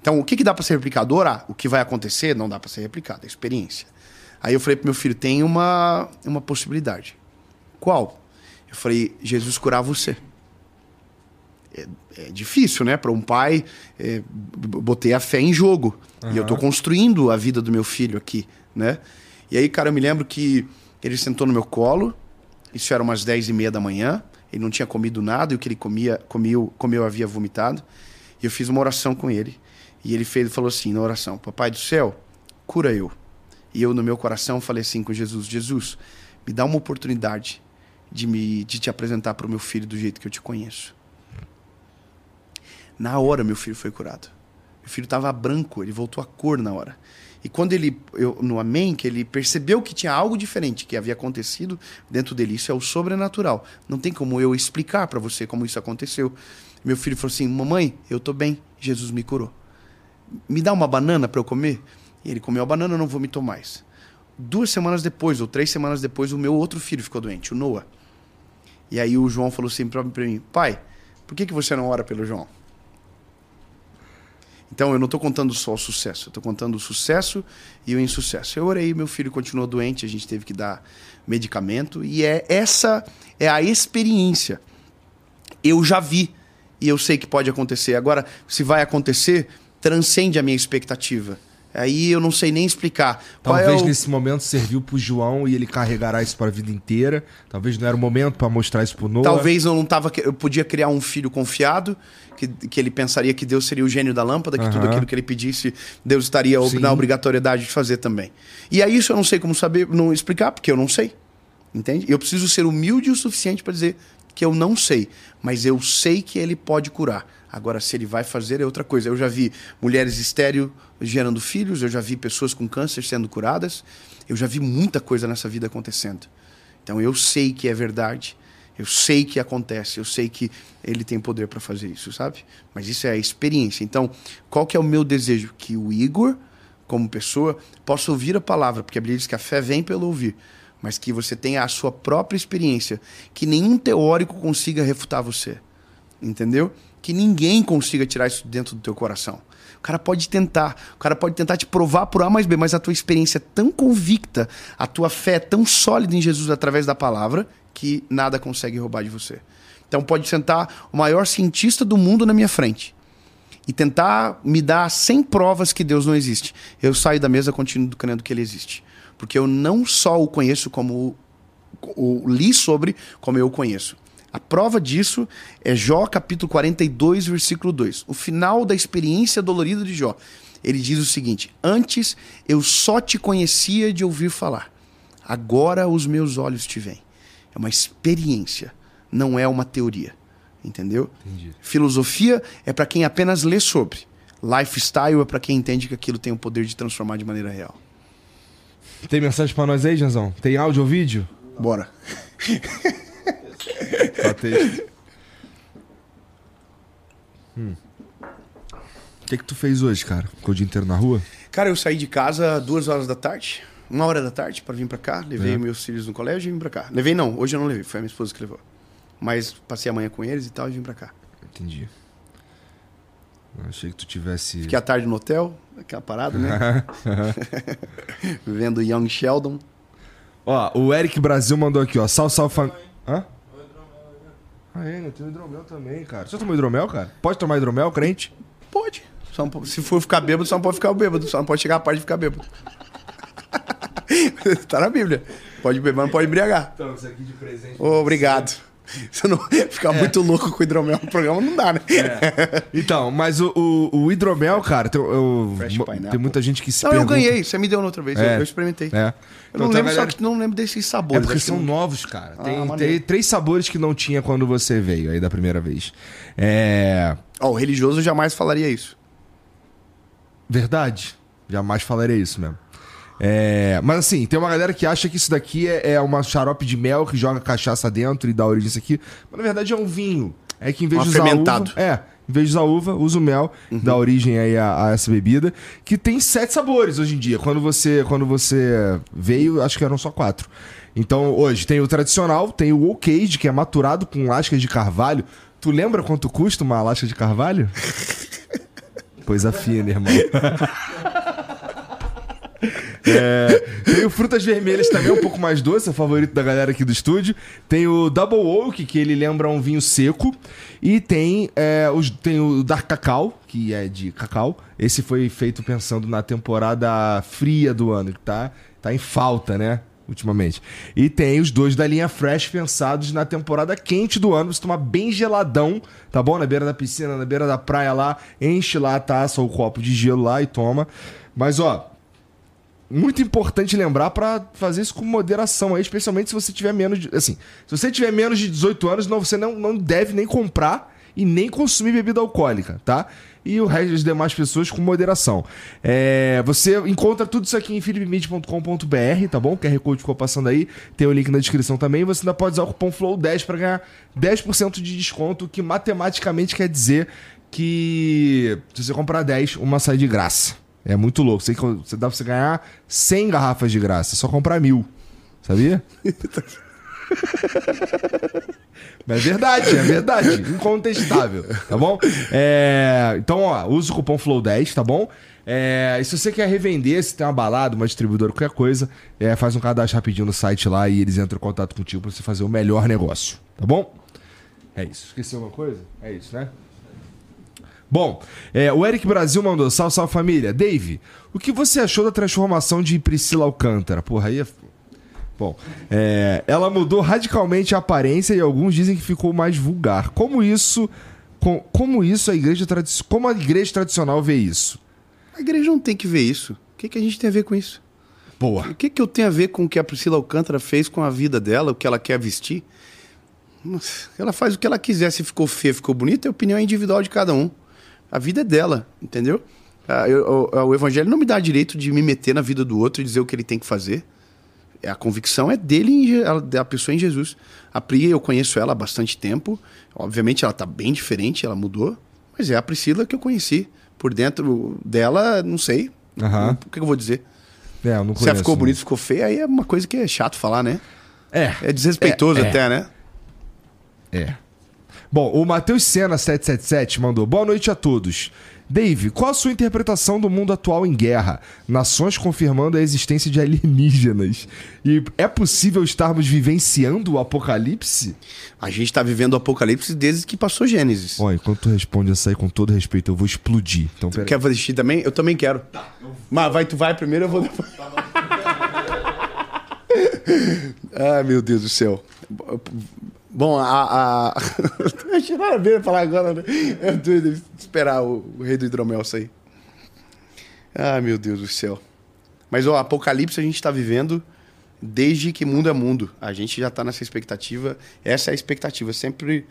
Então, o que, que dá para ser replicado? Orar. O que vai acontecer não dá para ser replicado, é experiência. Aí eu falei pro meu filho, tem uma, uma possibilidade. Qual? Eu falei, Jesus curar você. É, é difícil, né? Para um pai, é, botei a fé em jogo. Uhum. E eu tô construindo a vida do meu filho aqui, né? E aí, cara, eu me lembro que ele sentou no meu colo, isso era umas 10 e meia da manhã, ele não tinha comido nada e o que ele comia, comeu, comeu havia vomitado. E eu fiz uma oração com ele. E ele fez, falou assim na oração: Papai do céu, cura eu. E eu, no meu coração, falei assim com Jesus: Jesus, me dá uma oportunidade de, me, de te apresentar para o meu filho do jeito que eu te conheço. Na hora, meu filho foi curado. Meu filho estava branco, ele voltou a cor na hora. E quando ele, eu, no Amém, que ele percebeu que tinha algo diferente que havia acontecido dentro dele, isso é o sobrenatural. Não tem como eu explicar para você como isso aconteceu. Meu filho falou assim: Mamãe, eu tô bem, Jesus me curou. Me dá uma banana para eu comer? E ele comeu a banana, não vomitou mais. Duas semanas depois, ou três semanas depois, o meu outro filho ficou doente, o Noah. E aí o João falou assim para mim: Pai, por que, que você não ora pelo João? Então eu não estou contando só o sucesso, eu estou contando o sucesso e o insucesso. Eu orei, meu filho continuou doente, a gente teve que dar medicamento e é essa é a experiência. Eu já vi e eu sei que pode acontecer. Agora, se vai acontecer, transcende a minha expectativa. Aí eu não sei nem explicar. Talvez é o... nesse momento serviu pro João e ele carregará isso para a vida inteira. Talvez não era o momento para mostrar isso pro Noah. Talvez eu não tava eu podia criar um filho confiado, que, que ele pensaria que Deus seria o gênio da lâmpada, que uhum. tudo aquilo que ele pedisse, Deus estaria Sim. na obrigatoriedade de fazer também. E aí isso eu não sei como saber, não explicar, porque eu não sei. Entende? Eu preciso ser humilde o suficiente para dizer que eu não sei, mas eu sei que ele pode curar. Agora, se ele vai fazer, é outra coisa. Eu já vi mulheres estéreo gerando filhos, eu já vi pessoas com câncer sendo curadas, eu já vi muita coisa nessa vida acontecendo. Então, eu sei que é verdade, eu sei que acontece, eu sei que ele tem poder para fazer isso, sabe? Mas isso é a experiência. Então, qual que é o meu desejo? Que o Igor, como pessoa, possa ouvir a palavra, porque a Bíblia diz que a fé vem pelo ouvir mas que você tenha a sua própria experiência, que nenhum teórico consiga refutar você. Entendeu? que ninguém consiga tirar isso dentro do teu coração. O cara pode tentar, o cara pode tentar te provar por A mais B, mas a tua experiência é tão convicta, a tua fé é tão sólida em Jesus através da palavra, que nada consegue roubar de você. Então pode sentar o maior cientista do mundo na minha frente e tentar me dar 100 provas que Deus não existe. Eu saio da mesa continuo crendo que ele existe. Porque eu não só o conheço como o, li sobre, como eu o conheço. A prova disso é Jó capítulo 42, versículo 2. O final da experiência dolorida de Jó. Ele diz o seguinte: Antes eu só te conhecia de ouvir falar, agora os meus olhos te veem. É uma experiência, não é uma teoria. Entendeu? Entendi. Filosofia é para quem apenas lê sobre. Lifestyle é para quem entende que aquilo tem o poder de transformar de maneira real. Tem mensagem para nós aí, Janzão? Tem áudio ou vídeo? Bora. Só texto. Hum. O que, que tu fez hoje, cara? Ficou o dia inteiro na rua? Cara, eu saí de casa duas horas da tarde, uma hora da tarde, para vir para cá. Levei é. meus filhos no colégio e vim para cá. Levei não, hoje eu não levei, foi a minha esposa que levou. Mas passei a manhã com eles e tal e vim para cá. Entendi. Eu achei que tu tivesse. Fiquei à tarde no hotel, aquela parada, né? Vendo Young Sheldon. Ó, o Eric Brasil mandou aqui, ó. Sal, sal, fam... Hã? Ah, é, né? Tem hidromel também, cara. Você tomou hidromel, cara? Pode tomar hidromel, crente? Pode. Só não se for ficar bêbado, só não pode ficar bêbado. Só não pode chegar a parte de ficar bêbado. tá na Bíblia. Pode beber, mas não pode embriagar. Então, isso aqui de presente. Obrigado. Se eu não ficar muito louco com o hidromel no programa, não dá, né? Então, mas o, o, o hidromel, cara, tem, eu- tem muita gente que se Não, eu pergunta... ganhei. Você me deu na outra vez. eu- É. Eu experimentei. É. Eu não Então, tem lembro, a só galera- que não lembro desses É sabores. porque Acho que são não- novos, cara. Tem, Ah, tem três sabores que não tinha quando você veio aí da primeira vez. É. Ó, o religioso jamais falaria isso. Verdade. Jamais falarei isso mesmo. É, mas assim, tem uma galera que acha que isso daqui é, é uma xarope de mel que joga cachaça dentro e dá origem a isso aqui. Mas na verdade é um vinho. É que em vez Um de usar fermentado. uva. É, em vez de usar uva, usa o mel, dá origem aí a, a essa bebida. Que tem sete sabores hoje em dia. Quando você, quando você veio, acho que eram só quatro. Então, hoje tem o tradicional, tem o old cage, que é maturado com lascas de carvalho. Tu lembra quanto custa uma lasca de carvalho? Coisa fina, irmão. É, tem o Frutas Vermelhas também, um pouco mais doce, é o favorito da galera aqui do estúdio. Tem o Double Oak, que ele lembra um vinho seco. E tem, é, os, tem o Dark Cacau, que é de cacau. Esse foi feito pensando na temporada fria do ano, que tá, tá em falta, né? Ultimamente. E tem os dois da linha Fresh pensados na temporada quente do ano, você tomar bem geladão, tá bom? Na beira da piscina, na beira da praia lá, enche lá a taça ou o copo de gelo lá e toma. Mas ó, muito importante lembrar pra fazer isso com moderação aí, especialmente se você tiver menos de, assim, se você tiver menos de 18 anos, não, você não, não deve nem comprar e nem consumir bebida alcoólica, tá? E o resto das demais pessoas com moderação. É, você encontra tudo isso aqui em philipmid.com.br, tá bom? O QR Code ficou passando aí, tem o link na descrição também. Você ainda pode usar o cupom FLOW10 para ganhar 10% de desconto, que matematicamente quer dizer que se você comprar 10, uma sai de graça. É muito louco. Você, você dá pra você ganhar 100 garrafas de graça, é só comprar mil. Sabia? Mas é verdade, é verdade. Incontestável, tá bom? É, então, ó, usa o cupom FLOW10, tá bom? É, e se você quer revender, se tem uma balada, uma distribuidora, qualquer coisa, é, faz um cadastro rapidinho no site lá e eles entram em contato contigo pra você fazer o melhor negócio, tá bom? É isso. Esqueci alguma coisa? É isso, né? Bom, é, o Eric Brasil mandou, salve, salve família. Dave, o que você achou da transformação de Priscila Alcântara? Porra, aí é... Bom, é, ela mudou radicalmente a aparência e alguns dizem que ficou mais vulgar. Como isso, com- como isso a igreja como a igreja tradicional vê isso? A igreja não tem que ver isso. O que, que a gente tem a ver com isso? Porra. O que, que eu tenho a ver com o que a Priscila Alcântara fez com a vida dela, o que ela quer vestir? Ela faz o que ela quiser, se ficou feio, ficou bonito, é a opinião individual de cada um. A vida é dela, entendeu? Ah, eu- o, o evangelho não me dá direito de me meter na vida do outro e dizer o que ele tem que fazer. A convicção é dele, da pessoa em Jesus. A Pri, eu conheço ela há bastante tempo. Obviamente ela tá bem diferente, ela mudou. Mas é a Priscila que eu conheci. Por dentro dela, não sei. O que eu vou dizer? É, eu não Se ela conheço, ficou não. bonito, ficou feia, aí é uma coisa que é chato falar, né? É, É desrespeitoso É, é. até, né? É. Bom, o Matheus Sena 777 mandou: Boa noite a todos. Dave, qual a sua interpretação do mundo atual em guerra? Nações confirmando a existência de alienígenas. E é possível estarmos vivenciando o apocalipse? A gente tá vivendo o apocalipse desde que passou Gênesis. Ó, enquanto tu responde essa aí com todo respeito, eu vou explodir. Então, peraí. Quer assistir também? Eu também quero. Mas vai, tu vai primeiro, eu vou depois. Ai, meu Deus do céu. Bom, a. a... Não nada a ver falar agora, né? Eu tô esperar o, o rei do hidromel sair. Ai, meu Deus do céu. Mas o apocalipse a gente tá vivendo desde que mundo é mundo. A gente já tá nessa expectativa. Essa é a expectativa, sempre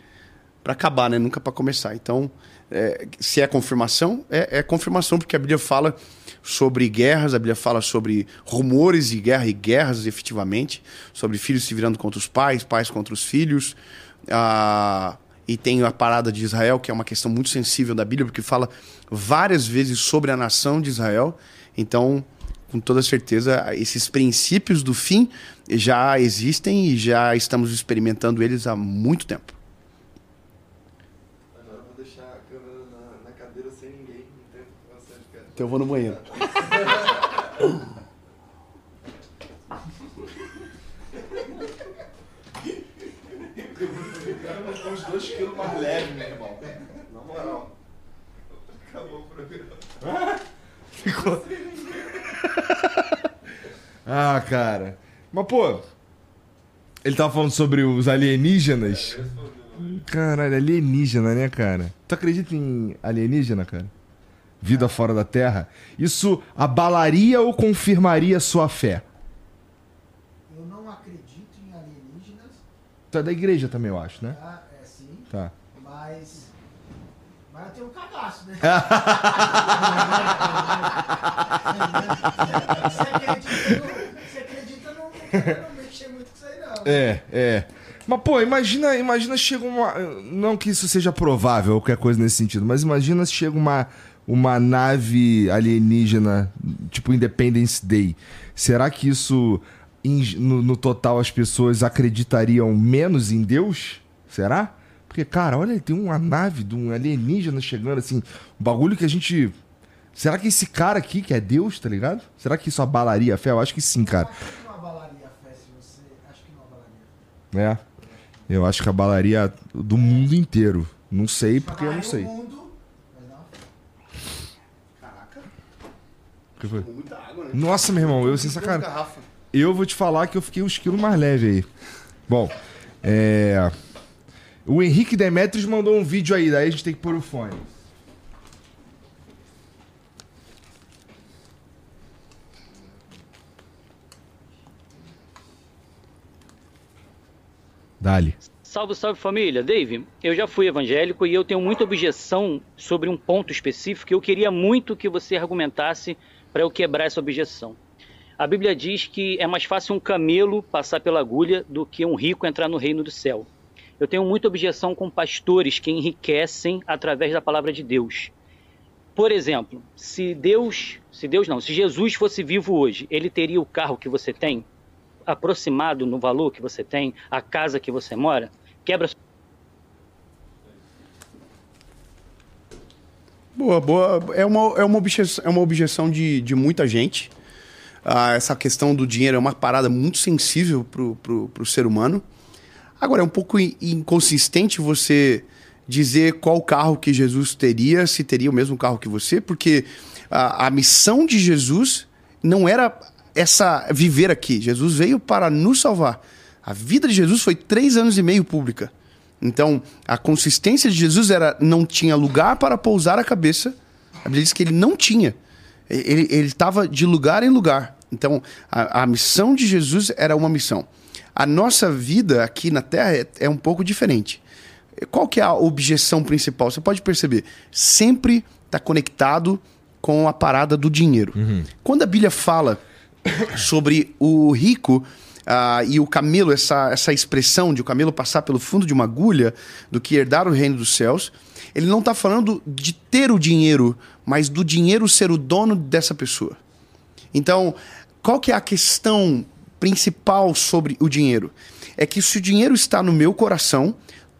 para acabar, né? Nunca para começar. Então, é, se é confirmação, é, é confirmação, porque a Bíblia fala sobre guerras, a Bíblia fala sobre rumores de guerra e guerras, efetivamente, sobre filhos se virando contra os pais, pais contra os filhos. Ah, e tem a parada de Israel, que é uma questão muito sensível da Bíblia, porque fala várias vezes sobre a nação de Israel. Então, com toda certeza, esses princípios do fim já existem e já estamos experimentando eles há muito tempo. Então eu vou no banheiro. Os dois quilos mais leves, meu irmão. Na moral. Acabou o programa. Ficou. ah, cara. Mas, pô. Ele tava falando sobre os alienígenas. É, Caralho, alienígena, né, cara? Tu acredita em alienígena, cara? Vida fora da Terra? Isso abalaria ou confirmaria sua fé? Eu não acredito em alienígenas. Tu é da igreja também, eu acho, né? Tá? É sim. Tá. Mas. Mas eu tenho um cagaço, né? você acredita, no- você acredita no. Não mexer muito com isso aí, não. É, é. Mas, pô, imagina, imagina chega uma. Não que isso seja provável ou qualquer coisa nesse sentido, mas imagina se chega uma, uma nave alienígena, tipo Independence Day. Será que isso, no, no total, as pessoas acreditariam menos em Deus? Será? Porque, cara, olha, tem uma nave de um alienígena chegando, assim, um bagulho que a gente. Será que esse cara aqui, que é Deus, tá ligado? Será que isso abalaria a fé? Eu acho que sim, cara. Acho que não abalaria a fé se você. Acho que não abalaria. É. Eu acho que abalaria do mundo inteiro. Não sei porque eu não sei. o mundo, mas não a fé. Caraca, O que foi? muita água, né? Nossa, meu irmão, eu sem sacanagem. Eu vou te falar que eu fiquei uns quilos mais leve aí. Bom, é. O Henrique Demetrios mandou um vídeo aí, daí a gente tem que pôr o fone. Dali. Salve, salve família. Dave, eu já fui evangélico e eu tenho muita objeção sobre um ponto específico que eu queria muito que você argumentasse para eu quebrar essa objeção. A Bíblia diz que é mais fácil um camelo passar pela agulha do que um rico entrar no reino do céu. Eu tenho muita objeção com pastores que enriquecem através da palavra de Deus. Por exemplo, se Deus, se Deus não, se Jesus fosse vivo hoje, ele teria o carro que você tem, aproximado no valor que você tem, a casa que você mora, quebra Boa, boa. É uma, é uma objeção, é uma objeção de, de muita gente. Ah, essa questão do dinheiro é uma parada muito sensível pro, pro, pro ser humano. Agora, é um pouco in- inconsistente você dizer qual carro que Jesus teria, se teria o mesmo carro que você, porque a, a missão de Jesus não era essa viver aqui. Jesus veio para nos salvar. A vida de Jesus foi três anos e meio pública. Então, a consistência de Jesus era não tinha lugar para pousar a cabeça. A Bíblia diz que ele não tinha. Ele estava de lugar em lugar. Então, a, a missão de Jesus era uma missão. A nossa vida aqui na Terra é, é um pouco diferente. Qual que é a objeção principal? Você pode perceber, sempre está conectado com a parada do dinheiro. Quando a Bíblia fala sobre o rico ah, e o camelo, essa, essa expressão de o camelo passar pelo fundo de uma agulha do que herdar o reino dos céus, ele não está falando de ter o dinheiro, mas do dinheiro ser o dono dessa pessoa. Então, qual que é a questão principal sobre o dinheiro? É que se o dinheiro está no meu coração,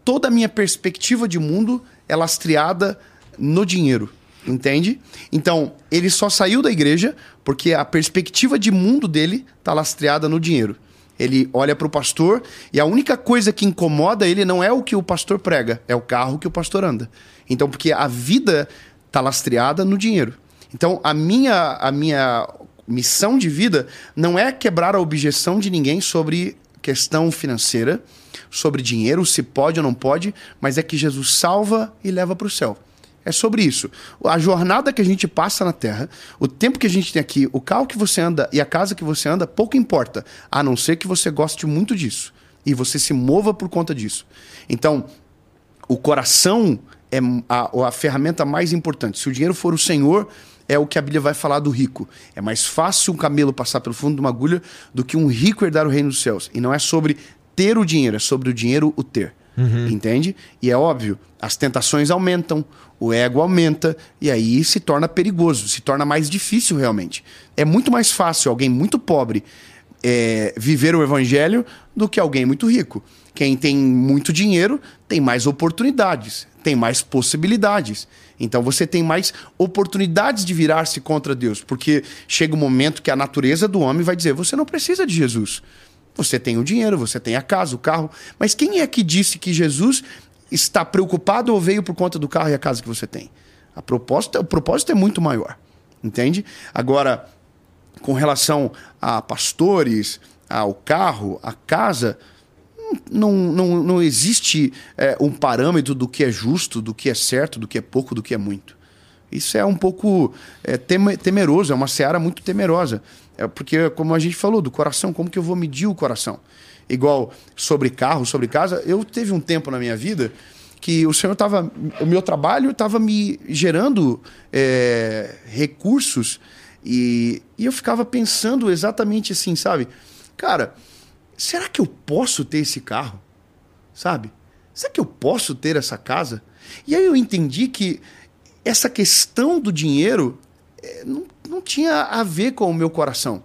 toda a minha perspectiva de mundo é lastreada no dinheiro. Entende? Então, ele só saiu da igreja porque a perspectiva de mundo dele está lastreada no dinheiro. Ele olha para o pastor e a única coisa que incomoda ele não é o que o pastor prega, é o carro que o pastor anda. Então, porque a vida está lastreada no dinheiro. Então, a minha, a minha missão de vida não é quebrar a objeção de ninguém sobre questão financeira, sobre dinheiro, se pode ou não pode, mas é que Jesus salva e leva para o céu. É sobre isso. A jornada que a gente passa na Terra, o tempo que a gente tem aqui, o carro que você anda e a casa que você anda, pouco importa, a não ser que você goste muito disso e você se mova por conta disso. Então, o coração é a, a ferramenta mais importante. Se o dinheiro for o Senhor, é o que a Bíblia vai falar do rico. É mais fácil um camelo passar pelo fundo de uma agulha do que um rico herdar o reino dos céus. E não é sobre ter o dinheiro, é sobre o dinheiro o ter. Entende? E é óbvio, as tentações aumentam, o ego aumenta, e aí se torna perigoso, se torna mais difícil realmente. É muito mais fácil alguém muito pobre é, viver o evangelho do que alguém muito rico. Quem tem muito dinheiro tem mais oportunidades, tem mais possibilidades. Então você tem mais oportunidades de virar-se contra Deus, porque chega um momento que a natureza do homem vai dizer: você não precisa de Jesus. Você tem o dinheiro, você tem a casa, o carro, mas quem é que disse que Jesus está preocupado ou veio por conta do carro e a casa que você tem. A proposta, o propósito é muito maior, entende? Agora, com relação a pastores, ao carro, à casa, não, não, não existe é, um parâmetro do que é justo, do que é certo, do que é pouco, do que é muito. Isso é um pouco é, teme- temeroso, é uma seara muito temerosa. É porque, como a gente falou, do coração, como que eu vou medir o coração? Igual sobre carro, sobre casa, eu teve um tempo na minha vida que o Senhor estava. O meu trabalho estava me gerando é, recursos e, e eu ficava pensando exatamente assim, sabe? Cara, será que eu posso ter esse carro? Sabe? Será que eu posso ter essa casa? E aí eu entendi que essa questão do dinheiro eh, não, não tinha a ver com o meu coração.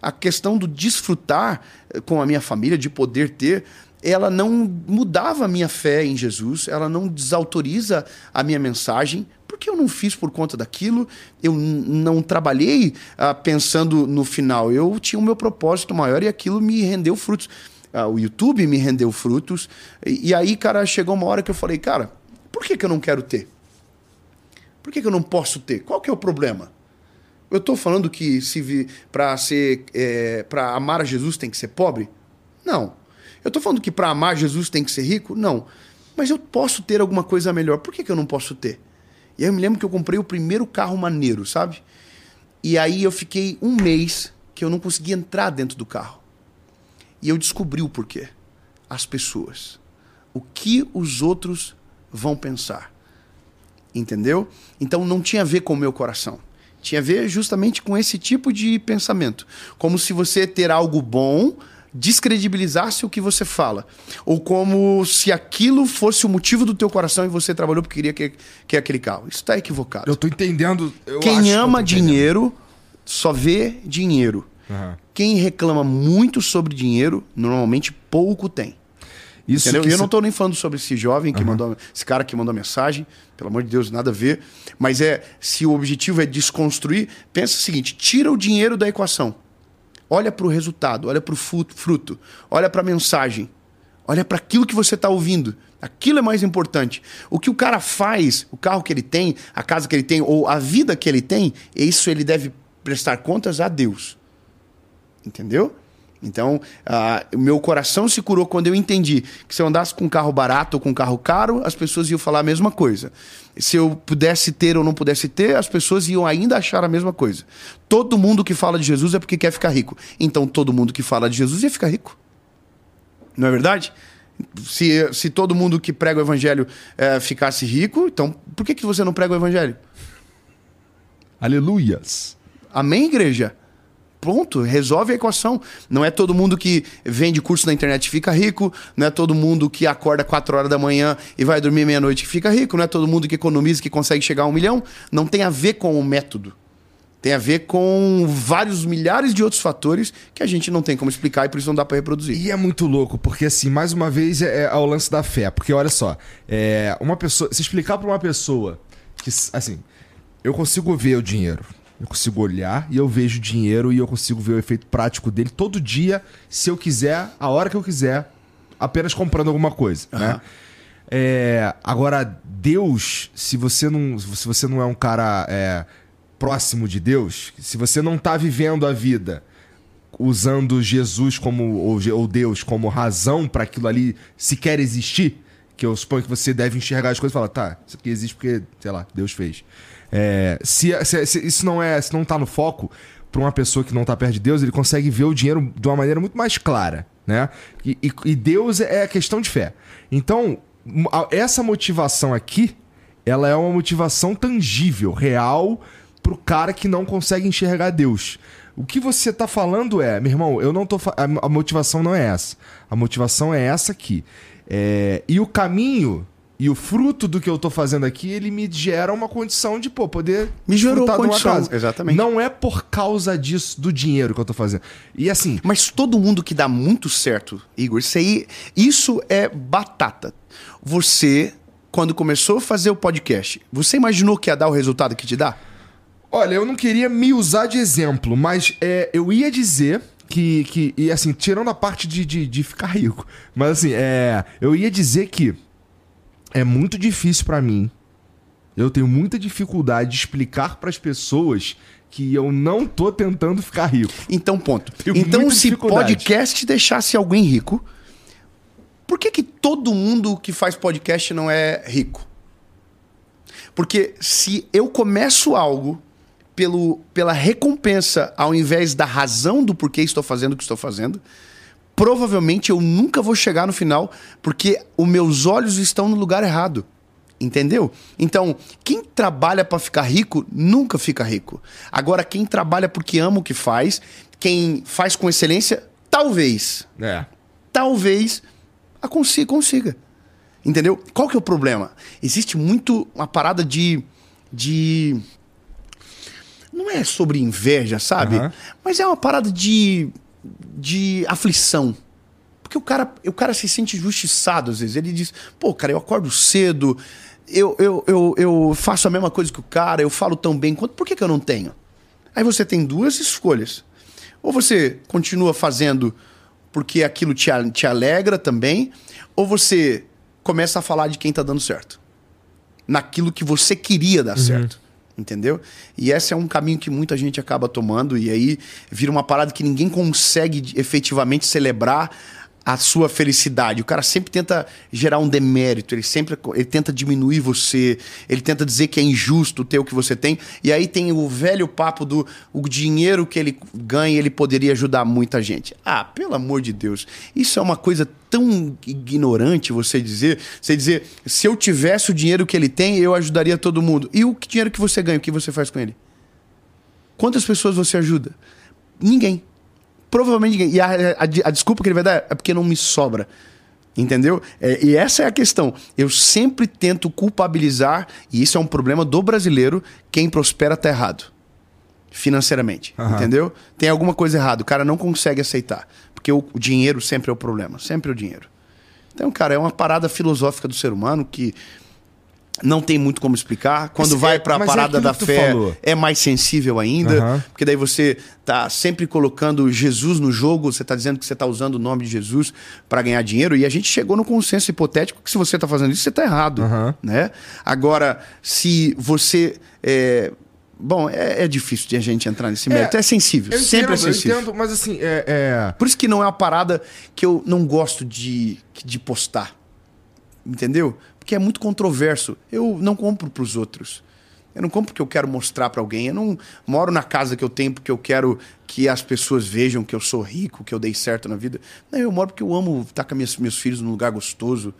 A questão do desfrutar eh, com a minha família, de poder ter, ela não mudava a minha fé em Jesus, ela não desautoriza a minha mensagem, porque eu não fiz por conta daquilo, eu não trabalhei ah, pensando no final, eu tinha o meu propósito maior e aquilo me rendeu frutos. Ah, o YouTube me rendeu frutos, e, e aí, cara, chegou uma hora que eu falei, cara, por que, que eu não quero ter? Por que, que eu não posso ter? Qual que é o problema? Eu estou falando que se para ser é, para amar a Jesus tem que ser pobre? Não. Eu estou falando que para amar Jesus tem que ser rico? Não. Mas eu posso ter alguma coisa melhor. Por que, que eu não posso ter? E aí eu me lembro que eu comprei o primeiro carro maneiro, sabe? E aí eu fiquei um mês que eu não conseguia entrar dentro do carro. E eu descobri o porquê. As pessoas. O que os outros vão pensar. Entendeu? Então não tinha a ver com o meu coração. Tinha a ver justamente com esse tipo de pensamento. Como se você ter algo bom descredibilizasse o que você fala. Ou como se aquilo fosse o motivo do teu coração e você trabalhou porque queria que, que aquele carro. Isso está equivocado. Eu tô entendendo. eu Quem que ama entendendo. dinheiro só vê dinheiro. Aham. Quem reclama muito sobre dinheiro, normalmente pouco tem. Isso Entendeu? E eu não estou nem falando sobre esse jovem que mandou, esse cara que mandou a mensagem, pelo amor de Deus, nada a ver. Mas é, se o objetivo é desconstruir, pensa o seguinte: tira o dinheiro da equação. Olha para o resultado, olha para o fruto, olha para a mensagem, olha para aquilo que você está ouvindo. Aquilo é mais importante. O que o cara faz, o carro que ele tem, a casa que ele tem, ou a vida que ele tem, isso ele deve prestar contas a Deus. Entendeu? Então, ah, o meu coração se curou quando eu entendi que se eu andasse com um carro barato ou com um carro caro, as pessoas iam falar a mesma coisa. Se eu pudesse ter ou não pudesse ter, as pessoas iam ainda achar a mesma coisa. Todo mundo que fala de Jesus é porque quer ficar rico. Então, todo mundo que fala de Jesus ia ficar rico. Não é verdade? Se, se todo mundo que prega o evangelho eh, ficasse rico, então por que, que você não prega o evangelho? Aleluias. Amém, igreja? Pronto, resolve a equação. Não é todo mundo que vende curso na internet e fica rico, não é todo mundo que acorda 4 horas da manhã e vai dormir meia-noite que fica rico, não é todo mundo que economiza que consegue chegar a um milhão. Não tem a ver com o método. Tem a ver com vários milhares de outros fatores que a gente não tem como explicar e por isso não dá para reproduzir. E é muito louco, porque assim, mais uma vez é, é o lance da fé. Porque olha só, é, uma pessoa. Se explicar pra uma pessoa que, assim, eu consigo ver o dinheiro. Eu consigo olhar e eu vejo o dinheiro e eu consigo ver o efeito prático dele todo dia, se eu quiser, a hora que eu quiser, apenas comprando alguma coisa, né? É, agora, Deus, se você não, se você não é um cara é, próximo de Deus, se você não tá vivendo a vida usando Jesus como ou, ou Deus como razão para aquilo ali sequer existir, que eu suponho que você deve enxergar as coisas e falar, tá, isso aqui existe porque, sei lá, Deus fez. É, se, se- se isso não é, se não tá no foco para uma pessoa que não tá perto de Deus, ele consegue ver o dinheiro de uma maneira muito mais clara, né? E, e- e Deus é a questão de fé. Então, essa motivação aqui, ela é uma motivação tangível, real, pro cara que não consegue enxergar Deus. O que você tá falando é, meu irmão, eu não tô. a motivação não é essa. A motivação é essa aqui. É, e o caminho e o fruto do que eu tô fazendo aqui, ele me gera uma condição de, pô, poder Me gerou desfrutar de uma condição, casa. exatamente. Não é por causa disso, do dinheiro que eu tô fazendo. E assim, Mas todo mundo que dá muito certo, Igor, isso aí, isso é batata. Você, quando começou a fazer o podcast, você imaginou que ia dar o resultado que te dá? Olha, eu não queria me usar de exemplo, mas é, eu ia dizer que, que. E assim, tirando a parte de, de, de ficar rico. Mas assim, é, eu ia dizer que é muito difícil pra mim. Eu tenho muita dificuldade de explicar pras pessoas que eu não tô tentando ficar rico. Então, ponto. Tenho então, se podcast deixasse alguém rico, por que, que todo mundo que faz podcast não é rico? Porque se eu começo algo pelo, pela recompensa ao invés da razão do porquê estou fazendo o que estou fazendo, provavelmente eu nunca vou chegar no final porque os meus olhos estão no lugar errado. Entendeu? Então, quem trabalha para ficar rico nunca fica rico. Agora, quem trabalha porque ama o que faz, quem faz com excelência, talvez, É. talvez a consiga, consiga. Entendeu? Qual que é o problema? Existe muito uma parada de. de. Não é sobre inveja, sabe? Aham. Mas é uma parada de. De aflição. Porque o cara, o cara se sente injustiçado às vezes. Ele diz, pô, cara, eu acordo cedo, eu, eu, eu, eu faço a mesma coisa que o cara, eu falo tão bem quanto. Por que, que eu não tenho? Aí você tem duas escolhas. Ou você continua fazendo porque aquilo te, te alegra também, ou você começa a falar de quem tá dando certo. Naquilo que você queria dar certo. Entendeu? E esse é um caminho que muita gente acaba tomando, e aí vira uma parada que ninguém consegue efetivamente celebrar a sua felicidade. O cara sempre tenta gerar um demérito, ele sempre ele tenta diminuir você, ele tenta dizer que é injusto ter o que você tem. E aí tem o velho papo do o dinheiro que ele ganha, ele poderia ajudar muita gente. Ah, pelo amor de Deus. Isso é uma coisa tão ignorante você dizer, você dizer, se eu tivesse o dinheiro que ele tem, eu ajudaria todo mundo. E o dinheiro que você ganha, o que você faz com ele? Quantas pessoas você ajuda? Ninguém. Provavelmente ninguém. E a, a- a desculpa que ele vai dar é porque não me sobra. Entendeu? É, e essa é a questão. Eu sempre tento culpabilizar, e isso é um problema do brasileiro, quem prospera tá errado. Financeiramente. Aham. Entendeu? Tem alguma coisa errada. O cara não consegue aceitar. Porque o, o dinheiro sempre é o problema. Sempre é o dinheiro. Então, cara, é uma parada filosófica do ser humano que não tem muito como explicar. Quando Mas vai é- pra mas é parada aquilo da fé, falou. é mais sensível ainda. Aham. Porque daí você tá sempre colocando Jesus no jogo, você tá dizendo que você tá usando o nome de Jesus para ganhar dinheiro, e a gente chegou no consenso hipotético que se você tá fazendo isso, você tá errado. Aham. Né? Agora, se você. é, Bom, é, é difícil de a gente entrar nesse mérito. É, sensível, Eu sempre entendo, é sensível. Eu entendo, mas assim, é, é- Por isso que não é uma parada que eu não gosto de, de postar. Entendeu? Porque é muito controverso. Eu não compro pros outros. Eu não compro porque eu quero mostrar pra alguém. Eu não moro na casa que eu tenho porque eu quero que as pessoas vejam que eu sou rico, que eu dei certo na vida. Não, eu moro porque eu amo estar com minhas, meus filhos num lugar gostoso.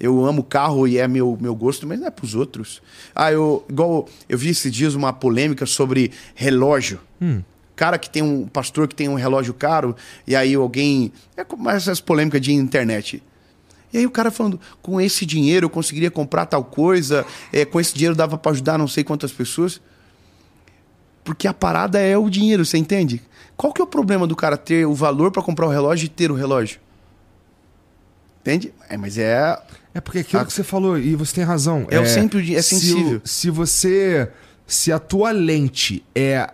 Eu amo carro e é meu, meu gosto, mas não é pros outros. Ah, eu. Igual eu vi esses dias uma polêmica sobre relógio. Cara que tem um pastor que tem um relógio caro, e aí alguém. É como essas polêmicas de internet. E aí o cara falando, com esse dinheiro eu conseguiria comprar tal coisa, é, com esse dinheiro dava pra ajudar não sei quantas pessoas. Porque a parada é o dinheiro, você entende? Qual que é o problema do cara ter o valor pra comprar o relógio e ter o relógio? Entende? É, mas é. É porque aquilo Ah. que você falou, e você tem razão. É o sempre é se sensível. Se, você. Se a tua lente é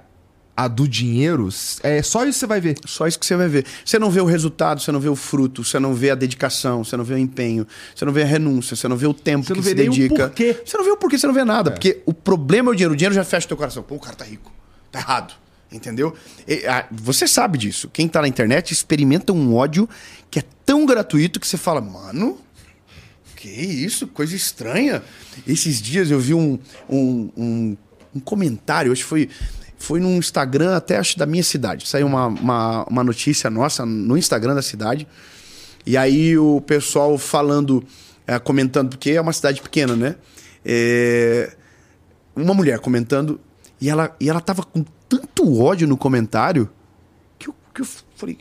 a do dinheiro, é só isso que você vai ver. Só isso que você vai ver. Você não vê o resultado, você não vê o fruto, você não vê a dedicação, você não vê o empenho, você não vê a renúncia, você não vê o tempo Você que não se vê nem o dedica. porquê. Você não vê o porquê, você não vê nada. Porque o problema é o dinheiro. O dinheiro já fecha o teu coração. Pô, o cara tá rico. Tá errado. Entendeu? E, ah, você sabe disso. Quem tá na internet experimenta um ódio que é tão gratuito que você fala, mano, que isso? Coisa estranha. Esses dias eu vi um, um, um, um comentário, acho que foi, foi no Instagram, até acho da minha cidade. Saiu uma, uma, uma notícia nossa no Instagram da cidade. E aí o pessoal falando, eh, comentando, porque é uma cidade pequena, né? É, uma mulher comentando, e ela, e ela tava com tanto ódio no comentário que eu, que eu falei.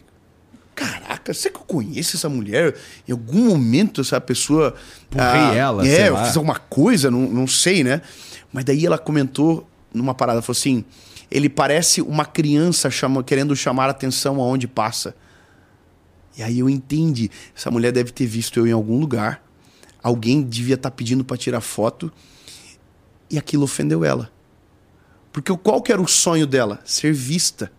Caraca, será que eu conheço essa mulher? Em algum momento essa pessoa. Empurrei ela, É, eu lá. fiz alguma coisa, não, não sei, né? Mas daí ela comentou numa parada, falou assim: ele parece uma criança chama, querendo chamar atenção aonde passa. E aí eu entendi. Essa mulher deve ter visto eu em algum lugar. Alguém devia estar pedindo para tirar foto. E aquilo ofendeu ela. Porque qual que era o sonho dela? Ser vista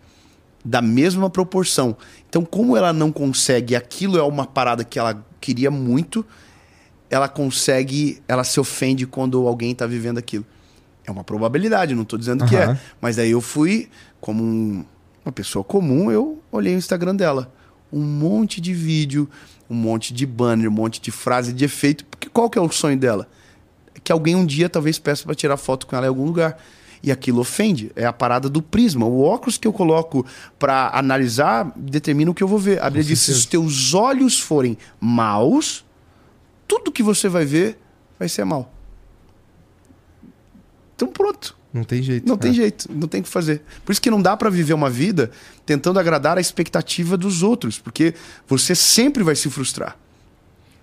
da mesma proporção. Então, como ela não consegue, aquilo é uma parada que ela queria muito, ela consegue, ela se ofende quando alguém tá vivendo aquilo. É uma probabilidade, não tô dizendo que Aham. é. Mas aí eu fui, como um- uma pessoa comum, eu olhei o Instagram dela. Um monte de vídeo, um monte de banner, um monte de frase de efeito. Porque qual que é o sonho dela? É que alguém um dia talvez peça para tirar foto com ela em algum lugar. E aquilo ofende. É a parada do prisma. O óculos que eu coloco para analisar determina o que eu vou ver. A Bíblia diz: se os teus olhos forem maus, tudo que você vai ver vai ser mal. Então pronto. Não tem jeito. Não tem É. jeito, não tem o que fazer. Por isso que não dá pra viver uma vida tentando agradar a expectativa dos outros, porque você sempre vai se frustrar.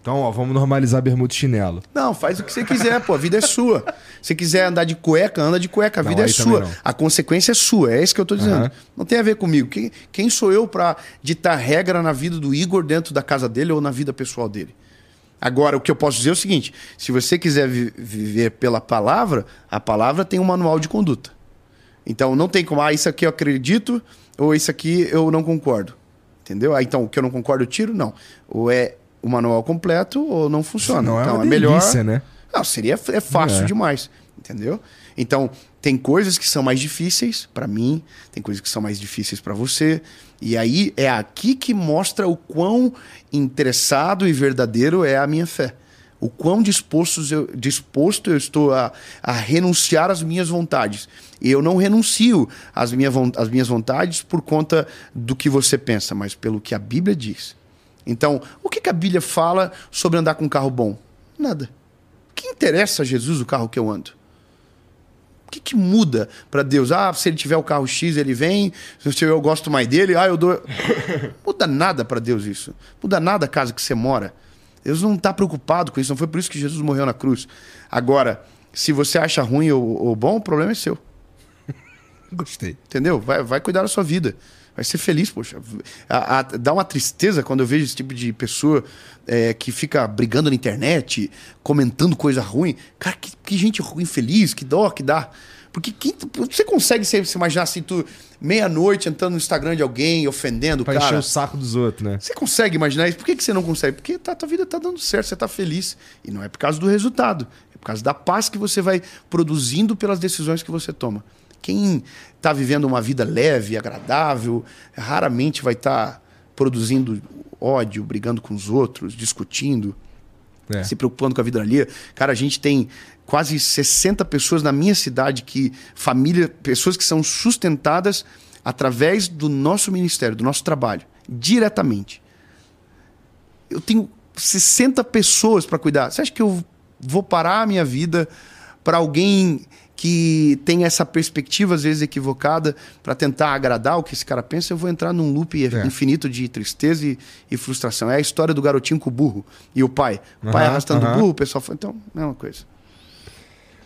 Então, ó, vamos normalizar bermuda e chinelo. Não, faz o que você quiser, pô, a vida é sua. Se quiser andar de cueca, anda de cueca, a Não, vida é sua. A consequência é sua, é isso que eu tô dizendo. Aham. Não tem a ver comigo. Quem, quem sou eu pra ditar regra na vida do Igor dentro da casa dele ou na vida pessoal dele? Agora, o que eu posso dizer é o seguinte: se você quiser vi- viver pela palavra, a palavra tem um manual de conduta. Então não tem como, ah, isso aqui eu acredito, ou isso aqui eu não concordo. Entendeu? Ah, então o que eu não concordo eu tiro? Não. Ou é o manual completo ou não funciona. Não é então uma é melhor. delícia, né? Não, seria é fácil É. demais, entendeu? Então, tem coisas que são mais difíceis pra mim, tem coisas que são mais difíceis pra você, e aí é aqui que mostra o quão interessado e verdadeiro é a minha fé. O quão disposto eu, disposto eu estou a, a renunciar às minhas vontades. Eu não renuncio às, minha, às minhas vontades por conta do que você pensa, mas pelo que a Bíblia diz. Então, o que, que a Bíblia fala sobre andar com um carro bom? Nada. O que interessa a Jesus o carro que eu ando? O que, que muda para Deus? Ah, se ele tiver o carro X, ele vem. Se eu gosto mais dele, ah, eu dou. muda nada para Deus isso. Muda nada a casa que você mora. Deus não está preocupado com isso. Não foi por isso que Jesus morreu na cruz. Agora, se você acha ruim ou, ou bom, o problema é seu. Gostei. Entendeu? Vai, vai cuidar da sua vida. Vai ser feliz, poxa. A- a- dá uma tristeza quando eu vejo esse tipo de pessoa é, que fica brigando na internet, comentando coisa ruim. Cara, que, que gente ruim, feliz, que dó que dá. Porque quem, você consegue se, se imaginar assim, tu meia-noite entrando no Instagram de alguém, ofendendo o Pra encher cara? o saco dos outros, né? Você consegue imaginar isso? Por que, que você não consegue? Porque tá, tua vida tá dando certo, você tá feliz. E não é por causa do resultado. É por causa da paz que você vai produzindo pelas decisões que você toma. Quem tá vivendo uma vida leve, agradável, raramente vai estar produzindo ódio, brigando com os outros, discutindo É. se preocupando com a vida alheia. Cara, a gente tem quase 60 pessoas na minha cidade que família, pessoas que são sustentadas através do nosso ministério, do nosso trabalho, diretamente. Eu tenho 60 pessoas para cuidar. Você acha que eu vou parar a minha vida para alguém que tem essa perspectiva às vezes equivocada para tentar agradar o que esse cara pensa? Eu vou entrar num loop É. infinito de tristeza e, e frustração. É a história do garotinho com o burro e o pai. O pai Aham, arrastando aham. o burro, o pessoal foi. Então, mesma coisa.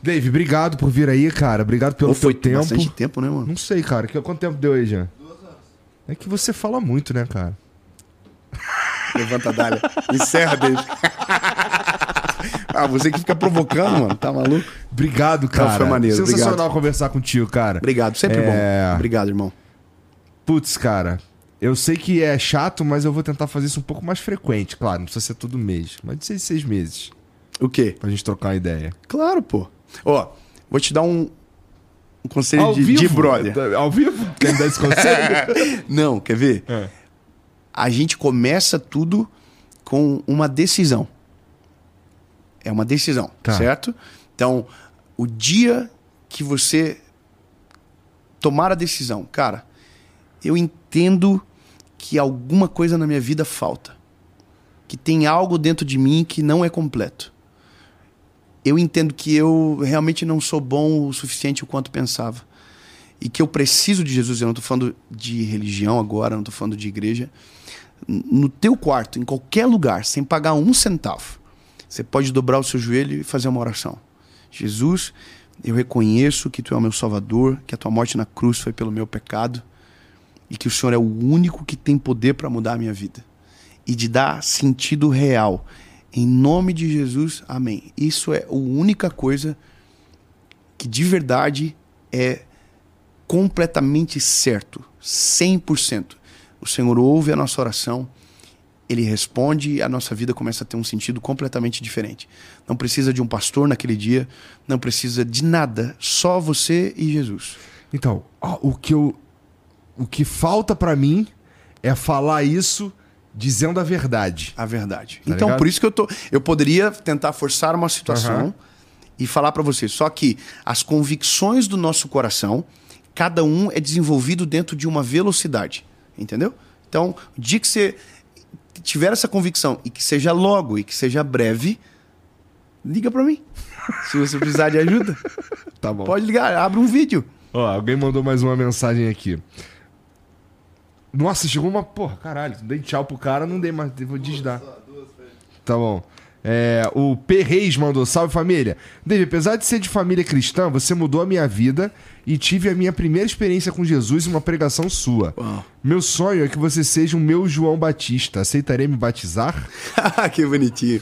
Dave, obrigado por vir aí, cara. Obrigado pelo Ou foi teu tempo. bastante tempo, né, mano? Não sei, cara. Que- Quanto tempo deu aí, Jean? Duas horas. É que você fala muito, né, cara? Levanta a dália. Encerra, David. ah, você que fica provocando, mano. Tá maluco? Obrigado, cara. foi maneiro, Sensacional obrigado. conversar contigo, cara. Obrigado, sempre É. bom. Obrigado, irmão. Putz, cara. Eu sei que é chato, mas eu vou tentar fazer isso um pouco mais frequente. Claro, não precisa ser todo mês. Mas de seis, seis meses. O quê? Pra gente trocar uma ideia. Claro, pô. Ó, vou te dar um, um conselho de, de brother. Ao vivo? Quer me dar esse conselho? Não, quer ver? É. A gente começa tudo com uma decisão. É uma decisão, Tá. certo? Então, o dia que você tomar a decisão, cara, eu entendo que alguma coisa na minha vida falta. Que tem algo dentro de mim que não é completo. Eu entendo que eu realmente não sou bom o suficiente o quanto pensava. E que eu preciso de Jesus. Eu não estou falando de religião agora, não estou falando de igreja. No teu quarto, em qualquer lugar, sem pagar um centavo, você pode dobrar o seu joelho e fazer uma oração. Jesus, eu reconheço que tu é o meu salvador, que a tua morte na cruz foi pelo meu pecado e que o Senhor é o único que tem poder para mudar a minha vida e de dar sentido real. Em nome de Jesus, amém. Isso é a única coisa que de verdade é completamente certo, 100%. O Senhor ouve a nossa oração ele responde e a nossa vida começa a ter um sentido completamente diferente. Não precisa de um pastor naquele dia, não precisa de nada, só você e Jesus. Então, o que eu. O que falta pra mim é falar isso dizendo a verdade. A verdade. Tá então, ligado? por isso que eu tô. Eu poderia tentar forçar uma situação Aham. e falar pra você. Só que as convicções do nosso coração, cada um é desenvolvido dentro de uma velocidade. Entendeu? Então, o dia que você tiver essa convicção e que seja logo e que seja breve, liga pra mim. Se você precisar de ajuda, Tá bom. pode ligar, abre um vídeo. Ó, alguém mandou mais uma mensagem aqui. Nossa, chegou uma. Porra, caralho, dei tchau pro cara, não dei mais. Vou desdar. Tá bom. É, o P. Reis mandou, salve família. David, apesar de ser de família cristã, você mudou a minha vida e tive a minha primeira experiência com Jesus em uma pregação sua. Uau. Meu sonho é que você seja o meu João Batista. Aceitarei me batizar? que bonitinho.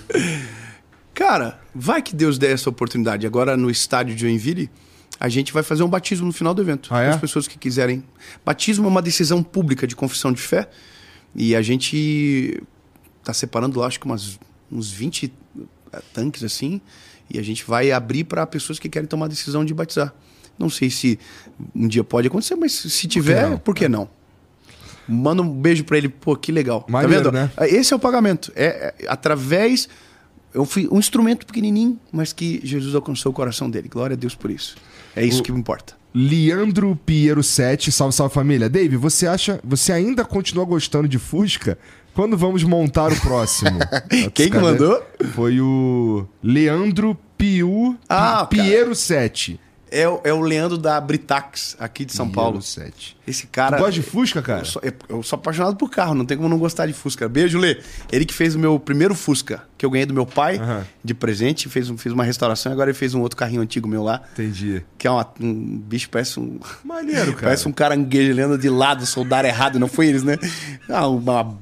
Cara, vai que Deus dê essa oportunidade. Agora no estádio de Joinville, a gente vai fazer um batismo no final do evento. Ah, é? As pessoas que quiserem. Batismo é uma decisão pública de confissão de fé. E a gente tá separando lá, acho que umas, uns 20 eh, tanques assim. E a gente vai abrir para pessoas que querem tomar a decisão de batizar. Não sei se um dia pode acontecer, mas se tiver, não? por que não? Manda um beijo pra ele, pô, que legal. Maneiro, tá vendo? né? Esse é o pagamento. É, é através. Eu fui um instrumento pequenininho, mas que Jesus alcançou o coração dele. Glória a Deus por isso. É isso O- que me importa. Leandro Piero 7, salve, salve família. Dave, você acha. Você ainda continua gostando de Fusca? Quando vamos montar o próximo? Quem que mandou? Foi o Leandro Piu Ah, Pi- Piero 7. É, o- é o Leandro da Britax, aqui de São Paulo. 7. Esse cara. Tu gosta de Fusca, cara? Eu sou, eu sou apaixonado por carro, não tem como não gostar de Fusca. Beijo, Lê. Ele que fez o meu primeiro Fusca, que eu ganhei do meu pai de presente, fez, fez uma restauração e agora ele fez um outro carrinho antigo meu lá, Entendi. que é uma- um bicho, parece um. Maneiro, cara. Parece um caranguejo ele anda de lado, soldaram errado, não foi eles, né? Ah, uma.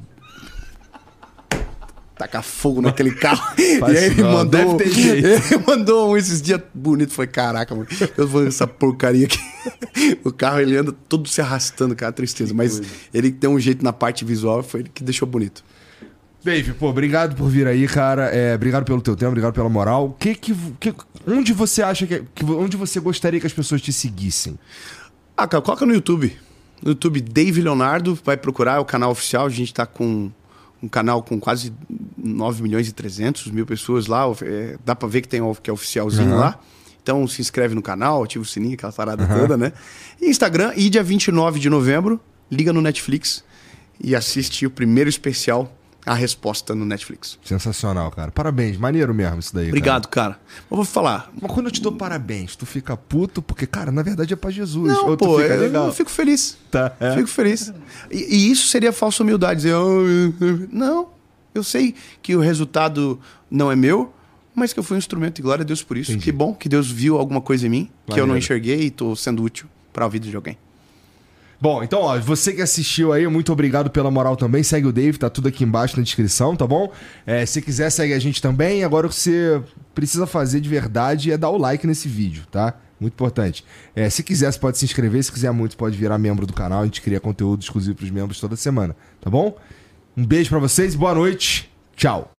Tacar fogo naquele carro. e Faz aí isso ele não, mandou. Ele mandou um esses dias bonito. Falei, caraca, mano. Eu vou essa porcaria aqui. o carro ele anda todo se arrastando, cara, tristeza. Mas ele tem um jeito na parte visual, foi ele que deixou bonito. Dave, pô, obrigado por vir aí, cara. É, obrigado pelo teu tempo, obrigado pela moral. Que, que, que- onde você acha que, que. Onde você gostaria que as pessoas te seguissem? Ah, cara, coloca no YouTube. No YouTube, Dave Leonardo, vai procurar, é o canal oficial. A gente tá com um canal com quase 9 milhões e 300 mil pessoas lá. é, dá pra ver que tem que é oficialzinho Uhum. lá. Então se inscreve no canal, ativa o sininho, aquela parada toda, né? E Instagram, e dia 29 de novembro, liga no Netflix e assiste o primeiro especial, A Resposta no Netflix. Sensacional, cara. Parabéns, maneiro mesmo isso daí. Obrigado, cara. Eu vou falar. Mas quando eu te dou parabéns, tu fica puto, porque, cara, na verdade é pra Jesus. Não, Ou pô, eu, eu fico feliz. Tá, é. Fico feliz. E, e isso seria falsa humildade. Dizer, "Oh, eu- eu-" não, eu sei que o resultado não é meu, mas que eu fui um instrumento. E glória a Deus por isso. Entendi. Que bom que Deus viu alguma coisa em mim que eu não Maneiro. enxerguei e tô sendo útil para a vida de alguém. Bom, então, ó, você que assistiu aí, muito obrigado pela moral também. Segue o Dave, tá tudo aqui embaixo na descrição, tá bom? É, se quiser, segue a gente também. Agora o que você precisa fazer de verdade é dar o like nesse vídeo, tá? Muito importante. É, se quiser, você pode se inscrever. Se quiser muito, pode virar membro do canal. A gente cria conteúdo exclusivo pros membros toda semana, tá bom? Um beijo pra vocês, boa noite. Tchau.